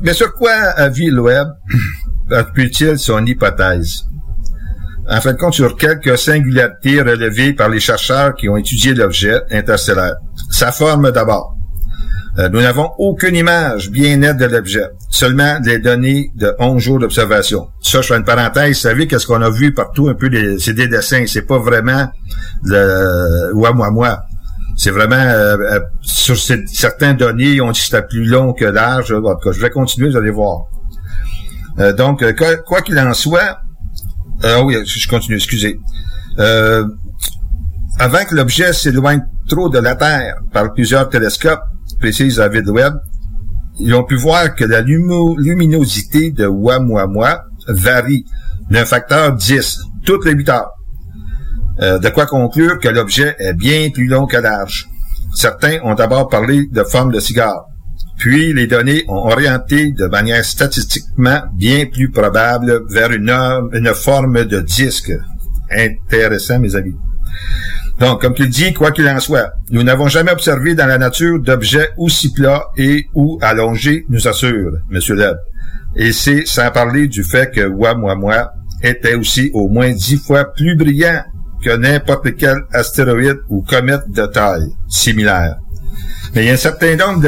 mais sur quoi avis Loeb [clears throat] appuie-t-il son hypothèse? En fin de compte, sur quelques singularités relevées par les chercheurs qui ont étudié l'objet interstellaire. Sa forme d'abord. Euh, nous n'avons aucune image bien nette de l'objet, seulement des données de 11 jours d'observation. Ça, je fais une parenthèse, vous savez qu'est-ce qu'on a vu partout un peu, c'est des dessins, c'est pas vraiment le ouais, moi, moi. C'est vraiment euh, euh, sur certains données, on dit c'était plus long que large. En tout cas, je vais continuer, vous allez voir. donc, quoi qu'il en soit, ah oui, je continue, excusez. avant que l'objet s'éloigne trop de la Terre par plusieurs télescopes, précise David Webb, ils ont pu voir que la luminosité de Oumuamua varie d'un facteur 10 toutes les 8 heures. Euh, de quoi conclure que l'objet est bien plus long que large. Certains ont d'abord parlé de forme de cigare. Puis les données ont orienté de manière statistiquement bien plus probable vers une forme de disque. Intéressant, mes amis. Donc, comme tu le dis, quoi qu'il en soit, nous n'avons jamais observé dans la nature d'objets aussi plats et ou allongés, nous assure M. Leb. Et c'est sans parler du fait que Oumuamua était aussi au moins dix fois plus brillant que n'importe quel astéroïde ou comète de taille similaire. Mais il y a un certain nombre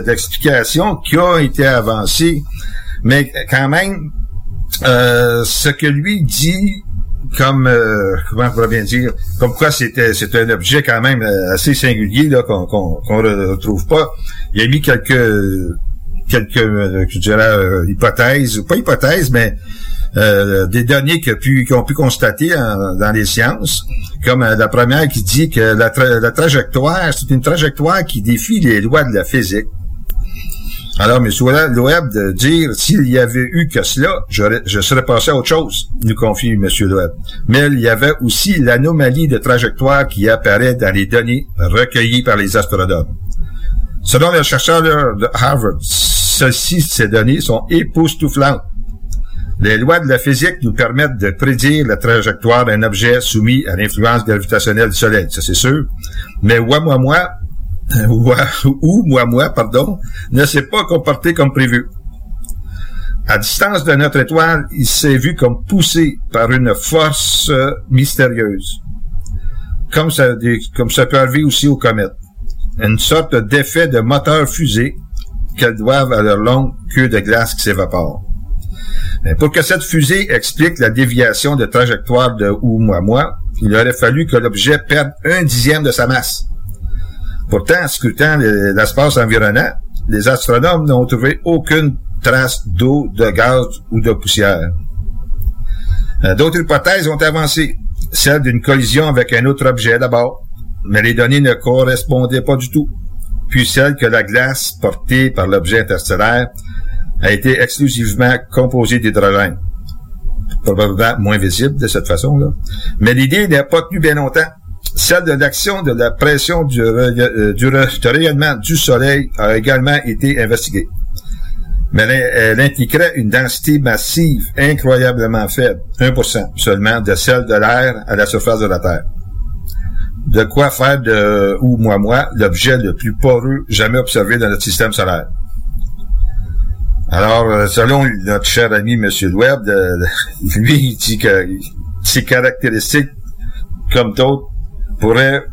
d'explications qui ont été avancées, mais quand même, euh, ce que lui dit comme euh, comment on bien dire comme quoi c'était c'est un objet quand même euh, assez singulier là qu'on qu'on retrouve pas il a mis quelques quelques je dirais hypothèses pas hypothèses mais euh, des données qui, pu, ont pu constater dans les sciences, comme euh, la première qui dit que la, trajectoire, c'est une trajectoire qui défie les lois de la physique. Alors, M. Loeb de dire s'il y avait eu que cela, je serais passé à autre chose, nous confie M. Loeb. Mais il y avait aussi l'anomalie de trajectoire qui apparaît dans les données recueillies par les astronomes. Selon les chercheurs de Harvard, celles-ci, ces données sont époustouflantes. Les lois de la physique nous permettent de prédire la trajectoire d'un objet soumis à l'influence gravitationnelle du Soleil, ça c'est sûr. Mais moi, moi, ou moi, pardon, ne s'est pas comporté comme prévu. À distance de notre étoile, il s'est vu comme poussé par une force euh, mystérieuse. Comme ça, comme ça peut arriver aussi aux comètes. Une sorte d'effet de moteur fusée qu'elles doivent à leur longue queue de glace qui s'évapore. Pour que cette fusée explique la déviation de trajectoire de Oumuamua, il aurait fallu que l'objet perde un dixième de sa masse. Pourtant, en scrutant l'espace environnant, les astronomes n'ont trouvé aucune trace d'eau, de gaz ou de poussière. Euh, d'autres hypothèses ont avancé, celle d'une collision avec un autre objet d'abord, mais les données ne correspondaient pas du tout, puis celle que la glace portée par l'objet interstellaire a été exclusivement composé d'hydrogène. Probablement moins visible de cette façon-là. Mais l'idée n'a pas tenu bien longtemps. Celle de l'action de la pression du, euh, rayonnement du Soleil a également été investiguée. Mais elle, impliquerait une densité massive incroyablement faible, 1% seulement, de celle de l'air à la surface de la Terre. De quoi faire de ou moi moi l'objet le plus poreux jamais observé dans notre système solaire. Alors, euh, selon notre cher ami M. Webb, [laughs] lui, il dit que ses caractéristiques, comme d'autres, pourraient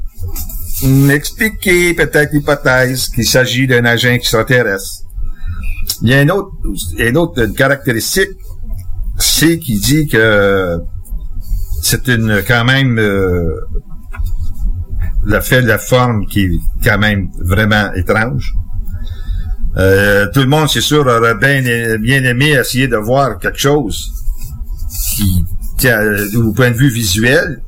expliquer peut-être l'hypothèse qu'il s'agit d'un agent extraterrestre. Il y a une autre, une autre caractéristique, c'est qu'il dit que c'est une quand même euh, fait de la forme qui est quand même vraiment étrange. Euh, tout le monde, c'est sûr, aurait bien, aimé essayer de voir quelque chose qui, point de vue visuel,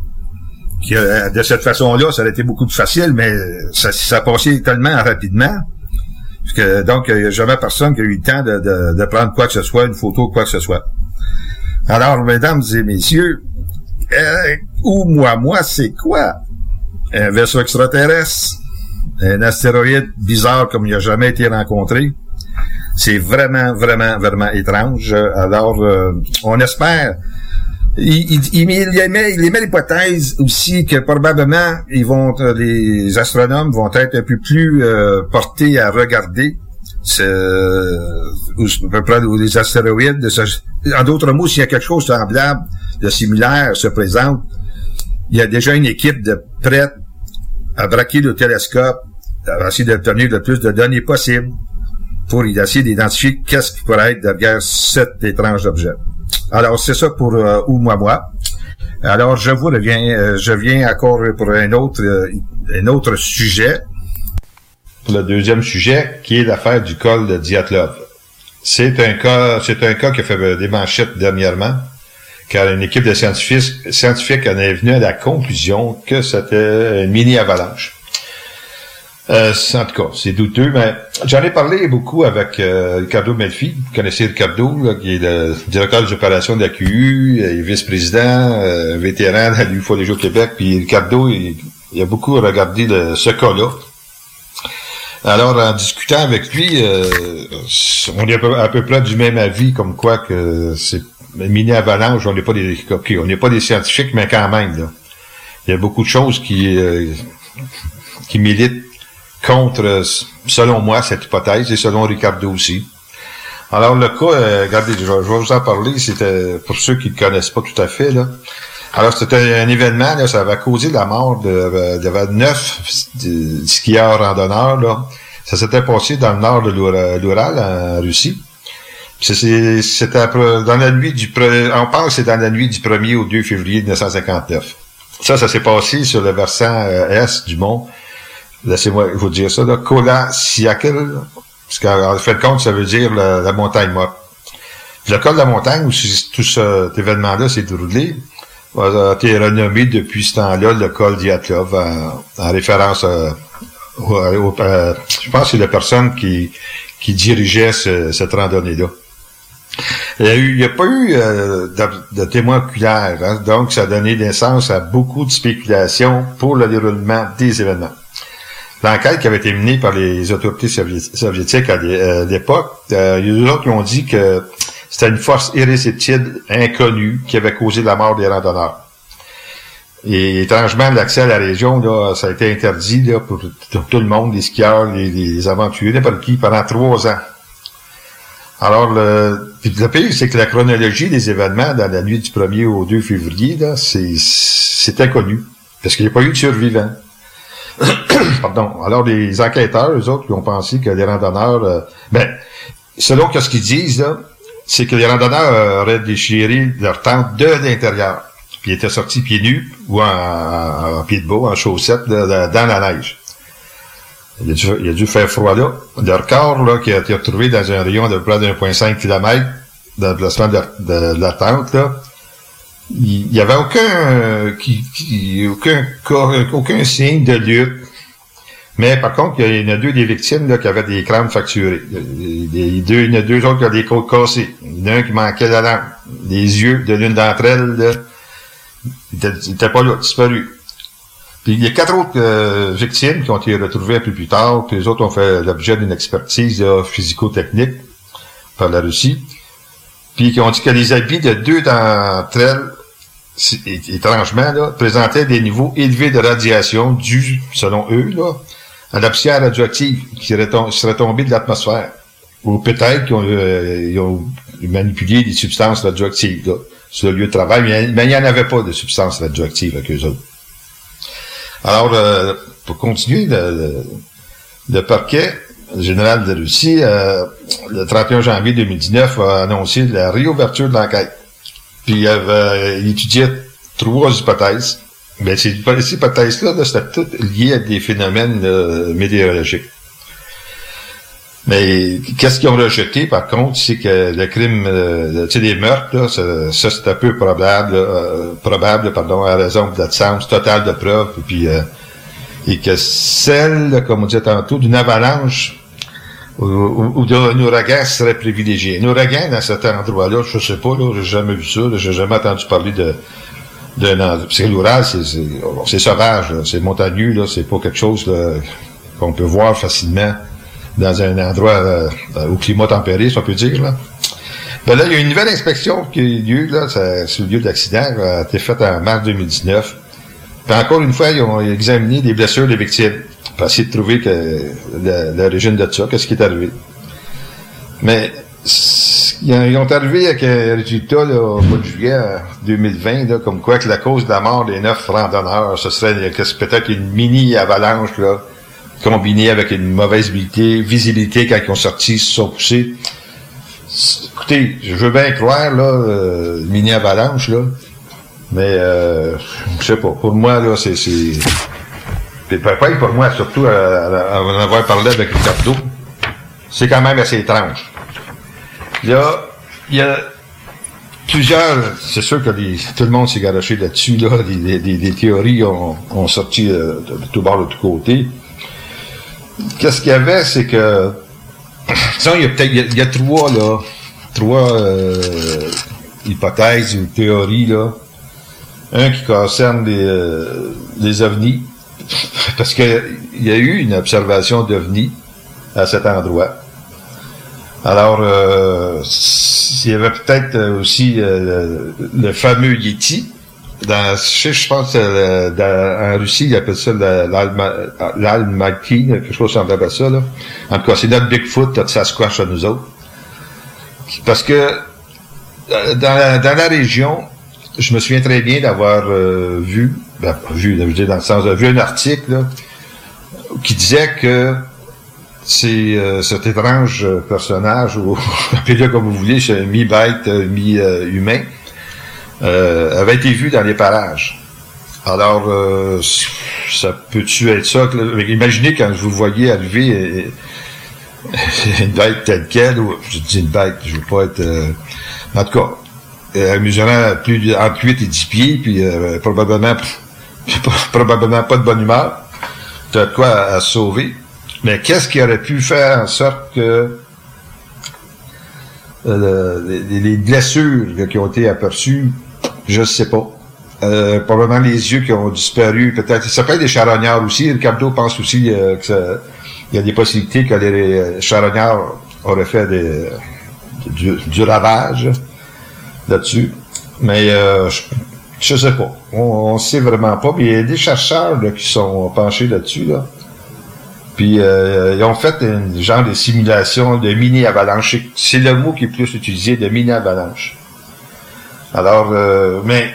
euh, de cette façon-là, ça aurait été beaucoup plus facile, mais ça, ça passait tellement rapidement. Que, donc, il n'y a jamais personne qui a eu le temps de, prendre quoi que ce soit, une photo, quoi que ce soit. Alors, mesdames et messieurs, euh, ou moi, moi, c'est quoi? Un vaisseau extraterrestre? un astéroïde bizarre comme il n'a jamais été rencontré? C'est vraiment, vraiment, vraiment étrange. Alors, euh, on espère. Il, il, il, il met, il l'hypothèse aussi que probablement ils vont, les astronomes vont être un peu plus euh, portés à regarder près les astéroïdes. en d'autres mots, s'il y a quelque chose de semblable, de similaire se présente, il y a déjà une équipe de prêts à braquer le télescope, à essayer d'obtenir le plus de données possible pour essayer d'identifier qu'est-ce qui pourrait être derrière cet étrange objet. Alors, c'est ça pour euh, ou moi moi. Alors, je vous reviens, euh, je viens encore pour un autre, euh, un autre sujet. Le deuxième sujet, qui est l'affaire du col de Diatlov. C'est un cas, c'est un cas qui a fait des manchettes dernièrement, car une équipe de scientifiques, scientifiques en est venue à la conclusion que c'était une mini-avalanche. Euh, en tout cas, c'est douteux, mais j'en ai parlé beaucoup avec euh, Ricardo Melfi. Vous connaissez Ricardo, qui est le directeur des opérations de la QU, et vice-président, euh, vétéran à l'UFO des Jeux Québec. Puis Ricardo, il, a beaucoup regardé ce cas-là. Alors, en discutant avec lui, euh, on est à peu, près du même avis, comme quoi que c'est mini avalanche, on n'est pas des, on n'est pas des scientifiques, mais quand même, là, il y a beaucoup de choses qui euh, qui militent contre, euh, selon moi, cette hypothèse et selon Ricardo aussi. Alors le cas, euh, regardez, je, vais vous en parler. C'était pour ceux qui ne connaissent pas tout à fait là. Alors c'était un événement, ça avait causé la mort de, euh, y avait neuf euh, skieurs randonneurs. Ça s'était passé dans le nord de l'Oura- l'Oural en Russie. C'était dans la nuit du, on que c'est dans la nuit du 1er au 2 février 1959. Ça, ça s'est passé sur le versant euh, est du mont. Laissez-moi vous dire ça, là. Kola Siakel. Parce qu'en fait de compte, ça veut dire la, montagne morte. Le col de la montagne, où tout cet événement-là s'est déroulé, a été renommé depuis ce temps-là le col Diatlov, en, en référence à, au- au- à- je pense que c'est la personne qui, dirigeait ce- cette randonnée-là. Il n'y a, pas eu euh, de, de témoins oculaires, hein, donc ça a donné naissance à beaucoup de spéculations pour le déroulement des événements. L'enquête qui avait été menée par les autorités sovié- soviétiques à euh, l'époque, euh, il y a d'autres qui ont dit que c'était une force irrésistible inconnue qui avait causé la mort des randonneurs. Et étrangement, l'accès à la région, là, ça a été interdit pour tout, le monde, les skieurs, les, les aventuriers, n'importe qui, pendant trois ans. Alors, le, pire, c'est que la chronologie des événements dans la nuit du 1er au 2 février, c'est inconnu. Parce qu'il n'y a pas eu de survivants. [coughs] Pardon. Alors, les enquêteurs, eux autres, ils ont pensé que les randonneurs, euh, ben, selon ce qu'ils disent, c'est que les randonneurs euh, auraient déchiré leur tente de l'intérieur. Puis ils étaient sortis pieds nus ou en, en, en pieds de beau, en chaussettes, dans la neige. Il a, dû, faire froid là. Leur corps, là, qui a été retrouvé dans un rayon de près d'1,5 km dans le placement de, de- de la tente, là, il n'y avait aucun, euh, aucun, aucun signe de lutte. Mais par contre, il y en a deux des victimes là, qui avaient des crânes fracturés. Il y il deux- il y en a deux autres qui ont des côtes cassées. Il y en a un qui manquait la langue. Les yeux de l'une d'entre elles, là, ils étaient pas là, disparus. Puis il y a quatre autres euh, victimes qui ont été retrouvées un peu plus tard, puis les autres ont fait l'objet d'une expertise physico-technique par la Russie, puis qui ont dit que les habits de deux d'entre elles, étrangement, là, présentaient des niveaux élevés de radiation dus, selon eux, à la poussière radioactive qui serait, tom- serait tombée de l'atmosphère. Ou peut-être qu'ils ont, euh, manipulé des substances radioactives sur le lieu de travail, mais, il n'y en avait pas de substances radioactives avec eux autres. Alors, euh, pour continuer, le parquet général de Russie, euh, le 31 janvier 2019, a annoncé la réouverture de l'enquête. Puis il, avait, il étudiait trois hypothèses. Mais ces hypo- ces hypothèses-là, là, c'était toutes liées à des phénomènes euh, météorologiques. Mais qu'est-ce qu'ils ont rejeté, par contre, c'est que le crime, euh, tu sais, les meurtres, ça, c'est un peu probable, euh, probable, pardon, à raison de l'absence totale de preuves, puis euh, et que celle, comme on disait tantôt, d'une avalanche ou, ou- d'un ouragan serait privilégié. Un ouragan dans cet endroit-là, je sais pas, là, j'ai jamais vu ça, là, j'ai jamais entendu parler de d'un endroit. Parce que c'est, sauvage, c'est montagneux, là, c'est pas quelque chose qu'on peut voir facilement dans un endroit euh, au climat tempéré, si on peut dire. Là. Ben là, il y a une nouvelle inspection qui a eu lieu là, sur le lieu de l'accident, euh, a été faite en mars 2019. Puis encore une fois, ils ont examiné les blessures des victimes pour essayer de trouver l'origine de ça, qu'est-ce qui est arrivé. Mais ils ont- arrivé avec un résultat là, au mois de juillet euh, 2020, là, comme quoi que la cause de la mort des neuf randonneurs, ce serait peut-être une mini-avalanche là, combinée avec une mauvaise visibilité, visibilité quand ils ont sorti, ils se sont poussés. Écoutez, je veux bien croire, là, euh, mini-avalanche, là, mais euh, je sais pas. Pour moi, là, c'est... Puis pour moi, surtout euh, à, en avoir parlé avec Ricardo, c'est quand même assez étrange. Là, il y a plusieurs, c'est sûr que tout le monde s'est garoché là-dessus, là, les, les- les théories ont, sorti euh, de, tout bord, de tous côtés. Qu'est-ce qu'il y avait, c'est que, [coughs] disons, il y a peut-être, il y a, trois, là, trois euh, hypothèses ou théories, là. Un qui concerne les, euh, les ovnis, parce que il y a eu une observation d'ovnis à cet endroit. Alors, euh, il y avait peut-être aussi euh, le, fameux Yeti. Dans, je, je pense euh, dans- en Russie, ils appellent ça le- l'Alma- l'Almaty, quelque chose semblable à ça. Là. En tout cas, c'est notre Bigfoot, notre Sasquatch à nous autres. Parce que euh, dans la, région, je me souviens très bien d'avoir vu, ben, vu, je dire dans le sens, vu un article qui disait que c'est euh, cet étrange euh, personnage, ou [laughs] appelez-le comme vous voulez, c'est mi-bête, mi-humain, euh, avait été vu dans les parages. Alors, ça peut-tu être ça? Imaginez quand vous voyez arriver [laughs] une bête telle quelle, ou je dis une bête, je veux pas être... en tout cas, mesurant plus entre 8 et 10 pieds, puis euh, probablement pas de bonne humeur. Tu as de quoi à, sauver. Mais qu'est-ce qui aurait pu faire en sorte que euh, les, les blessures qui ont été aperçues, je ne sais pas. Euh, probablement les yeux qui ont disparu, peut-être. Ça peut être des charognards aussi. Ricardo pense aussi euh, y a des possibilités que les euh, charognards auraient fait des, du, du ravage là-dessus. Mais euh, je, je sais pas. On, on sait vraiment pas. Mais il y a des chercheurs là, qui sont penchés là-dessus. Là. Puis euh, ils ont fait un genre de simulation de mini-avalanche. C'est- le mot qui est plus utilisé, de mini-avalanche. Alors, euh, mais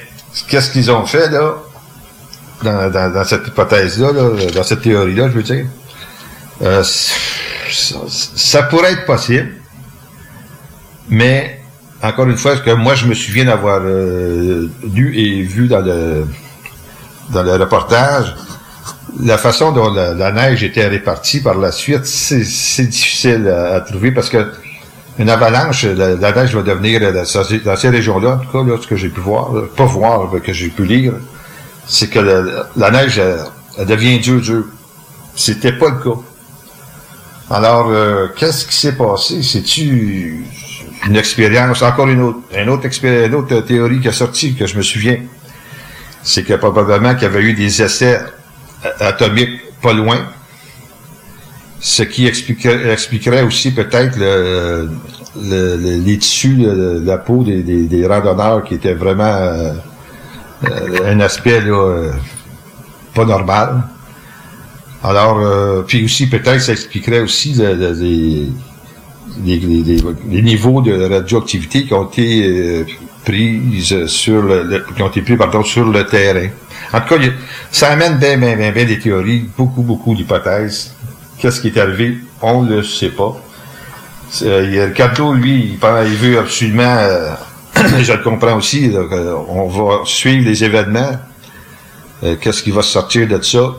qu'est-ce qu'ils ont fait là, dans, dans, dans cette hypothèse-là, là, dans cette théorie-là, je veux dire? Euh, ça pourrait être possible, mais encore une fois, ce que moi je me souviens d'avoir euh, lu et vu dans le dans le reportage, la façon dont la, neige était répartie par la suite, c'est difficile à, trouver parce que une avalanche, la, neige va devenir euh, dans ces, régions-là, en tout cas, là, ce que j'ai pu voir, là, pas voir, mais que j'ai pu lire, c'est que la, la neige elle, elle devient dure, dure. C'était pas le cas. Alors, euh, qu'est-ce qui s'est passé? C'est-tu une expérience, encore une autre, une autre, une autre théorie qui est sortie, que je me souviens. C'est que probablement qu'il y avait eu des essais atomiques pas loin, ce qui expliquerait, aussi peut-être le, le- le- les tissus, la peau des, randonneurs qui étaient vraiment euh, un aspect là, pas normal. Alors, euh, puis aussi peut-être ça expliquerait aussi le- le- les, les, niveaux de radioactivité qui ont été euh, sur le, qui ont été pris sur le terrain. En tout cas, ça amène bien, bien, bien, bien des théories, beaucoup, beaucoup d'hypothèses. Qu'est-ce qui est arrivé? On ne le sait pas. Euh, Ricardo, lui, il, il veut absolument, euh, [clears throat] je le comprends aussi, que on va suivre les événements. Euh, Qu'est-ce qui va sortir de ça?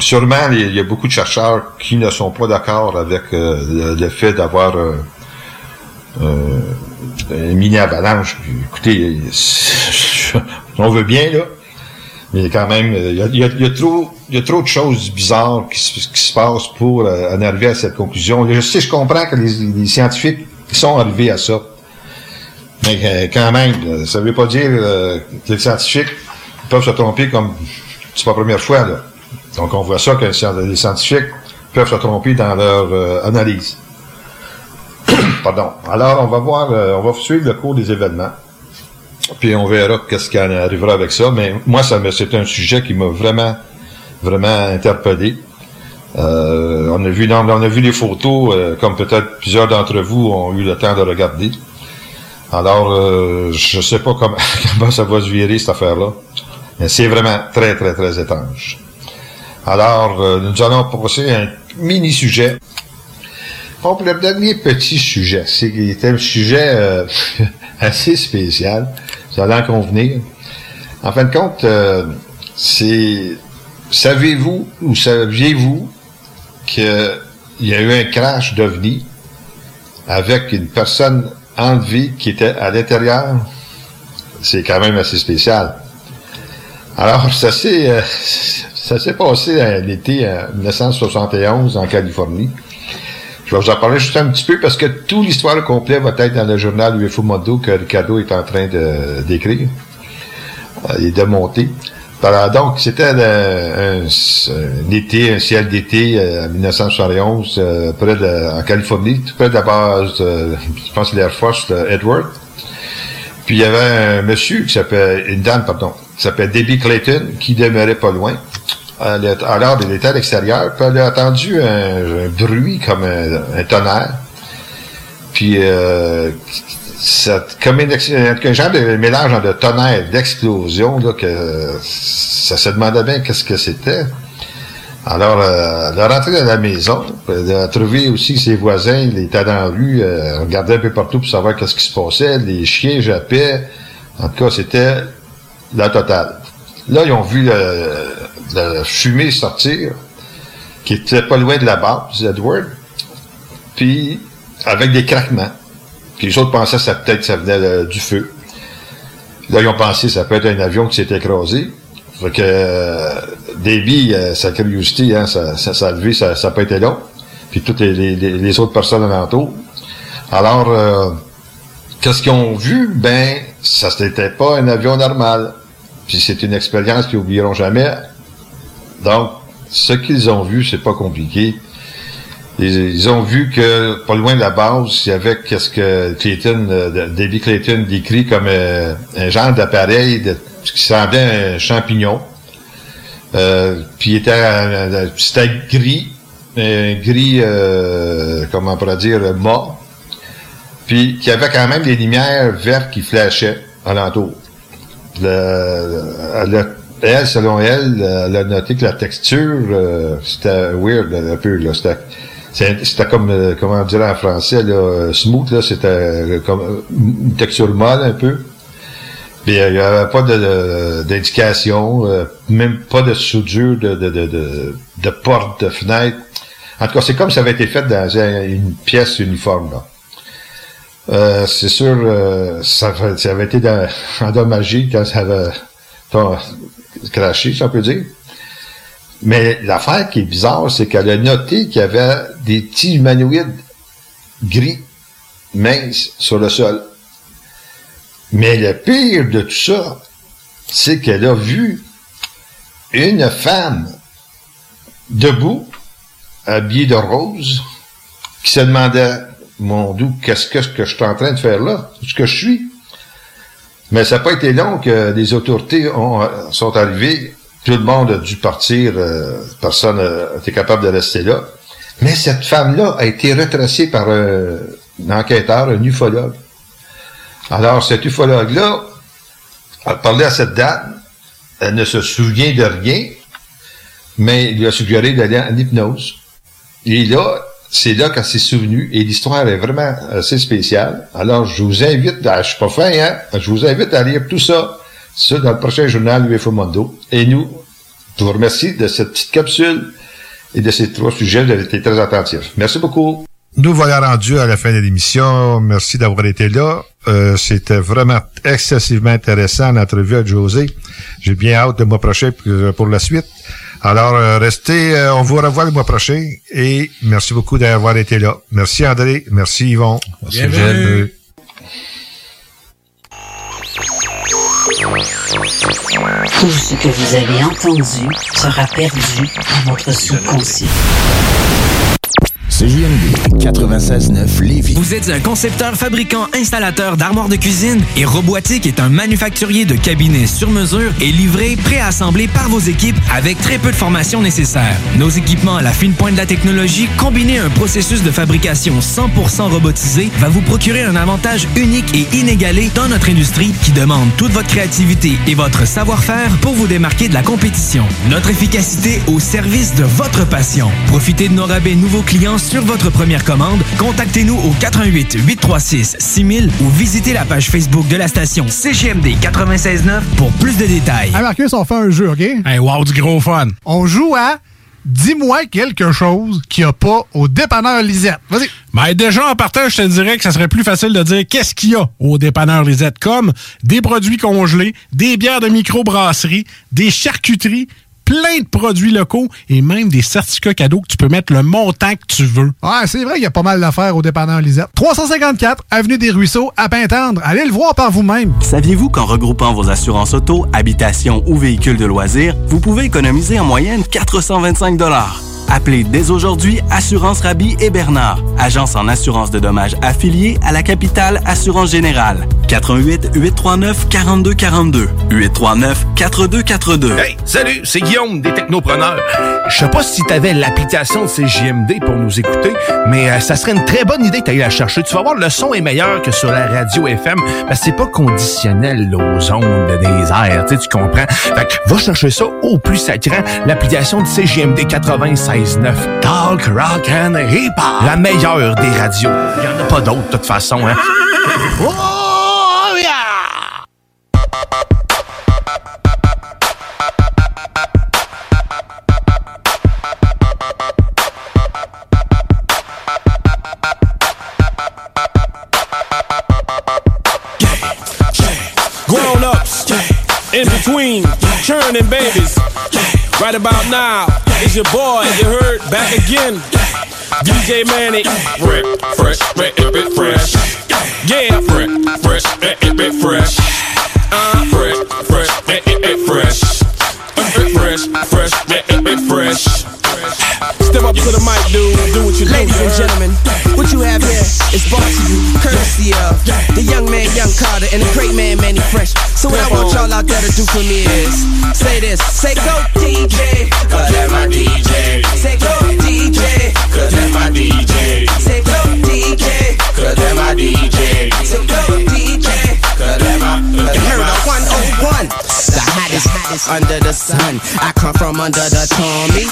Sûrement, il y a beaucoup de chercheurs qui ne sont pas d'accord avec euh, le, fait d'avoir euh, euh, une mini-avalanche. Écoutez, [laughs] on veut bien, là, mais quand même, il y a, trop, de choses bizarres qui, se- passent pour en arriver à cette conclusion. Je sais, je comprends que les, scientifiques sont arrivés à ça. Mais quand même, ça veut pas dire que les scientifiques peuvent se tromper comme c'est pas la première fois. Là. Donc on voit ça que les scientifiques peuvent se tromper dans leur euh, analyse. [coughs] Pardon. Alors on va voir, euh, on va suivre le cours des événements. Puis on verra qu'est-ce qui arrivera avec ça. Mais moi, ça c'est un sujet qui m'a vraiment, vraiment interpellé. Euh, on a vu, les photos, comme peut-être plusieurs d'entre vous ont eu le temps de regarder. Alors, je sais pas comment, [laughs] comment ça va se virer cette affaire-là. Mais c'est vraiment très, très, très étrange. Alors, euh, nous allons passer à un mini-sujet. Bon, le dernier petit sujet, c'est un sujet euh, [laughs] assez spécial. Vous allez en convenir. En fin de compte, euh, c'est... Savez-vous ou saviez-vous qu'il y a eu un crash d'OVNI avec une personne enlevée qui était à l'intérieur? C'est quand même assez spécial. Alors, ça euh, [laughs] ça s'est passé à l'été en 1971 en Californie. Je vais vous en parler juste un petit peu parce que toute l'histoire complète va être dans le journal UFO Mondo que Ricardo est en train d'écrire euh, et de monter. Donc, c'était un, un- été, un ciel d'été euh, en 1971, euh, près de, en Californie, tout près de la base, euh, je pense l'Air Force de Edward. Puis il y avait un monsieur qui s'appelle, une dame, pardon, qui s'appelle Debbie Clayton, qui demeurait pas loin. Alors, elle était à l'extérieur, puis elle a entendu un, bruit comme un, tonnerre. Puis, euh, ça, comme une, un genre de mélange de tonnerre, d'explosion, là, que ça se demandait bien qu'est-ce que c'était. Alors, euh, elle est rentrée dans la maison, elle a trouvé aussi ses voisins, ils étaient dans la rue, euh, regardaient un peu partout pour savoir qu'est-ce qui se passait, les chiens jappaient. En tout cas, c'était la totale. Là, ils ont vu la fumée sortir, qui était pas loin de la base, Edward, puis avec des craquements. Puis les autres pensaient que ça peut-être ça venait euh, du feu. Là, ils ont pensé que ça peut être un avion qui s'est écrasé. Fait que euh, euh, sa curiosité, hein, ça, ça, ça a levé, long. Puis toutes les, autres personnes alentour. Alors, qu'est-ce qu'ils ont vu? Ben, ça n'était pas un avion normal. Puis c'est une expérience qu'ils oublieront jamais. Donc, ce qu'ils ont vu, c'est pas compliqué. Ils, ont vu que pas loin de la base, il y avait qu'est-ce que Clayton, euh, David Clayton décrit comme euh, un genre d'appareil qui semblait un champignon. Euh, puis était, c'était gris, un gris, comment on pourrait dire, mort. Puis qu'il y avait quand même des lumières vertes qui flashaient alentour. Le, a- elle, selon elle, elle a noté que la texture, euh, c'était weird un peu. Là. C'était, c'était comme, euh, comment dire en français, là, euh, smooth, là, c'était euh, comme euh, une texture molle un peu. Puis euh, il n'y avait pas de, d'indication, euh, même pas de soudure de, de, de, de, porte, de fenêtre. En tout cas, c'est comme ça avait été fait dans un- une pièce uniforme. Là. Euh, c'est sûr, euh, ça, avait été [laughs] endommagé quand ça avait craché, si on peut dire. Mais l'affaire qui est bizarre, c'est qu'elle a noté qu'il y avait des petits humanoïdes gris, minces, sur le sol. Mais le pire de tout ça, c'est qu'elle a vu une femme debout, habillée de rose, qui se demandait, mon doux, qu'est-ce que, je suis en train de faire là? Ce que je suis? Mais ça n'a pas été long que les autorités euh, sont arrivées. Tout le monde a dû partir. euh, personne été capable de rester là. Mais cette femme-là a été retracée par un enquêteur, un ufologue. Alors, cet ufologue-là a parlé à cette dame. Elle ne se souvient de rien, mais il lui a suggéré d'aller en hypnose. Et là, c'est là qu'elle s'est souvenue, et l'histoire est vraiment assez spéciale. Alors, je vous invite, à, je suis pas fin, hein, je vous invite à lire tout ça, ça dans le prochain journal UFO Mondo. Et nous, je vous remercie de cette petite capsule et de ces trois sujets. Vous avez été très attentifs. Merci beaucoup. Nous voilà rendus à la fin de l'émission. Merci d'avoir été là. Euh, C'était vraiment excessivement intéressant l'entrevue avec José. J'ai bien hâte prochain pour, pour la suite. Alors, euh, restez, euh, on vous revoit le mois prochain et merci beaucoup d'avoir été là. Merci André, merci Yvon. Merci, Bienvenue. Tout ce que vous avez entendu sera perdu dans votre subconscient. CJMD 96.9 Lévis. Vous êtes un concepteur, fabricant, installateur d'armoires de cuisine et Robotique est un manufacturier de cabinets sur mesure et livré, préassemblé par vos équipes avec très peu de formation nécessaire. Nos équipements à la fine pointe de la technologie, combinés à un processus de fabrication 100% robotisé, va vous procurer un avantage unique et inégalé dans notre industrie qui demande toute votre créativité et votre savoir-faire pour vous démarquer de la compétition. Notre efficacité au service de votre passion. Profitez de nos rabais nouveaux clients sur votre première commande. Contactez-nous au 88 836 6000 ou visitez la page Facebook de la station CGMD 96.9 pour plus de détails. Hey Marcus, on fait un jeu, OK? Hey, wow, du gros fun. On joue à Dis-moi quelque chose qu'il n'y a pas au dépanneur Lisette. Vas-y. Ben déjà, en partant, je te dirais que ça serait plus facile de dire qu'est-ce qu'il y a au dépanneur Lisette, comme des produits congelés, des bières de microbrasserie, des charcuteries, plein de produits locaux et même des certificats cadeaux que tu peux mettre le montant que tu veux. Ouais, c'est vrai, il y a pas mal d'affaires au dépanneur Lisette. 354 Avenue des Ruisseaux, à Pintendre. Allez le voir par vous-même. Saviez-vous qu'en regroupant vos assurances auto, habitation ou véhicules de loisirs, vous pouvez économiser en moyenne 425 Appelez dès aujourd'hui Assurance Rabi et Bernard, agence en assurance de dommages affiliée à la capitale Assurance Générale. 88 839 4242 839 4242. Hey, salut, c'est Guillaume des Technopreneurs. Je sais pas si tu avais l'application de CJMD pour nous écouter, mais euh, ça serait une très bonne idée d'aller la chercher. Tu vas voir, le son est meilleur que sur la radio FM, mais c'est pas conditionnel aux ondes des airs, tu comprends? Fait que va chercher ça au plus sacrant, l'application de CJMD 96.9. Talk, rock and hip La meilleure des radios. Il y en a pas d'autres de toute façon, hein? [laughs] Oh, ups, in between, churning babies. Right about now, it's your boy, you heard, back again. DJ Manny, fresh, fresh, fresh, fresh. Yeah, fresh, fresh, fresh, fresh. Uh, fresh, fresh, fresh. Fresh, fresh, fresh, fresh. Step up to the mic, dude. Do what you do. Ladies and gentlemen, what you have here is brought to you courtesy of the young man, Young Carter, and the great man, Manny Fresh. So what I want y'all out there to do for me is say this. Say go DJ. Cause that's my DJ. Say go DJ. Cause that's my DJ. Say go DJ. Cause that's my DJ. Say go DJ. 101. The hottest, hottest under the sun. I come from under the Tommy.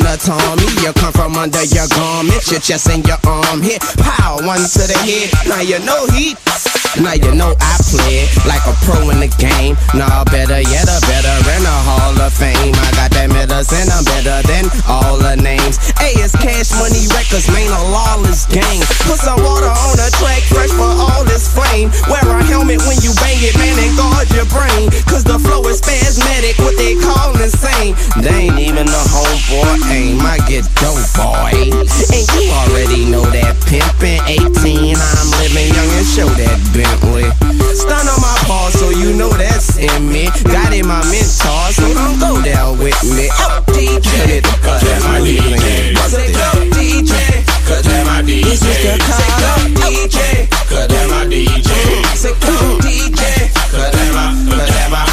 The Tommy, you come from under your garment, your chest and your arm hit. Pow, one to the head. Now you know heat. Now you know I play it like a pro in the game. Nah, better yet, a better in the Hall of Fame. I got that medicine, I'm better than all the names. Hey, is Cash Money Records, man, a lawless game. Put some water on the track, fresh for all this flame. Wear a helmet when you bang it, man, and guard your brain. Cause the flow is spasmodic, what they call insane. They ain't even the homeboy aim, I get dope, boy. And you already know that pimpin' 18, I'm living young and show that Bentley. Stun on my paw, so you know that's in me. Got in my mentor, so don't go down with me. Up DJ, cause that's my DJ. Say go DJ, cause that's my DJ. This is the up DJ, cause that's my DJ. Say go DJ, cause that's my, cause that's my.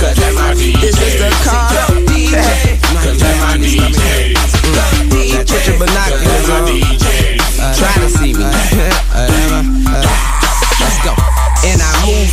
Cause that's my DJ. This is the DJ, cause that's my DJ.